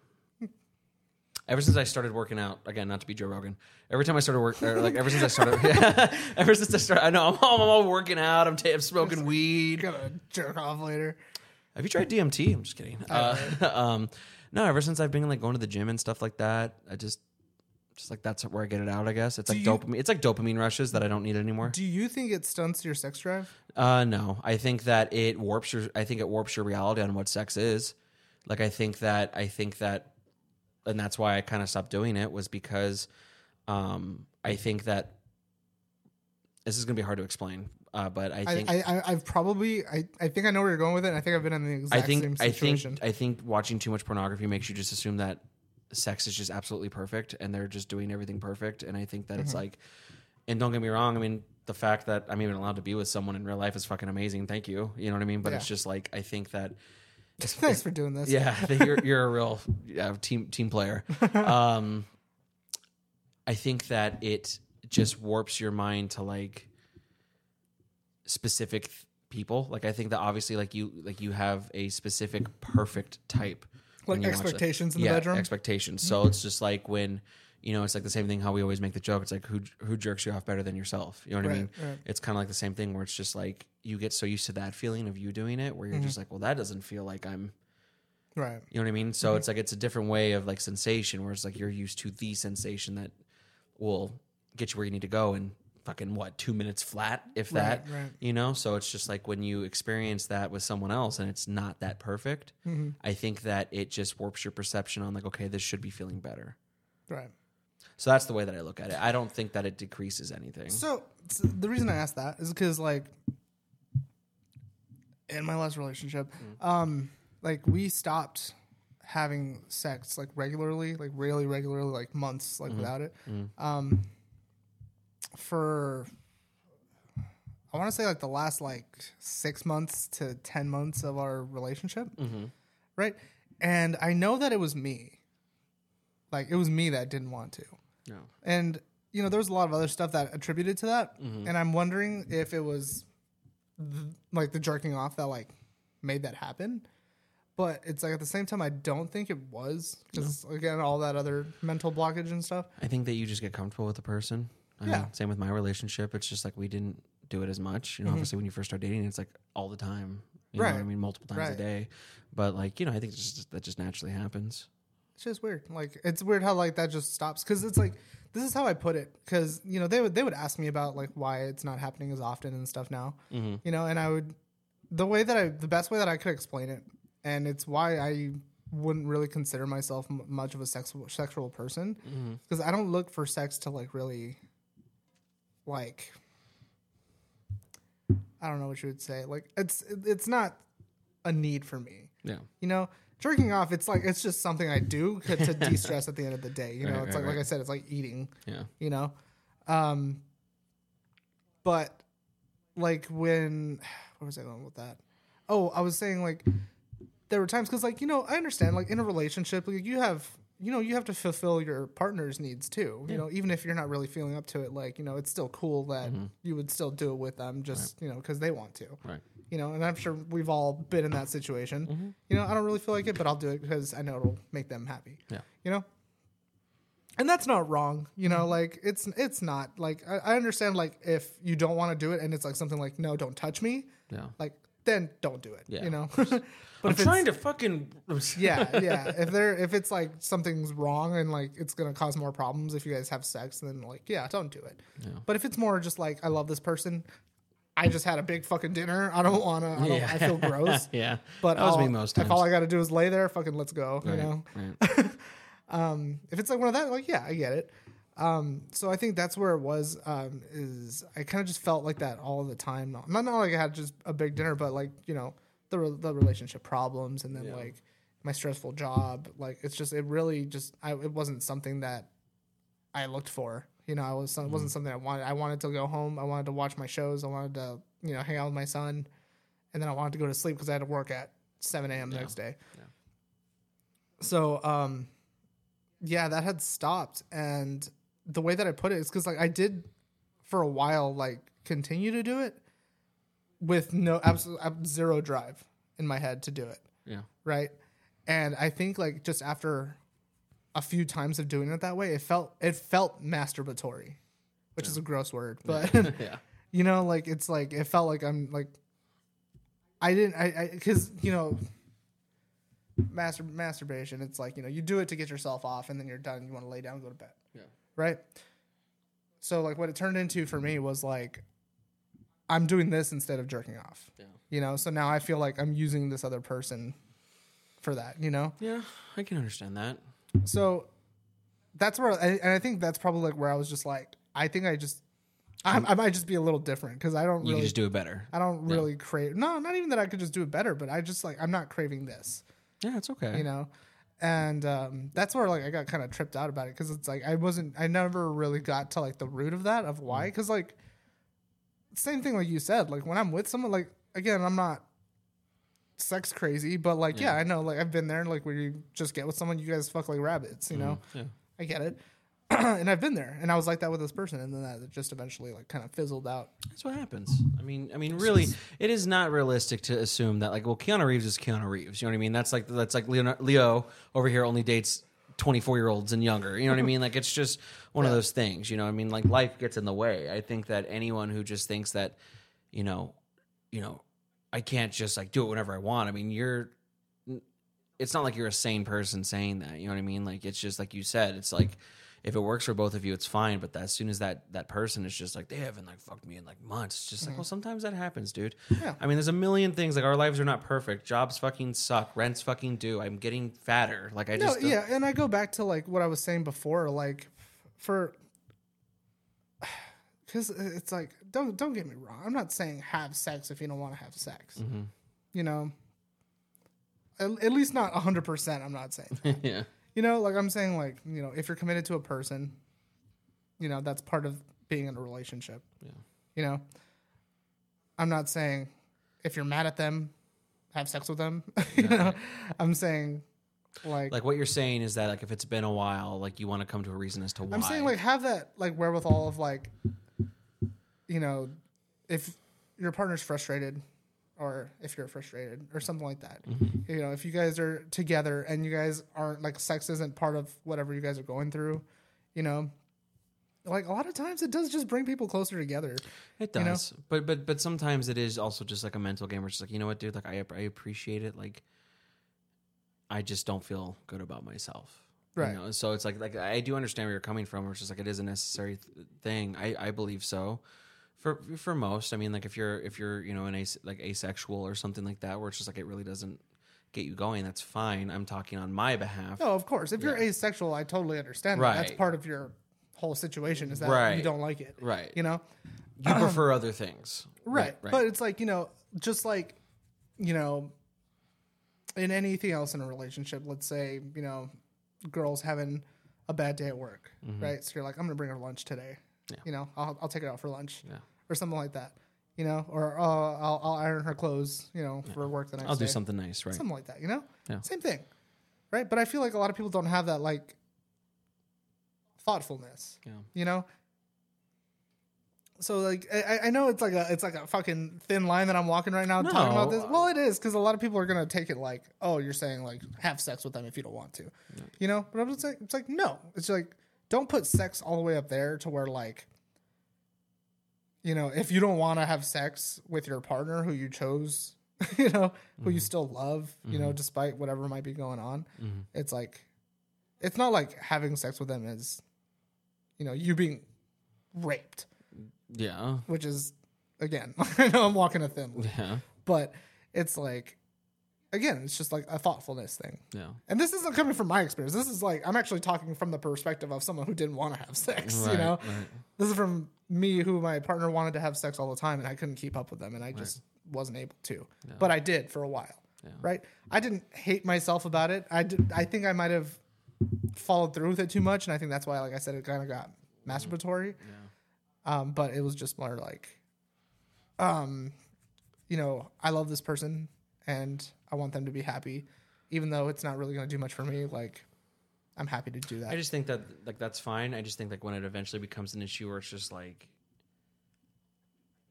S4: Ever since I started working out, again, not to be Joe Rogan. Every time I started work, or like ever since I started, yeah, ever since I started, I know I'm, all- I'm all working out. I'm, ta- I'm smoking weed.
S5: Gonna jerk off later.
S4: Have you tried DMT? I'm just kidding. Uh, um, no, ever since I've been like going to the gym and stuff like that, I just, just like that's where I get it out. I guess it's like
S5: you-
S4: dopamine. It's like dopamine rushes that I don't need anymore.
S5: Do you think it stunts your sex drive?
S4: Uh, no, I think that it warps your. I think it warps your reality on what sex is. Like I think that I think that, and that's why I kind of stopped doing it was because, um, I think that this is gonna be hard to explain. Uh, but I think
S5: I, I, I've probably, I, I think I know where you're going with it. And I think I've been in the
S4: I
S5: exact same
S4: think I think I think watching too much pornography makes you just assume that sex is just absolutely perfect and they're just doing everything perfect. And I think that
S5: Mm-hmm.
S4: it's like, and don't get me wrong. I mean, the fact that I'm even allowed to be with someone in real life is fucking amazing. Thank you. You know what I mean? But it's just like I think that
S5: Thanks for doing this.
S4: yeah, you're you're a real yeah, team team player. Um, I think that it just warps your mind to like specific th- people. Like I think that obviously like you like you have a specific perfect type.
S5: Like
S4: you watch that.
S5: expectations in the
S4: yeah,
S5: bedroom?
S4: Expectations. So it's just like when you know, it's like the same thing how we always make the joke. It's like who who jerks you off better than yourself. You know what I mean?
S5: right.
S4: It's kind of like the same thing where it's just like you get so used to that feeling of you doing it, where you're
S5: Mm-hmm.
S4: just like, well, that doesn't feel like I'm
S5: Right.
S4: you know what I mean? So it's like it's a different way of like sensation where it's like you're used to the sensation that will get you where you need to go in fucking what, two minutes flat, if that.
S5: right.
S4: You know? So it's just like when you experience that with someone else and it's not that perfect,
S5: Mm-hmm.
S4: I think that it just warps your perception on like, okay, this should be feeling better.
S5: Right.
S4: So that's the way that I look at it. I don't think that it decreases anything.
S5: So, so the reason I asked that is because like in my last relationship, um, like we stopped having sex like regularly, like really regularly, like months, like without it. Um, for I want to say like the last like six months to ten months of our relationship, right? and I know that it was me. Like it was me that didn't want to.
S4: No.
S5: And you know, there's a lot of other stuff that attributed to that,
S4: Mm-hmm.
S5: and I'm wondering if it was th- like the jerking off that like made that happen. But it's like at the same time, I don't think it was because again, all that other mental blockage and stuff.
S4: I think that you just get comfortable with the person. I
S5: Yeah.
S4: mean, same with my relationship. It's just like we didn't do it as much. You know, obviously when you first start dating, it's like all the time. You know what I
S5: Mm-hmm.
S4: Mean? Multiple times
S5: Right.
S4: a day. But like, you know, I think it's just, that just naturally happens.
S5: It's just weird. Like it's weird how like that just stops because it's like this is how I put it because you know they would they would ask me about like why it's not happening as often and stuff now.
S4: Mm-hmm.
S5: You know, and I would the way that I the best way that I could explain it, and it's why I wouldn't really consider myself m- much of a sexual sexual person
S4: Mm-hmm.
S5: because I don't look for sex to like really like I don't know what you would say. Like it's it's not a need for me.
S4: Yeah.
S5: you know jerking off it's like it's just something i do to de-stress at the end of the day you know?
S4: Right,
S5: it's
S4: right,
S5: like like i said it's like eating
S4: Yeah.
S5: you know? Um but like when where was i going with that? Oh i was saying like there were times because like you know i understand like in a relationship like you have you know you have to fulfill your partner's needs too you know even if you're not really feeling up to it like you know it's still cool that mm-hmm. you would still do it with them just you know because they want to
S4: Right.
S5: you know, and I'm sure we've all been in that situation. Mm-hmm. You know, I don't really feel like it, but I'll do it because I know it'll make them happy.
S4: Yeah.
S5: You know, and that's not wrong. You know, mm-hmm. like it's it's not like I, I understand like if you don't want to do it and it's like something like no, don't touch me.
S4: Yeah.
S5: Like then don't do it.
S4: Yeah.
S5: You know. but
S4: I'm
S5: if
S4: trying to fucking.
S5: yeah, yeah. If there, if it's like something's wrong and like it's gonna cause more problems if you guys have sex, then like yeah, don't do it. But if it's more just like I love this person, I just had a big fucking dinner. I don't wanna. I, don't, I feel gross.
S4: yeah.
S5: But
S4: that was me most times.
S5: If all I got to do is lay there, fucking let's go. You know.
S4: right.
S5: Um, if it's like one of that, like yeah, I get it. Um, so I think that's where it was. Um, is I kind of just felt like that all the time. Not, not like I had just a big dinner, but like you know the re- the relationship problems, and then like my stressful job. Like it's just it really just I it wasn't something that I looked for. You know, I was it wasn't something I wanted. I wanted to go home. I wanted to watch my shows. I wanted to you know hang out with my son, and then I wanted to go to sleep because I had to work at seven a.m. the next day. So um, yeah, that had stopped, and the way that I put it is because like I did for a while like continue to do it with no absolute zero drive in my head to do it
S4: Yeah.
S5: right? And I think like just after a few times of doing it that way, it felt it felt masturbatory, which is a gross word, but
S4: Yeah.
S5: you know, like it's like it felt like I'm like I didn't I because you know master masturbation. It's like you know you do it to get yourself off, and then you're done. You want to lay down, and go to bed,
S4: Yeah.
S5: Right? So like what it turned into for me was like I'm doing this instead of jerking off.
S4: Yeah.
S5: You know, so now I feel like I'm using this other person for that, you know?
S4: Yeah. I can understand that.
S5: So that's where, I, and I think that's probably like where I was just like, I think I just, I, I might just be a little different because I don't
S4: You
S5: really,
S4: can just do it better.
S5: I don't really crave, no, not even that I could just do it better, but I just like, I'm not craving this,
S4: Yeah, it's okay.
S5: you know? And um, that's where like I got kind of tripped out about it because it's like I wasn't, I never really got to like the root of that of why. Because like, same thing like you said, like when I'm with someone, like again, I'm not sex crazy, but like yeah, I know like I've been there, like where you just get with someone, you guys fuck like rabbits, you know.
S4: Yeah.
S5: I get it. and I've been there, and I was like that with this person, and then that just eventually like kind of fizzled out.
S4: That's what happens. I mean, I mean, really, it is not realistic to assume that like, well, Keanu Reeves is Keanu Reeves. You know what I mean? That's like that's like Leo, Leo over here only dates twenty four year olds and younger. You know what I mean? Like it's just one of those things. You know, what I mean, like life gets in the way. I think that anyone who just thinks that, you know, you know, I can't just like do it whenever I want. I mean, you're. It's not like you're a sane person saying that. You know what I mean? Like it's just like you said. It's like if it works for both of you, it's fine. But as soon as that that person is just like they haven't like fucked me in like months, it's just like well, sometimes that happens, dude.
S5: Yeah.
S4: I mean, there's a million things. Like our lives are not perfect. Jobs fucking suck. Rents fucking do. I'm getting fatter. Like I
S5: No,
S4: just don't-
S5: yeah, and I go back to like what I was saying before, like for because it's like don't don't get me wrong. I'm not saying have sex if you don't want to have sex.
S4: Mm-hmm.
S5: You know, at, at least not hundred percent. I'm not saying. that.
S4: yeah.
S5: You know, like I'm saying, like you know, if you're committed to a person, you know that's part of being in a relationship.
S4: Yeah.
S5: You know, I'm not saying if you're mad at them, have sex with them. you know, I'm saying Like,
S4: Like what you're saying is that like if it's been a while, like you want to come to a reason as to why.
S5: I'm saying like have that like wherewithal of like, you know, if your partner's frustrated, or if you're frustrated, or something like that.
S4: Mm-hmm.
S5: You know, if you guys are together and you guys aren't like sex isn't part of whatever you guys are going through, you know, like a lot of times it does just bring people closer together.
S4: It
S5: you know?
S4: does, but but but sometimes it is also just like a mental game where it's just like you know what, dude, like I I appreciate it, like I just don't feel good about myself,
S5: Right.
S4: You know? So it's like like I do understand where you're coming from, where it's just like it is a necessary th- thing. I I believe so. For for most, I mean, like if you're if you're you know an as, like asexual or something like that, where it's just like it really doesn't get you going, that's fine. I'm talking on my behalf.
S5: No, of course. If you're
S4: Yeah.
S5: asexual, I totally understand. That. That's part of your whole situation is that
S4: Right.
S5: you don't like it.
S4: Right.
S5: You know?
S4: You prefer other things,
S5: Right. Right. But it's like, you know, just like, you know, in anything else in a relationship, let's say, you know, girls having a bad day at work, right? So you're like, I'm going to bring her lunch today.
S4: Mm-hmm. Yeah.
S5: You know, I'll, I'll take it out for lunch
S4: Yeah.
S5: Or something like that, you know, or uh, I'll, I'll iron her clothes, you know, for work the next day.
S4: I'll do
S5: day.
S4: something nice, right?
S5: Something like that, you know?
S4: Yeah.
S5: Same thing. Right. But I feel like a lot of people don't have that, like, thoughtfulness
S4: Yeah.
S5: you know so like I, I know it's like a it's like a fucking thin line that I'm walking right now talking about this. Well, it is because a lot of people are gonna take it like, oh, you're saying like have sex with them if you don't want to, you know. But I'm just like, it's like no, it's like don't put sex all the way up there to where like, you know, if you don't want to have sex with your partner who you chose, you know, who you mm-hmm. still love, you know, mm-hmm. despite whatever might be going on, mm-hmm. it's like, it's not like having sex with them is, you know, you being raped
S4: Yeah.
S5: which is again, I know I'm walking a thin line,
S4: Yeah.
S5: but it's like again, it's just like a thoughtfulness thing.
S4: Yeah.
S5: And this isn't coming from my experience. This is like I'm actually talking from the perspective of someone who didn't want to have sex. you know,
S4: right.
S5: this is from me who my partner wanted to have sex all the time, and I couldn't keep up with them, and I just wasn't able to. But I did for a while. Right? I didn't hate myself about it. I did. I think I might have followed through with it too much, and I think that's why, like I said, it kind of got masturbatory. Um, but it was just more like, um, you know, I love this person and I want them to be happy, even though it's not really going to do much for me. Like, I'm happy to do that.
S4: I just think that like that's fine. I just think like when it eventually becomes an issue where it's just like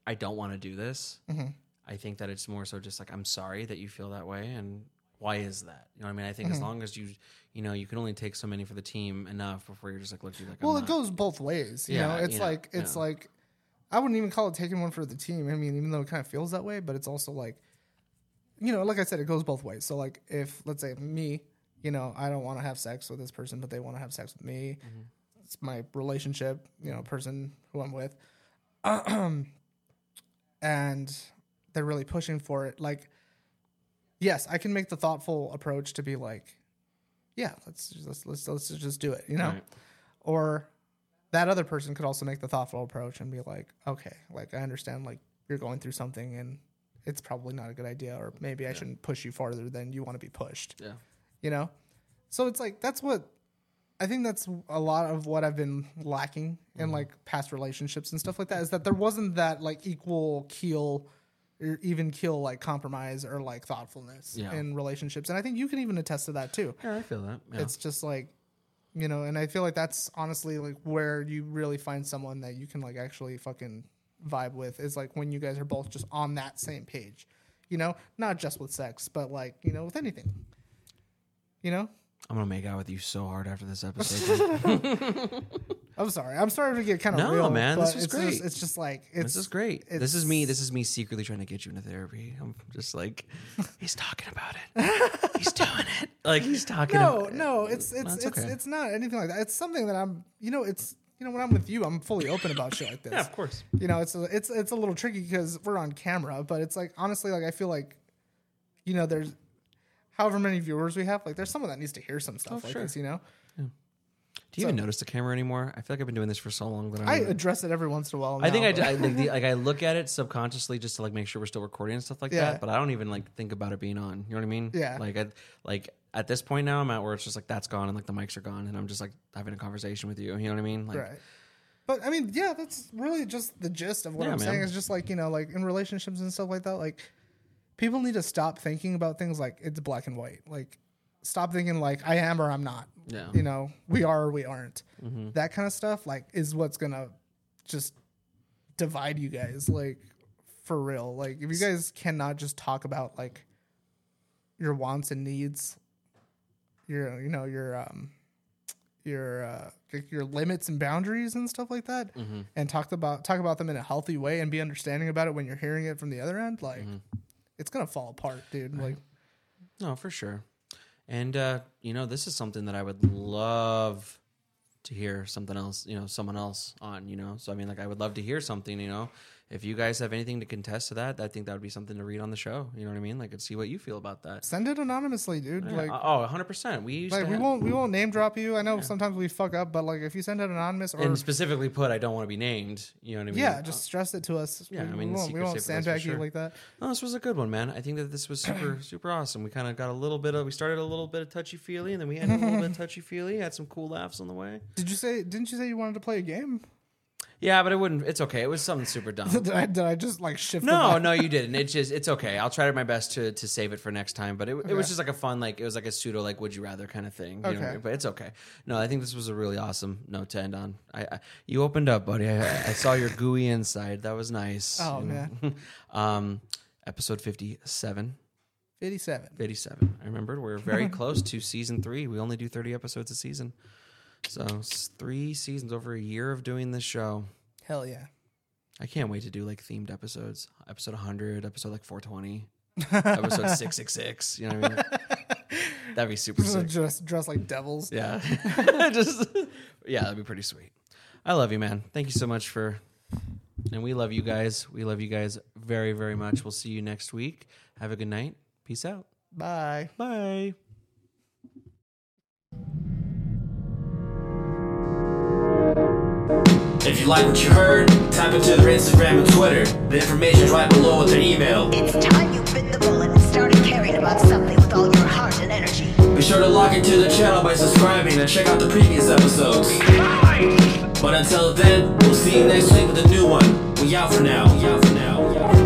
S4: I don't want to do this.
S5: Mm-hmm.
S4: I think that it's more so just like I'm sorry that you feel that way and why is that? You know what I mean? I think
S5: Mm-hmm.
S4: as long as you you know, you can only take so many for the team enough before you're just like look, dude, like I'm
S5: well, it
S4: not-
S5: goes both ways. You
S4: Yeah,
S5: know, it's
S4: you know,
S5: like it's
S4: yeah.
S5: like I wouldn't even call it taking one for the team. I mean, even though it kind of feels that way, but it's also like, you know, like I said, it goes both ways. So like, if let's say me, you know, I don't want to have sex with this person, but they want to have sex with me.
S4: Mm-hmm.
S5: It's my relationship, you know, person who I'm with, and they're really pushing for it. Like, yes, I can make the thoughtful approach to be like, yeah, let's just, let's let's, let's just do it, you know,
S4: Right.
S5: or that other person could also make the thoughtful approach and be like, okay, like I understand, like you're going through something and it's probably not a good idea, or maybe I shouldn't push you farther than you want to be pushed,
S4: Yeah.
S5: You know? So it's like, that's what I think that's a lot of what I've been lacking in
S4: Mm-hmm.
S5: like past relationships and stuff like that is that there wasn't that like equal keel or even keel like compromise or like thoughtfulness
S4: Yeah.
S5: in relationships. And I think you can even attest to that too.
S4: Yeah, I feel that. Yeah.
S5: It's just like, you know, and I feel like that's honestly like where you really find someone that you can like actually fucking vibe with is like when you guys are both just on that same page, you know, not just with sex, but like, you know, with anything, you know?
S4: I'm gonna make out with you so hard after this episode.
S5: I'm sorry. I'm starting to get kind of
S4: No,
S5: real,
S4: man, this
S5: it's
S4: great.
S5: Just, it's just like it's
S4: this is great.
S5: it's-
S4: This is me. This is me secretly trying to get you into therapy. I'm just like, he's talking about it. he's doing it. Like he's talking.
S5: No,
S4: about it.
S5: no, it's it's
S4: That's
S5: it's
S4: okay.
S5: it's not anything like that. It's something that I'm, you know, it's you know when I'm with you, I'm fully open about shit like this.
S4: Yeah, of course.
S5: You know, it's a, it's it's a little tricky because we're on camera, but it's like honestly, like I feel like, you know, there's however many viewers we have, like there's someone that needs to hear some stuff
S4: Oh,
S5: like
S4: sure.
S5: this. You know,
S4: Do you even notice the camera anymore? I feel like I've been doing this for so long that I.
S5: I
S4: even-
S5: address it every once in a while.
S4: I think
S5: now,
S4: I,
S5: but-
S4: d- I like, the, like I look at it subconsciously just to like make sure we're still recording and stuff like
S5: Yeah.
S4: that. But I don't even like think about it being on. You know what I mean?
S5: Yeah.
S4: Like I like at this point now I'm at where it's just like that's gone and like the mics are gone and I'm just like having a conversation with you. You know what I mean? Like
S5: right. But I mean, yeah, that's really just the gist of what
S4: Yeah,
S5: I'm saying.
S4: man.
S5: Is just like you know, like in relationships and stuff like that. Like people need to stop thinking about things like it's black and white. Like stop thinking like I am or I'm not.
S4: Yeah.
S5: You know, we are or we aren't. That kind of stuff like is what's gonna just divide you guys like for real. Like if you guys cannot just talk about like your wants and needs, your you know your um your uh your limits and boundaries and stuff like that, and talk about talk about them in a healthy way and be understanding about it when you're hearing it from the other end, like it's gonna fall apart, dude. Like
S4: No, for sure. And uh, you know, this is something that I would love to hear something else, you know, someone else on, you know. So I mean, like I would love to hear something, you know. If you guys have anything to contest to that, I think that would be something to read on the show. You know what I mean? Like, and see what you feel about that.
S5: send it anonymously, dude. Like
S4: oh, 100 percent. We
S5: like we
S4: have-
S5: won't we won't name drop you. I know sometimes we fuck up, but like if you send it anonymous or
S4: and specifically put, I don't want to be named. You know what I mean?
S5: yeah, just stress it to us.
S4: yeah,
S5: we,
S4: I mean,
S5: we won't, we won't
S4: safe advice for
S5: sandbag you like that.
S4: No, this was a good one, man. I think that this was super, super awesome. We kind of got a little bit of, we started a little bit of touchy feely, and then we ended a little bit touchy feely. Had some cool laughs on the way.
S5: Did you say? Didn't you say you wanted to play a game?
S4: Yeah, but it wouldn't. It's okay. It was something super dumb.
S5: did, I, did I just like shift?
S4: No, no, you didn't. It's just, it's okay. I'll try my best to to save it for next time. But it, it was just like a fun, like it was like a pseudo, like would you rather kind of thing. You know
S5: Okay.
S4: But it's okay. No, I think this was a really awesome note to end on. I, I you opened up, buddy. I, I saw your gooey inside. That was nice.
S5: Oh,
S4: you know? um, episode fifty-seven.
S5: Eighty-seven.
S4: 57. I remembered we're very close to season three. We only do 30 episodes a season. So three seasons over a year of doing this show.
S5: Hell yeah.
S4: I can't wait to do like themed episodes. Episode 100, episode like 420, episode 666. You know what I mean? That'd be super sick.
S5: Just dress like devils.
S4: Yeah. Just, yeah, that'd be pretty sweet. I love you, man. Thank you so much for, and we love you guys. We love you guys very, very much. We'll see you next week. Have a good night. Peace out.
S5: Bye.
S4: Bye.
S1: If you like what you heard, tap into their Instagram and Twitter. The information's right below with their email.
S6: It's time you bit the bullet and started caring about something with all your heart and energy.
S1: Be sure to log into the channel by subscribing and check out the previous episodes. But until then, we'll see you next week with a new one. We out for now. We out for now.